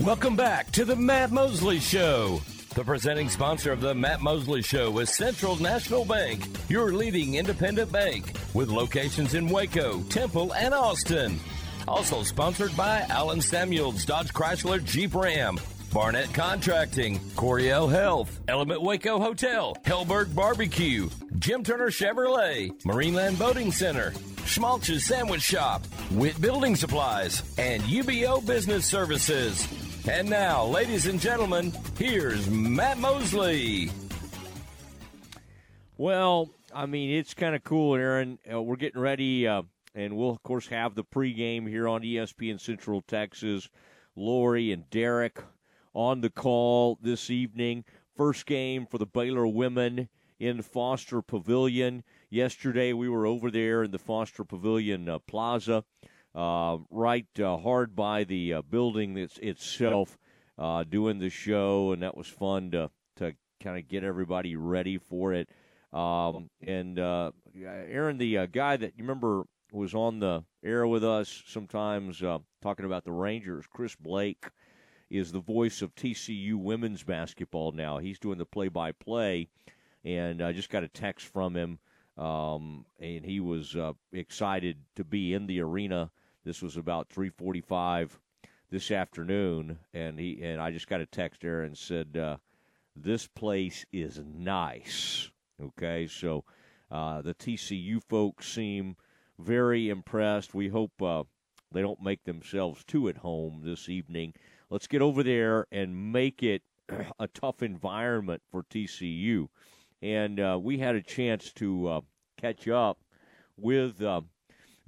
Welcome back to the Matt Mosley Show. The presenting sponsor of the Matt Mosley Show is Central National Bank, your leading independent bank with locations in Waco, Temple, and Austin. Also sponsored by Alan Samuels Dodge Chrysler Jeep Ram, Barnett Contracting, Coryell Health, Element Waco Hotel, Helberg Barbecue, Jim Turner Chevrolet, Marineland Boating Center, Schmaltz's Sandwich Shop, Witt Building Supplies, and UBEO Business Services. And now, ladies and gentlemen, here's Matt Mosley. Well, I mean, it's kind of cool, Aaron. Uh, we're getting ready, uh, and we'll, of course, have the pregame here on ESPN Central Texas. Lori and Derek on the call this evening. First game for the Baylor women in Foster Pavilion. Yesterday, we were over there in the Foster Pavilion uh, Plaza uh, right uh, hard by the uh, building that's itself, uh, doing the show, and that was fun to to kind of get everybody ready for it. Um, and Aaron, the guy that you remember was on the air with us sometimes talking about the Rangers, Chris Blake. Is the voice of TCU women's basketball now? He's doing the play-by-play, and I just got a text from him um, and he was uh, excited to be in the arena this was about 3:45 this afternoon, and he and I just got a text there and said, uh, "This place is nice." Okay, so uh, the TCU folks seem very impressed. We hope uh, they don't make themselves too at home this evening. Let's get over there and make it a tough environment for TCU. And uh, we had a chance to uh, catch up with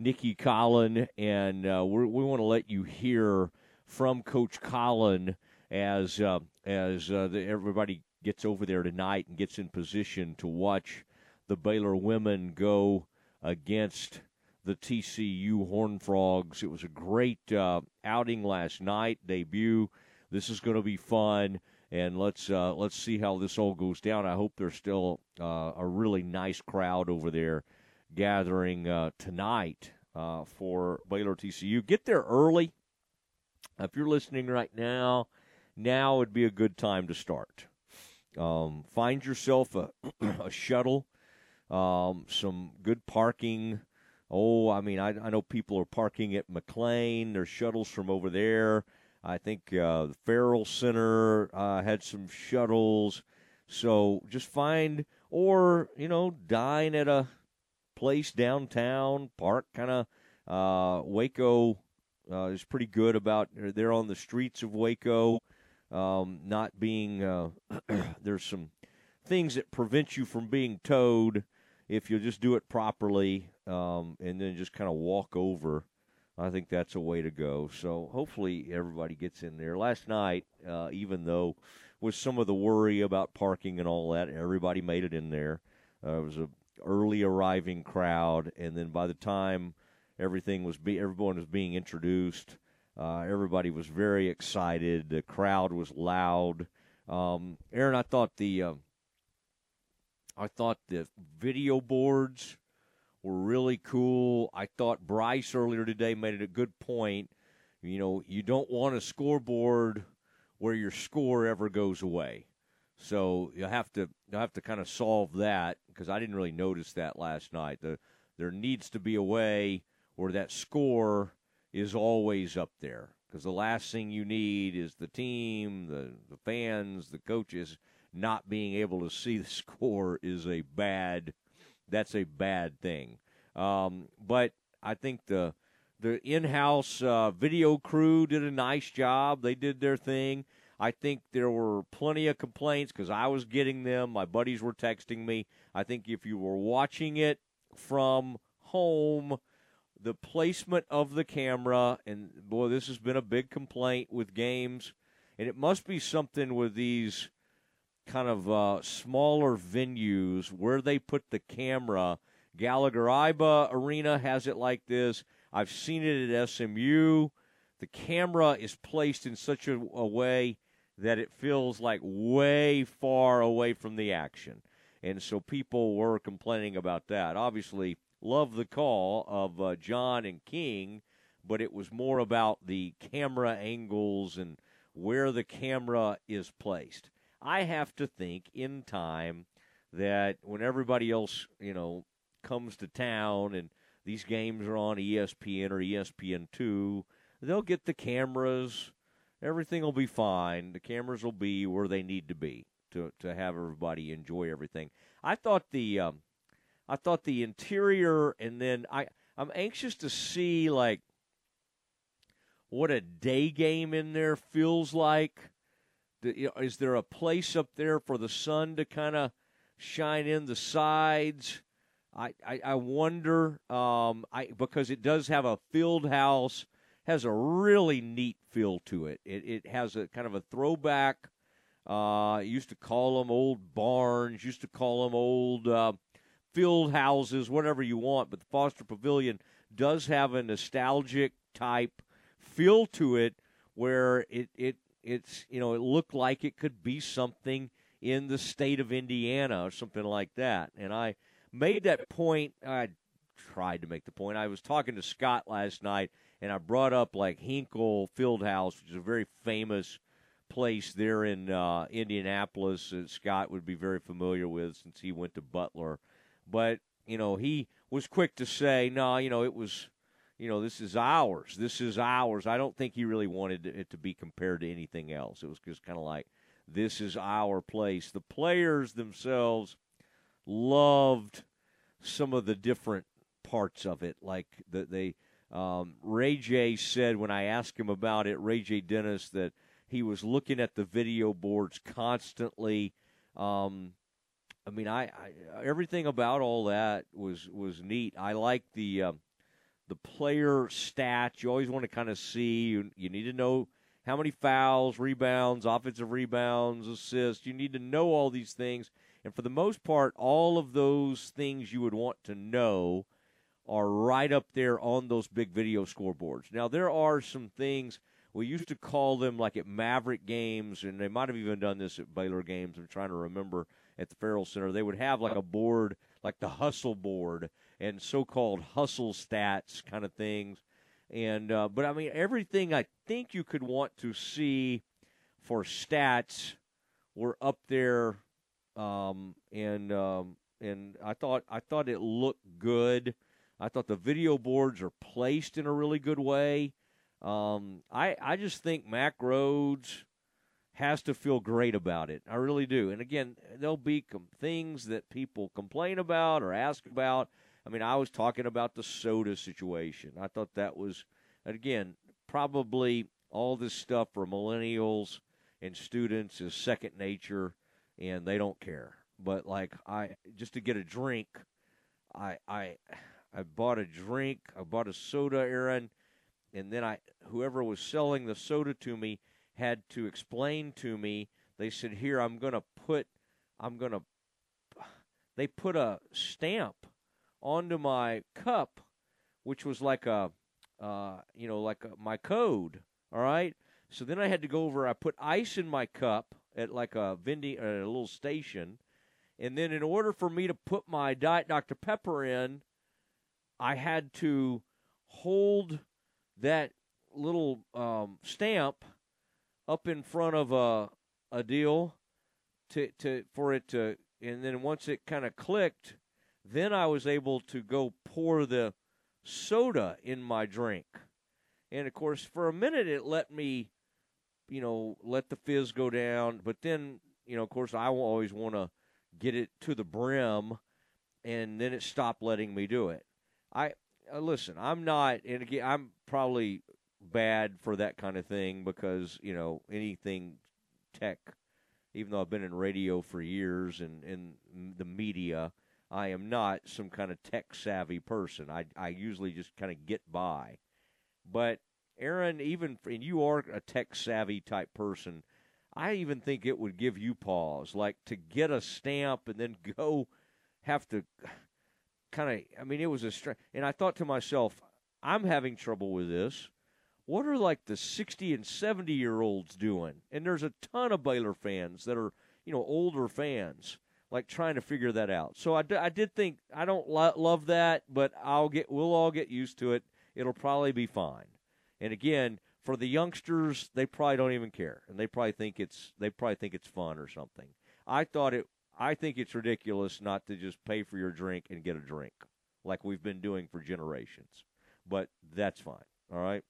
Nicki Collen, and uh, we want to let you hear from Coach Collen as uh, as uh, the, everybody gets over there tonight and gets in position to watch the Baylor women go against the TCU Horned Frogs. It was a great uh, outing last night, debut. This is going to be fun, and let's uh, let's see how this all goes down. I hope there's still uh, a really nice crowd over there gathering uh, tonight uh, for Baylor TCU. Get there early. If you're listening right now, now would be a good time to start. Um, find yourself a, a shuttle, um, some good parking. Oh, I mean, I, I, know people are parking at McLane. There's shuttles from over there. I think uh, the Ferrell Center uh, had some shuttles. So just find, or, you know, dine at a place downtown, park kind of uh, Waco uh, is pretty good about they're on the streets of Waco, um, not being uh, there's some things that prevent you from being towed if you just do it properly um, and then just kind of walk over. I think that's a way to go. So hopefully everybody gets in there. Last night, uh, even though with some of the worry about parking and all that, everybody made it in there. Uh, it was a early arriving crowd, and then by the time everything was be everyone was being introduced, Uh, everybody was very excited. The crowd was loud. Um, Aaron, I thought the uh, I thought the video boards were really cool. I thought Bryce earlier today made it a good point. You know, you don't want a scoreboard where your score ever goes away. So you have to you have to kind of solve that because I didn't really notice that last night. The, there needs to be a way where that score is always up there because the last thing you need is the team, the the fans, the coaches not being able to see the score is a bad that's a bad thing. Um, but I think the the in-house uh, video crew did a nice job. They did their thing. I think there were plenty of complaints because I was getting them. My buddies were texting me. I think if you were watching it from home, the placement of the camera, and boy, this has been a big complaint with games, and it must be something with these kind of uh, smaller venues where they put the camera. Gallagher Iba Arena has it like this. I've seen it at SMU. The camera is placed in such a, a way that it feels like way far away from the action. And so people were complaining about that. Obviously, love the call of uh, John and King, but it was more about the camera angles and where the camera is placed. I have to think in time that when everybody else, you know, comes to town and these games are on ESPN or ESPN2, they'll get the cameras. Everything will be fine. The cameras will be where they need to be to to have everybody enjoy everything. I thought the um, I thought the interior, and then I I'm anxious to see like what a day game in there feels like. Is there a place up there for the sun to kind of shine in the sides? I, I, I wonder um, I because it does have a field house has a really neat feel to it. It it has a kind of a throwback. Uh, used to call them old barns. Used to call them old uh, field houses, whatever you want. But the Foster Pavilion does have a nostalgic type feel to it, where it it it's you know it looked like it could be something in the state of Indiana or something like that. And I made that point. I tried to make the point. I was talking to Scott last night, and I brought up like Hinkle Fieldhouse, which is a very famous place there in uh, Indianapolis that Scott would be very familiar with since he went to Butler. But you know, he was quick to say, "No, you know, it was." you know, this is ours. This is ours. I don't think he really wanted it to be compared to anything else. It was just kind of like, this is our place. The players themselves loved some of the different parts of it. Like that they, um, Ray J said when I asked him about it, Ray J Dennis, that he was looking at the video boards constantly. Um, I mean, I, I, everything about all that was was neat. I like the. Uh, the player stats. You always want to kind of see. You, you need to know how many fouls, rebounds, offensive rebounds, assists. You need to know all these things. And for the most part, all of those things you would want to know are right up there on those big video scoreboards. Now, there are some things we used to call them like at Maverick games, and they might have even done this at Baylor games. I'm trying to remember at the Ferrell Center. They would have like a board, like the hustle board, and so-called hustle stats kind of things. And uh, but I mean everything I think you could want to see for stats were up there, um, and um, and I thought I thought it looked good. I thought the video boards are placed in a really good way. Um, I I just think Mack Rhoades has to feel great about it. I really do. And again, there'll be com- things that people complain about or ask about. I mean, I was talking about the soda situation. I thought that was, again, probably all this stuff for millennials and students is second nature, and they don't care. But like I, just to get a drink, I I I bought a drink. I bought a soda, Aaron, and then I whoever was selling the soda to me had to explain to me. They said, "Here, I'm going to put, I'm going to." They put a stamp onto my cup, which was like a, uh, you know, like a, my code. All right. So then I had to go over. I put ice in my cup at like a vending, uh, a little station, and then in order for me to put my Diet Dr Pepper in, I had to hold that little um, stamp up in front of a a deal to to for it to, and then once it kind of clicked, then I was able to go pour the soda in my drink. And of course, for a minute, it let me, you know, let the fizz go down. But then, you know, of course, I always want to get it to the brim, and then it stopped letting me do it. I uh, listen. I'm not, and again, I'm probably bad for that kind of thing because you know anything tech. Even though I've been in radio for years and in the media, I am not some kind of tech savvy person. I I usually just kind of get by. But Aaron, even and you are a tech savvy type person. I even think it would give you pause, like to get a stamp and then go have to kind of. I mean, it was a str- and I thought to myself, I'm having trouble with this. What are like the 60 and 70 year olds doing? And there's a ton of Baylor fans that are, you know, older fans like trying to figure that out. So I, d- I did think I don't lo- love that, but I'll get we'll all get used to it. It'll probably be fine. And again, for the youngsters, they probably don't even care, and they probably think it's they probably think it's fun or something. I thought it. I think it's ridiculous not to just pay for your drink and get a drink, like we've been doing for generations. But that's fine. All right.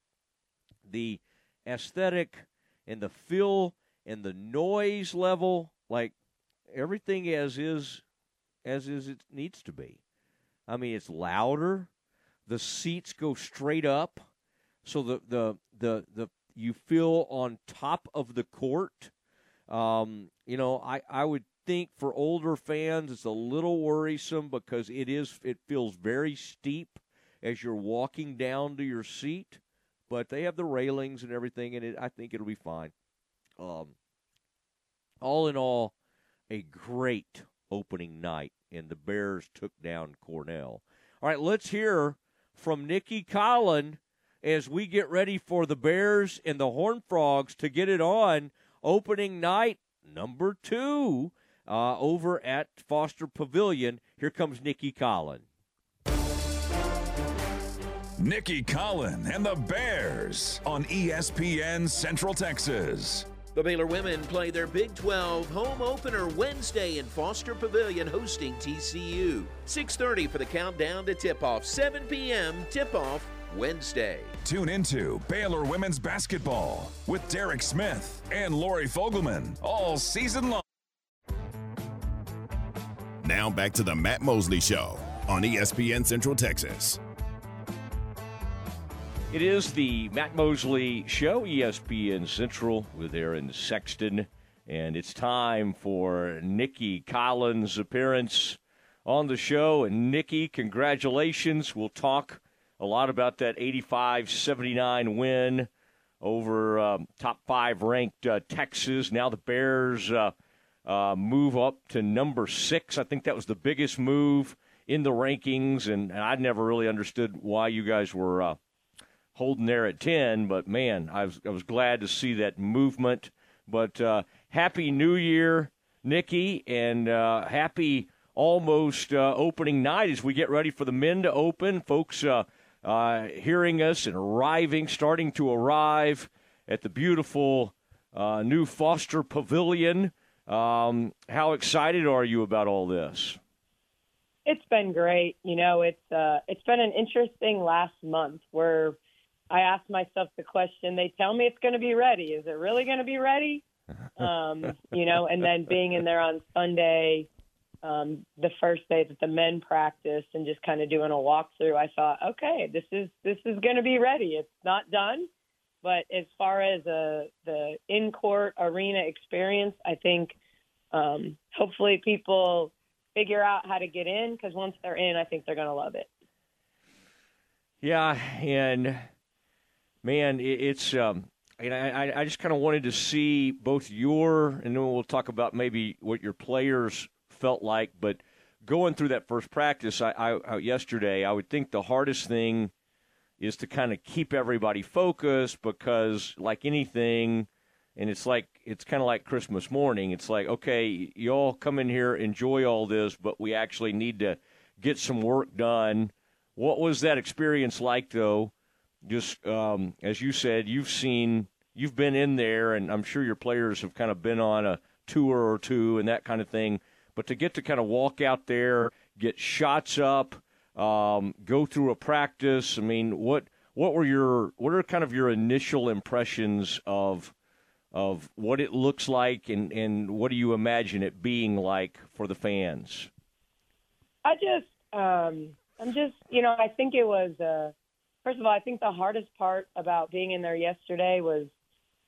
The aesthetic and the feel and the noise level, like everything as is as is it needs to be. I mean, it's louder. The seats go straight up, so the the the the you feel on top of the court. Um, you know, I I would think for older fans it's a little worrisome because it is it feels very steep as you're walking down to your seat, but they have the railings and everything, and it I think it'll be fine. Um, all in all, a great opening night, and the Bears took down Cornell. All right, let's hear from Nicki Collen as we get ready for the Bears and the Horn Frogs to get it on opening night number two uh, over at Foster Pavilion. Here comes Nicki Collen. Nicki Collen and the Bears on ESPN Central Texas. The Baylor women play their Big 12 home opener Wednesday in Foster Pavilion hosting TCU. 6:30 for the countdown to tip-off. 7 p.m. tip-off Wednesday. Tune into Baylor women's basketball with Derek Smith and Lori Fogleman all season long. Now back to the Matt Mosley Show on ESPN Central Texas. It is the Matt Mosley Show, ESPN Central, with Aaron Sexton. And it's time for Nicki Collen's appearance on the show. And Nicki, congratulations. We'll talk a lot about that 85 79 win over um, top five ranked uh, Texas. Now the Bears uh, uh, move up to number six. I think that was the biggest move in the rankings. And, and I never really understood why you guys were uh, holding there at 10. But man, I was, I was glad to see that movement. But uh, happy New Year, Nicki, and uh, happy almost uh, opening night as we get ready for the men to open. Folks uh, hearing us and arriving, starting to arrive at the beautiful new Foster Pavilion. Um, how excited are you about all this? It's been great. You know, it's uh, it's been an interesting last month where I asked myself the question. They tell me it's going to be ready. Is it really going to be ready? Um, you know, and then being in there on Sunday, um, the first day that the men practiced, and just kind of doing a walkthrough, I thought, okay, this is this is going to be ready. It's not done, but as far as uh, the in court arena experience, I think um, hopefully people figure out how to get in because once they're in, I think they're going to love it. Yeah, and man, it's um, and I, I just kind of wanted to see both your, and then we'll talk about maybe what your players felt like. But going through that first practice, I, I yesterday, I would think the hardest thing is to kind of keep everybody focused because, like anything, and it's like it's kind of like Christmas morning. It's like, okay, you all come in here, enjoy all this, but we actually need to get some work done. What was that experience like, though? Just um, as you said, you've seen, you've been in there, and I'm sure your players have kind of been on a tour or two and that kind of thing. But to get to kind of walk out there, get shots up, um, go through a practice. I mean, what what were your what are kind of your initial impressions of of what it looks like, and and what do you imagine it being like for the fans? I just, um, I'm just, you know, I think it was. Uh, first of all, I think the hardest part about being in there yesterday was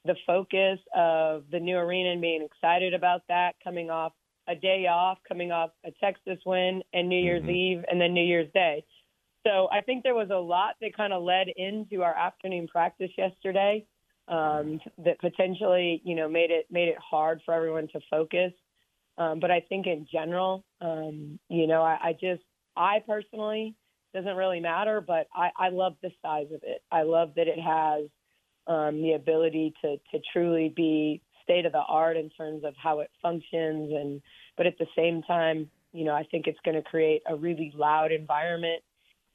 the focus of the new arena and being excited about that, coming off a day off, coming off a Texas win and New Year's Mm-hmm. Eve and then New Year's Day. So I think there was a lot that kind of led into our afternoon practice yesterday um, that potentially, you know, made it made it hard for everyone to focus. Um, but I think in general, um, you know, I, I just I personally doesn't really matter, but I, I love the size of it. I love that it has um, the ability to to truly be state of the art in terms of how it functions, and but at the same time, you know, I think it's going to create a really loud environment,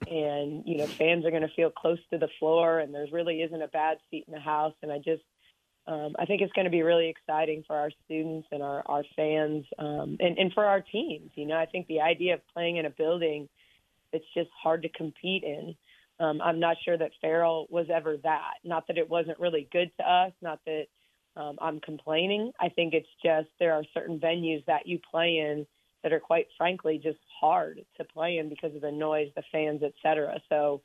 and you know, fans are going to feel close to the floor, and there really isn't a bad seat in the house, and I just. Um, I think it's going to be really exciting for our students and our, our fans um, and, and for our teams. You know, I think the idea of playing in a building that's just hard to compete in um, I'm not sure that Ferrell was ever that. Not that it wasn't really good to us. Not that um, I'm complaining. I think it's just there are certain venues that you play in that are quite frankly just hard to play in because of the noise, the fans, et cetera. So,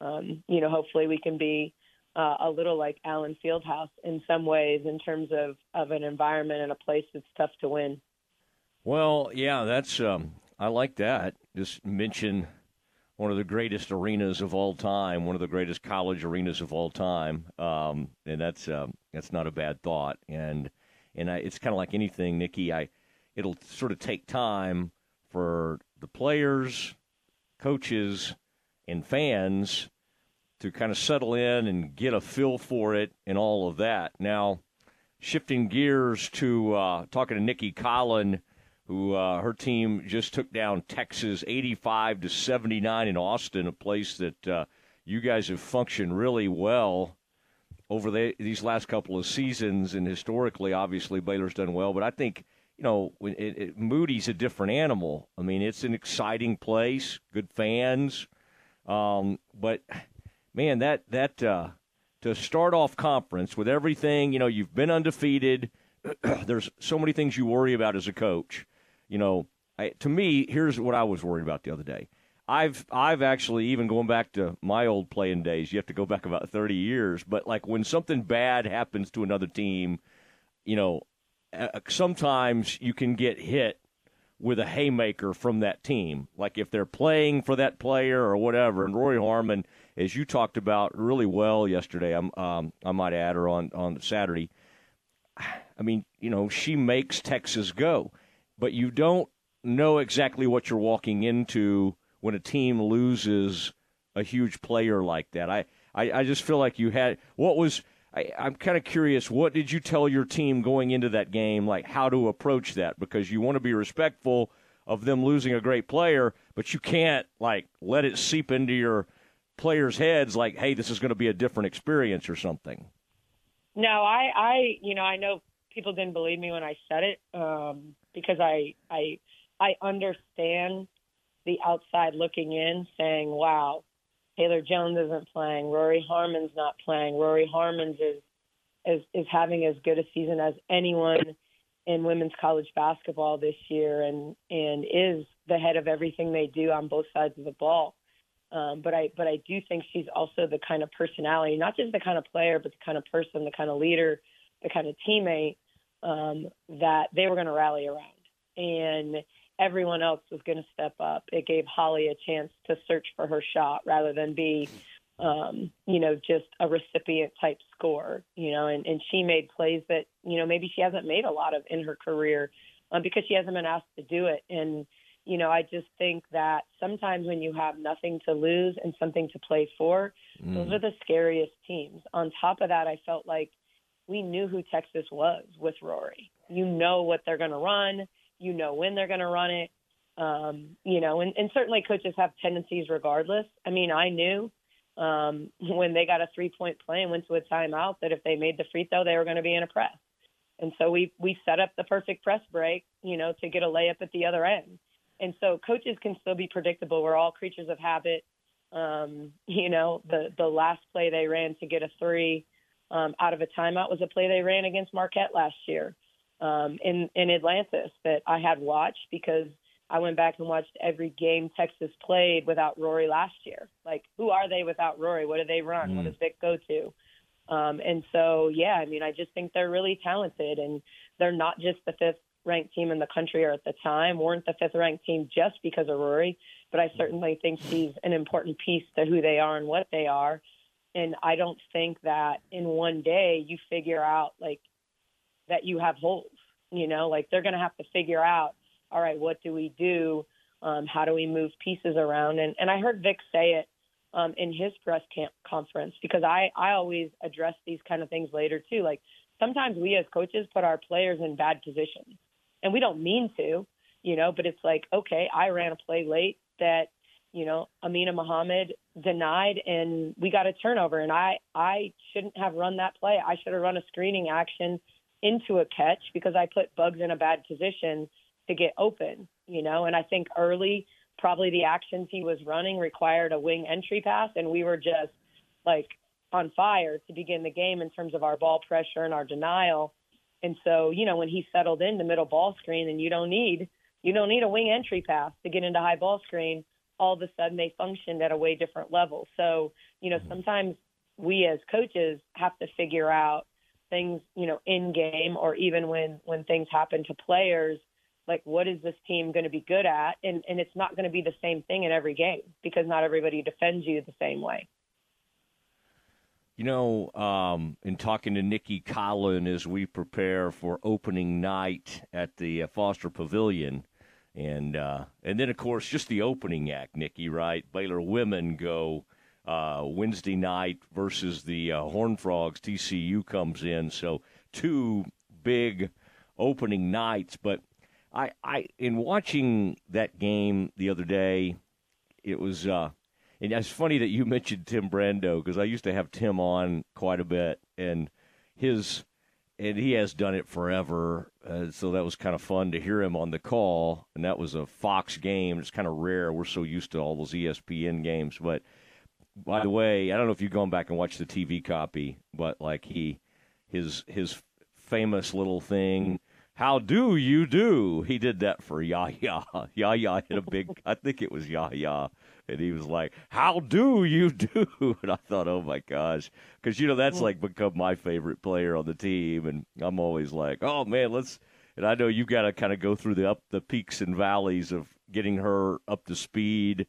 um, you know, hopefully we can be uh, a little like Allen Fieldhouse in some ways in terms of, of an environment and a place that's tough to win. Well, yeah, that's um, I like that. Just mention one of the greatest arenas of all time, one of the greatest college arenas of all time, um, and that's um, that's not a bad thought. And and I, it's kind of like anything, Nicki. I it'll sort of take time for the players, coaches, and fans to kind of settle in and get a feel for it and all of that. Now, shifting gears to uh, talking to Nicki Collen who uh, her team just took down Texas 85 to 79 in Austin, a place that uh, you guys have functioned really well over the, these last couple of seasons, and historically, obviously, Baylor's done well. But I think you know it, it, Moody's a different animal. I mean, it's an exciting place, good fans, um, but man, that that uh, to start off conference with everything, you know, you've been undefeated. There's so many things you worry about as a coach you know, I, to me, here's what I was worried about the other day. I've I've actually even going back to my old playing days. You have to go back about thirty years, but like when something bad happens to another team, you know, uh, sometimes you can get hit with a haymaker from that team. Like if they're playing for that player or whatever. And Rori Harmon, as you talked about really well yesterday, I'm, um, I might add, or on on Saturday. I mean, you know, she makes Texas go but you don't know exactly what you're walking into when a team loses a huge player like that. I, I, I just feel like you had what was I, I'm kind of curious. What did you tell your team going into that game, like how to approach that? Because you want to be respectful of them losing a great player, but you can't like let it seep into your players' heads, like, hey, this is going to be a different experience or something. No, I, I, you know, I know people didn't believe me when I said it um, because I, I, I understand the outside looking in, saying, "Wow, Taylor Jones isn't playing. Rori Harmon's not playing. Rori Harmon's is is is having as good a season as anyone in women's college basketball this year, and and is the head of everything they do on both sides of the ball." Um, but I but I do think she's also the kind of personality, not just the kind of player, but the kind of person, the kind of leader, the kind of teammate um, that they were going to rally around, and everyone else was going to step up. It gave Holly a chance to search for her shot rather than be, um, you know, just a recipient type score, you know, and, and she made plays that, you know, maybe she hasn't made a lot of in her career um, because she hasn't been asked to do it. And, you know, I just think that sometimes when you have nothing to lose and something to play for, mm. those are the scariest teams. On top of that, I felt like we knew who Texas was with Rori. You know what they're going to run, you know when they're going to run it. Um, you know, and, and certainly coaches have tendencies regardless. I mean, I knew um, when they got a three point play and went to a timeout that if they made the free throw, they were going to be in a press. And so we we set up the perfect press break, you know, to get a layup at the other end. And so coaches can still be predictable. We're all creatures of habit. Um, you know, the the last play they ran to get a three um, out of a timeout was a play they ran against Marquette last year um, in in Atlantis that I had watched because I went back and watched every game Texas played without Rori last year. Like, who are they without Rori? What do they run? Mm. What does Vic go to? Um, and so, yeah, I mean, I just think they're really talented, and they're not just the fifth ranked team in the country, or at the time weren't the fifth ranked team just because of Rori. But I certainly think he's an important piece to who they are and what they are. And I don't think that in one day you figure out like that you have holes. You know, like they're going to have to figure out all right, what do we do? Um, how do we move pieces around? And, and I heard Vic say it um, in his press camp conference because I, I always address these kind of things later too. Like sometimes we as coaches put our players in bad positions and we don't mean to, you know, but it's like, okay, I ran a play late that, you know, Amina Muhammad denied and we got a turnover and I, I shouldn't have run that play. I should have run a screening action into a catch because I put bugs in a bad position to get open, you know. And I think early, probably the actions he was running required a wing entry pass, and we were just like on fire to begin the game in terms of our ball pressure and our denial. And so, you know, when he settled into middle ball screen, and you don't need you don't need a wing entry pass to get into high ball screen. All of a sudden, they functioned at a way different level. So, you know, mm-hmm. sometimes we as coaches have to figure out things, you know, in game or even when when things happen to players like what is this team going to be good at? And and it's not going to be the same thing in every game because not everybody defends you the same way. You know um, in talking to nicki collen as we prepare for opening night at the uh, foster pavilion and uh, and then of course just the opening act nicki right? Baylor women go uh, wednesday night versus the uh, horn frogs tcu comes in so two big opening nights but I, I in watching that game the other day, it was uh, and it's funny that you mentioned Tim Brando because I used to have Tim on quite a bit, and his and he has done it forever. Uh, so that was kind of fun to hear him on the call, and that was a Fox game. It's kind of rare. We're so used to all those ESPN games, but by the way, I don't know if you've gone back and watched the TV copy, but like he, his his famous little thing how do you do? He did that for Yaya. Yaya hit a big, I think it was Yaya. And he was like, How do you do? And I thought, Oh my gosh. Because, you know, that's like become my favorite player on the team. And I'm always like, Oh man, let's. And I know you've got to kind of go through the up the peaks and valleys of getting her up to speed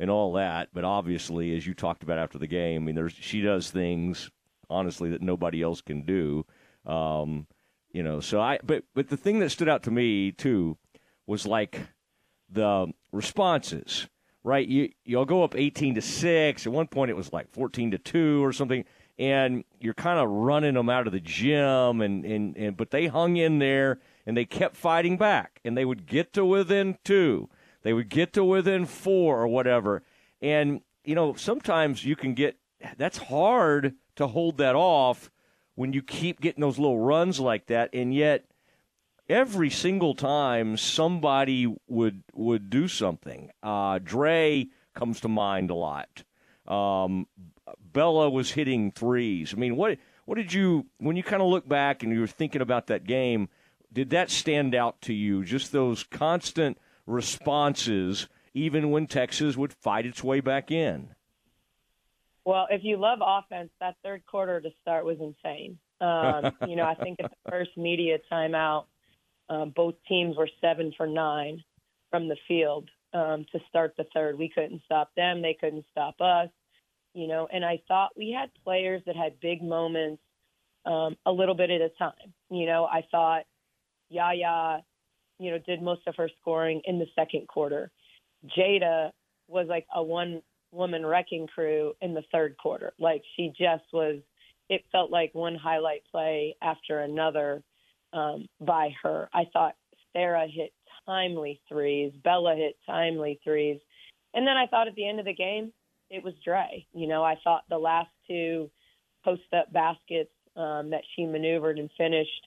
and all that. But obviously, as you talked about after the game, I mean, there's she does things honestly that nobody else can do. Um, you know, so I but but the thing that stood out to me too was like the responses. Right, you you'll go up eighteen to six. At one point, it was like fourteen to two or something, and you're kind of running them out of the gym. And, and and but they hung in there and they kept fighting back, and they would get to within two, they would get to within four or whatever. And you know, sometimes you can get that's hard to hold that off when you keep getting those little runs like that, and yet every single time somebody would would do something. Uh, Dre comes to mind a lot. Um, Bella was hitting threes. I mean, what what did you when you kind of look back and you were thinking about that game? Did that stand out to you? Just those constant responses, even when Texas would fight its way back in. Well, if you love offense, that third quarter to start was insane. Um, you know, I think at the first media timeout, um, both teams were seven for nine from the field um, to start the third. We couldn't stop them; they couldn't stop us. You know, and I thought we had players that had big moments um, a little bit at a time. You know, I thought Yaya you know, did most of her scoring in the second quarter. Jada was like a one woman wrecking crew in the third quarter. Like she just was, it felt like one highlight play after another um, by her. I thought Sarah hit timely threes, Bella hit timely threes. And then I thought at the end of the game, it was Dre. You know, I thought the last two post up baskets um, that she maneuvered and finished.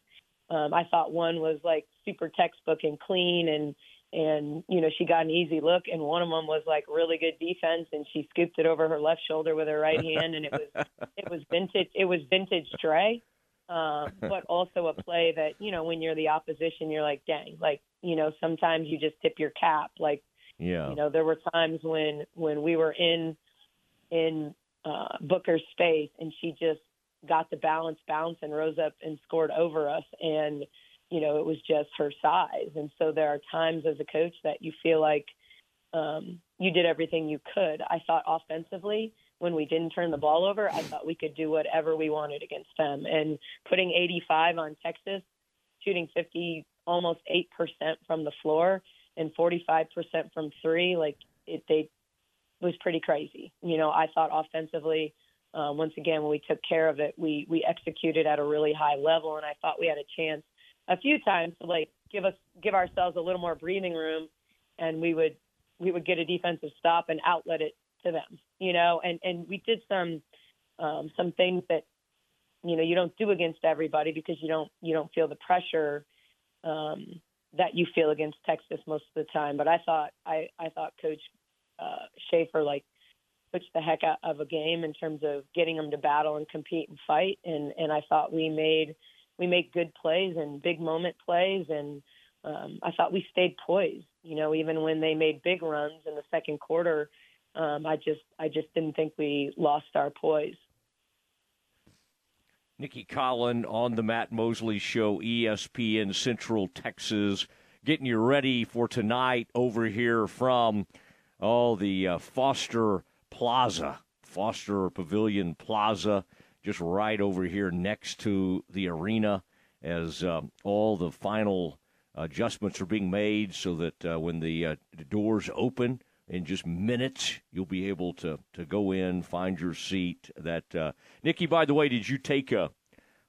Um, I thought one was like super textbook and clean, and and you know she got an easy look, and one of them was like really good defense, and she scooped it over her left shoulder with her right hand, and it was it was vintage it was vintage Dre, uh, but also a play that you know when you're the opposition, you're like dang, like you know sometimes you just tip your cap, like yeah, you know there were times when when we were in in uh, Booker's space, and she just got the balance bounce and rose up and scored over us. And, you know, it was just her size. And so there are times as a coach that you feel like um, you did everything you could. I thought offensively, when we didn't turn the ball over, I thought we could do whatever we wanted against them. And putting 85 on Texas, shooting 50, almost 8% from the floor and 45% from three, like it, they was pretty crazy. You know, I thought offensively, uh, once again, when we took care of it, we we executed at a really high level, and I thought we had a chance a few times to like give us give ourselves a little more breathing room, and we would we would get a defensive stop and outlet it to them, you know, and and we did some um, some things that you know you don't do against everybody because you don't you don't feel the pressure um, that you feel against Texas most of the time. But I thought I I thought Coach uh, Schaefer like puts the heck out of a game in terms of getting them to battle and compete and fight. And and I thought we made we make good plays and big moment plays, and um, I thought we stayed poised. You know, even when they made big runs in the second quarter, um, I just I just didn't think we lost our poise. Nicki Collen on the Matt Mosley Show, ESPN Central Texas, getting you ready for tonight over here from all oh, the uh, Foster Plaza, Foster Pavilion Plaza, just right over here next to the arena, as uh, all the final adjustments are being made so that uh, when the, uh, the, doors open in just minutes, you'll be able to, to go in, find your seat. That uh, Nicki, by the way, did you take a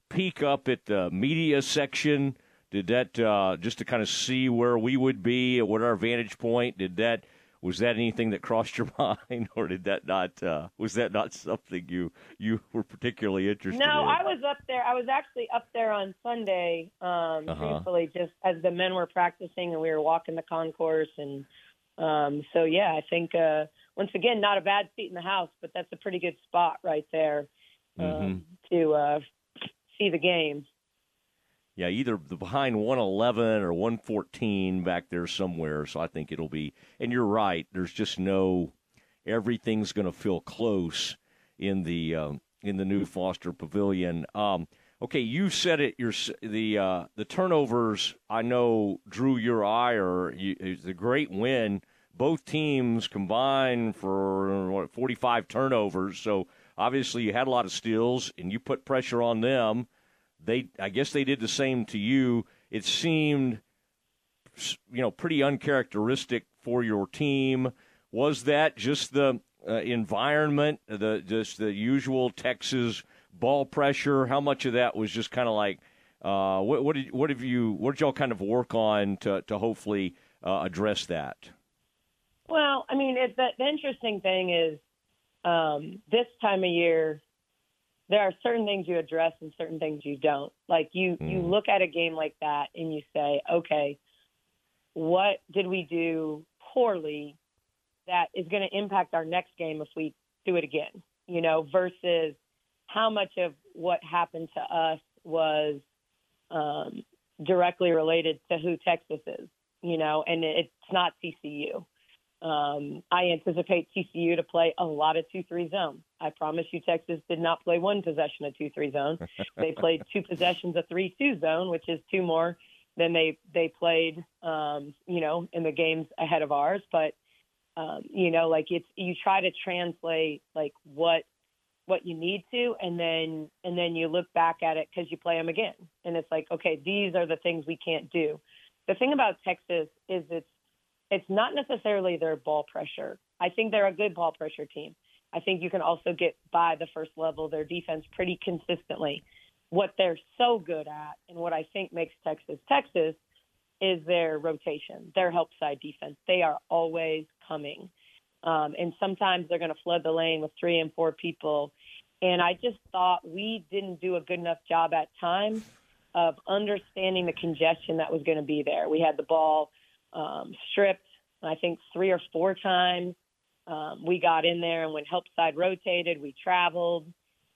peek up at the media section? Did that uh, just to kind of see where we would be, what our vantage point? Did that was that anything that crossed your mind, or did that not? Uh, was that not something you you were particularly interested in? no, in? I was up there. I was actually up there on Sunday, um, Uh-huh. just as the men were practicing and we were walking the concourse, and um, so yeah, I think uh, once again, not a bad seat in the house, but that's a pretty good spot right there um, Mhm. to uh, see the game. Yeah, either behind 111 or 114 back there somewhere. So I think it'll be. And you're right. There's just no. Everything's going to feel close in the um, in the new Foster Pavilion. Um, okay, you said it. Your the uh, the turnovers I know drew your ire. You, it's a great win. Both teams combined for what 45 turnovers. So obviously you had a lot of steals, and you put pressure on them they I guess they did the same to you. It seemed you know pretty uncharacteristic for your team. Was that just the uh, environment, the just the usual Texas ball pressure? How much of that was just kind of like uh, what, what did what have you what did y'all kind of work on to to hopefully uh, address that? Well, I mean, it, the, the interesting thing is um, this time of year, there are certain things you address and certain things you don't. Like you, you look at a game like that and you say, okay, what did we do poorly that is going to impact our next game if we do it again? You know, versus how much of what happened to us was um, directly related to who Texas is. You know, and it's not TCU. Um, I anticipate TCU to play a lot of 2 3 zone. I promise you, Texas did not play one possession of 2 3 zone. they played two possessions of 3 2 zone, which is two more than they, they played, um, you know, in the games ahead of ours. But, um, you know, like it's, you try to translate like what, what you need to, and then, and then you look back at it because you play them again. And it's like, okay, these are the things we can't do. the thing about Texas is it's it's not necessarily their ball pressure. I think they're a good ball pressure team. I think you can also get by the first level their defense pretty consistently. What they're so good at, and what I think makes Texas Texas, is their rotation, their help side defense. They are always coming. Um, and sometimes they're going to flood the lane with three and four people. And I just thought we didn't do a good enough job at times of understanding the congestion that was going to be there. We had the ball um, stripped, I think, three or four times. Um, we got in there, and when help side rotated, we traveled,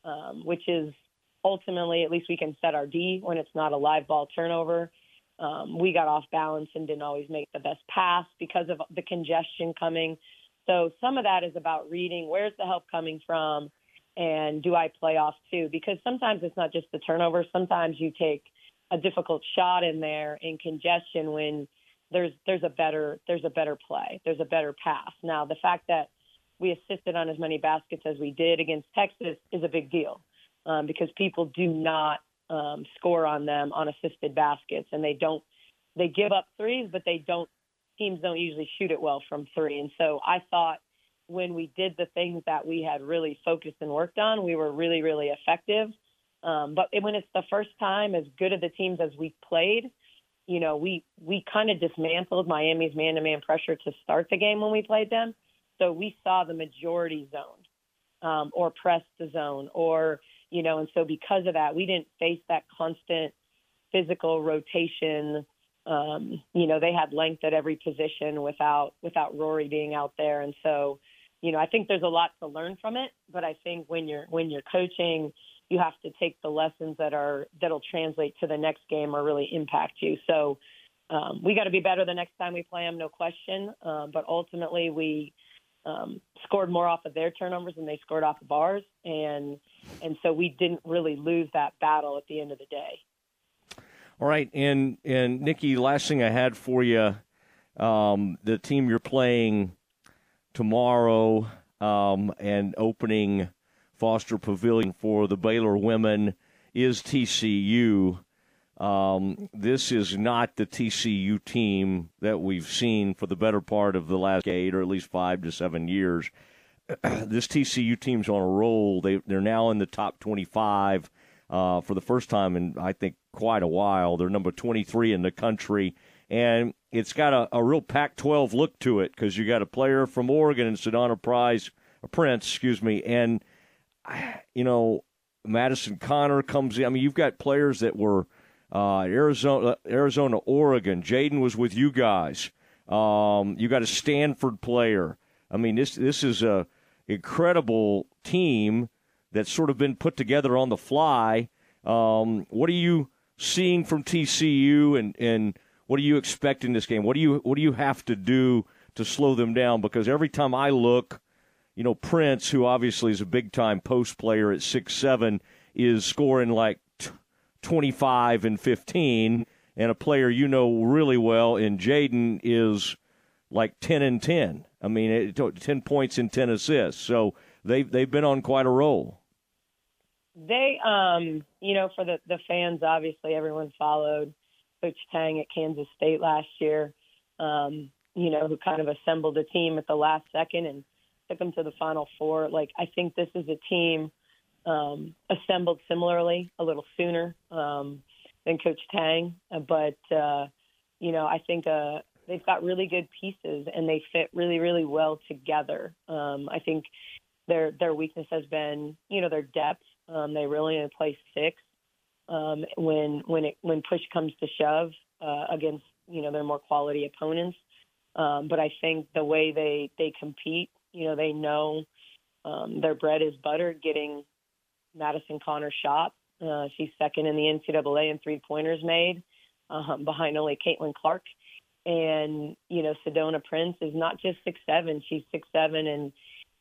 um, which is ultimately, at least we can set our D when it's not a live ball turnover. Um, we got off balance and didn't always make the best pass because of the congestion coming. So some of that is about reading where's the help coming from and do I play off too? Because sometimes it's not just the turnover. Sometimes you take a difficult shot in there in congestion when there's there's a better there's a better play. There's a better pass. Now the fact that we assisted on as many baskets as we did against Texas is a big deal um, because people do not um, score on them on assisted baskets and they don't they give up threes but they don't teams don't usually shoot it well from three. And so I thought when we did the things that we had really focused and worked on, we were really, really effective. Um, but when it's the first time, as good of the teams as we played, you know, we we kind of dismantled Miami's man-to-man pressure to start the game when we played them. So we saw the majority zone um, or press the zone, or you know, and so because of that, we didn't face that constant physical rotation um, you know, they had length at every position without without Rori being out there, and so, you know, I think there's a lot to learn from it. But I think when you're when you're coaching, you have to take the lessons that are that'll translate to the next game or really impact you. So. Um, we got to be better the next time we play them, no question. Um, but ultimately, we um, scored more off of their turnovers than they scored off of ours, and and so we didn't really lose that battle at the end of the day. All right, and and Nicki, last thing I had for you, um, the team you're playing tomorrow um, and opening Foster Pavilion for the Baylor women is TCU. Um, this is not the TCU team that we've seen for the better part of the last eight or at least five to seven years. this TCU team's on a roll. They they're now in the top 25 uh, for the first time in I think quite a while. They're number 23 in the country, and it's got a, a real Pac-12 look to it because you got a player from Oregon and Sedona Prize, Prince, excuse me, and you know Madison Conner comes in. I mean, you've got players that were uh, Arizona, Arizona, Oregon. Jaden was with you guys. Um, you got a Stanford player. I mean, this this is a incredible team that's sort of been put together on the fly. Um, what are you seeing from TCU, and and what do you expect in this game? What do you what do you have to do to slow them down? Because every time I look, you know, Prince, who obviously is a big time post player at six seven, is scoring like t- twenty five and fifteen, and a player you know really well in Jaden is like ten and ten. I mean, it, ten points and ten assists. So they've they've been on quite a roll. They, um, you know, for the the fans, obviously everyone followed Coach Tang at Kansas State last year. Um, you know, who kind of assembled a team at the last second and took them to the Final Four. Like, I think this is a team um, assembled similarly, a little sooner um, than Coach Tang, but uh, you know, I think uh, they've got really good pieces and they fit really, really well together. Um, I think their their weakness has been, you know, their depth. Um, they really only play six um, when when it when push comes to shove uh, against you know their more quality opponents. Um, but I think the way they they compete, you know, they know um, their bread is buttered. Getting Madison Conner shot, uh, she's second in the NCAA in three pointers made, um, behind only Caitlin Clark. And you know, Sedona Prince is not just six seven; she's six seven and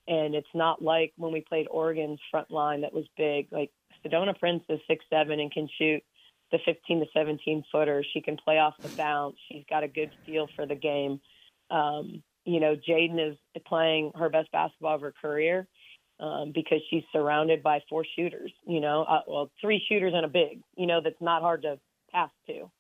and it's not like when we played Oregon's front line that was big. Like Sedona Prince is six seven and can shoot the 15 to 17 footer. She can play off the bounce. She's got a good feel for the game. Um, you know, Jaden is playing her best basketball of her career um, because she's surrounded by four shooters. You know, uh, well, three shooters and a big. You know, that's not hard to pass to.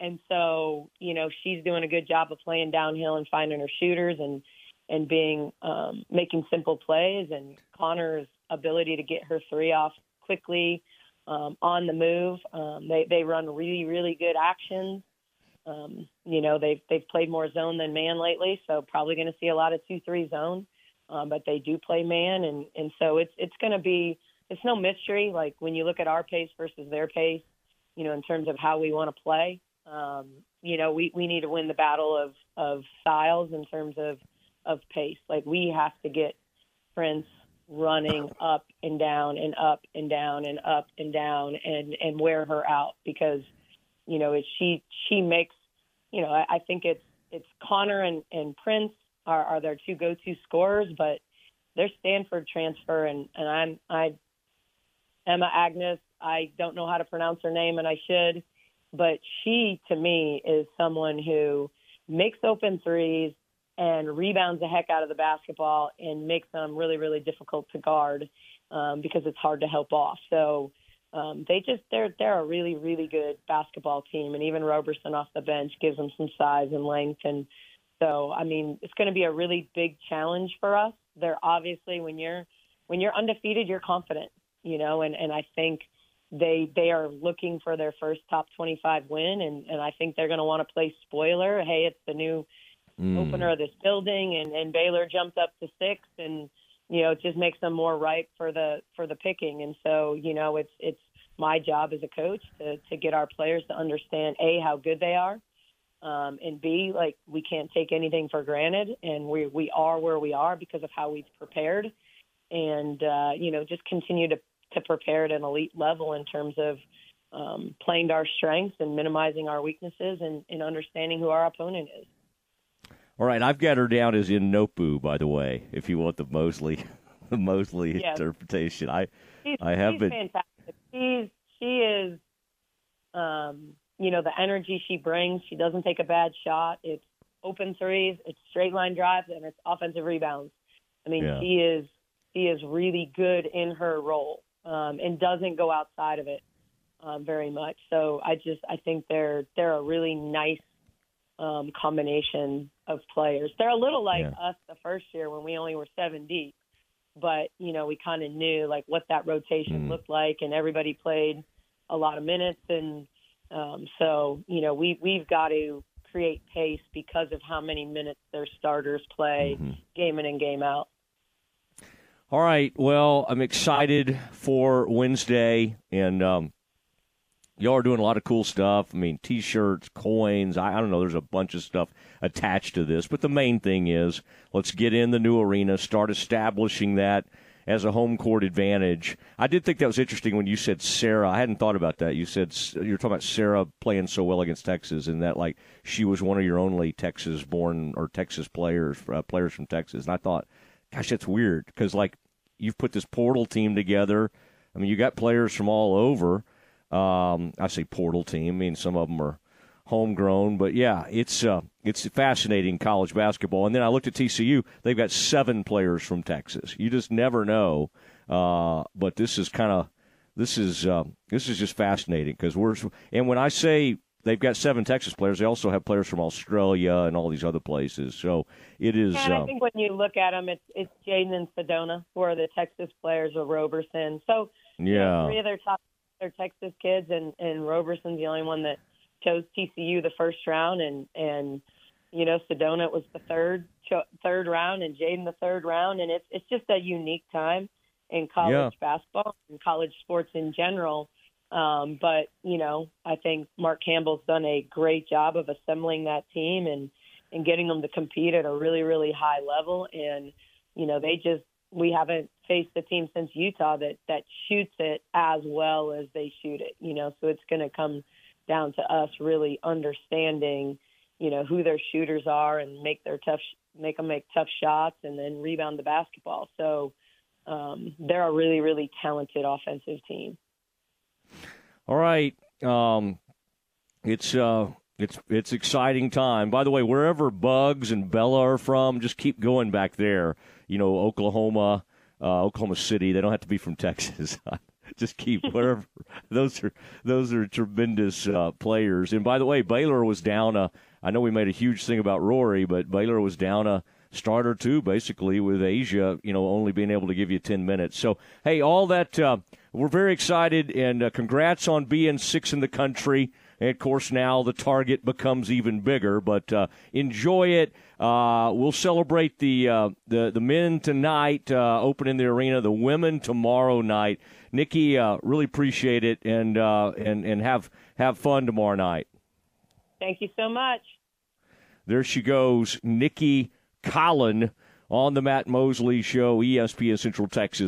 and so you know she's doing a good job of playing downhill and finding her shooters and and being um, making simple plays. And Conner's ability to get her three off quickly um, on the move. Um, they they run really really good actions. Um, you know they've they've played more zone than man lately, so probably going to see a lot of two three zone. Um, but they do play man, and and so it's it's going to be it's no mystery. Like when you look at our pace versus their pace, you know in terms of how we want to play. Um, you know we we need to win the battle of of styles in terms of of pace. Like we have to get Prince running up and down and up and down and up and down and and wear her out because you know it, she she makes you know I, I think it's it's Conner and and Prince are are their two go to scorers, but they're Stanford transfer and and I'm I Emma Agnes I don't know how to pronounce her name and I should, but she to me is someone who makes open threes and rebounds the heck out of the basketball and makes them really, really difficult to guard um, because it's hard to help off. So um, they just they're they're a really, really good basketball team, and even Roberson off the bench gives them some size and length, and so I mean it's going to be a really big challenge for us. They're obviously when you're when you're undefeated, you're confident, you know, and and I think they they are looking for their first top 25 win and and I think they're going to want to play spoiler hey it's the new mm. opener of this building, and, and Baylor jumped up to six, and you know it just makes them more ripe for the for the picking. And so you know it's it's my job as a coach to to get our players to understand a how good they are, um, and b like we can't take anything for granted, and we we are where we are because of how we've prepared, and uh, you know just continue to to prepare at an elite level in terms of um, playing to our strengths and minimizing our weaknesses and, and understanding who our opponent is. All right, I've got her down as in Nopu, by the way. If you want the Mosley, the Mosley yes. interpretation, I, she's, I have she's been fantastic. She's she is, um, you know, the energy she brings. She doesn't take a bad shot. It's open threes, it's straight line drives, and it's offensive rebounds. I mean, yeah. she is she is really good in her role um, and doesn't go outside of it um, very much. So I just I think they're they're a really nice um, combination of players. They're a little like yeah. us the first year when we only were seven deep, but you know we kind of knew like what that rotation mm. looked like, and everybody played a lot of minutes, and um, so you know we we've got to create pace because of how many minutes their starters play mm-hmm. game in and game out. All right. Well, I'm excited for Wednesday, and um, y'all are doing a lot of cool stuff. I mean, T-shirts, coins. I, I, don't know. There's a bunch of stuff attached to this, but the main thing is let's get in the new arena, start establishing that as a home court advantage. I did think that was interesting when you said Sarah. I hadn't thought about that. You said you're talking about Sarah playing so well against Texas, and that like she was one of your only Texas-born or Texas players, uh, players from Texas. And I thought, gosh, that's weird because like you've put this portal team together. I mean, you got players from all over. Um, I say portal team. I mean, some of them are homegrown, but yeah, it's uh, it's fascinating college basketball. And then I looked at TCU; they've got seven players from Texas. You just never know. Uh, but this is kind of this is uh, this is just fascinating because we're and when I say they've got seven Texas players, they also have players from Australia and all these other places. So it is. And I um, think when you look at them, it's it's Jaden and Sedona who are the Texas players, or Roberson. So yeah, you know, three of their top they're Texas kids, and and Roberson's the only one that chose TCU the first round, and and you know Sedona was the third third round, and Jaden the third round, and it's it's just a unique time in college Yeah. basketball and college sports in general. Um, but you know, I think Mark Campbell's done a great job of assembling that team and and getting them to compete at a really really high level, and you know they just we haven't faced a team since Utah that that shoots it as well as they shoot it. You know, so it's going to come down to us really understanding, you know, who their shooters are and make their tough make them make tough shots and then rebound the basketball. So um, they're a really really talented offensive team. All right. Um, it's uh, it's it's exciting time. By the way, wherever Bugs and Bella are from, just keep going back there. You know, Oklahoma, uh, Oklahoma City. They don't have to be from Texas. just keep whatever. those are those are tremendous uh, players. And by the way, Baylor was down a. I know we made a huge thing about Rori, but Baylor was down a starter too, basically with Asia. You know, only being able to give you ten minutes. So hey, all that uh, we're very excited and uh, congrats on being six in the country. And of course, now the target becomes even bigger. But uh, enjoy it. Uh, we'll celebrate the uh, the the men tonight, uh, opening the arena. The women tomorrow night. Nicki, uh, really appreciate it, and uh, and and have have fun tomorrow night. Thank you so much. There she goes, Nicki Collen on the Matt Mosley Show, ESPN Central Texas.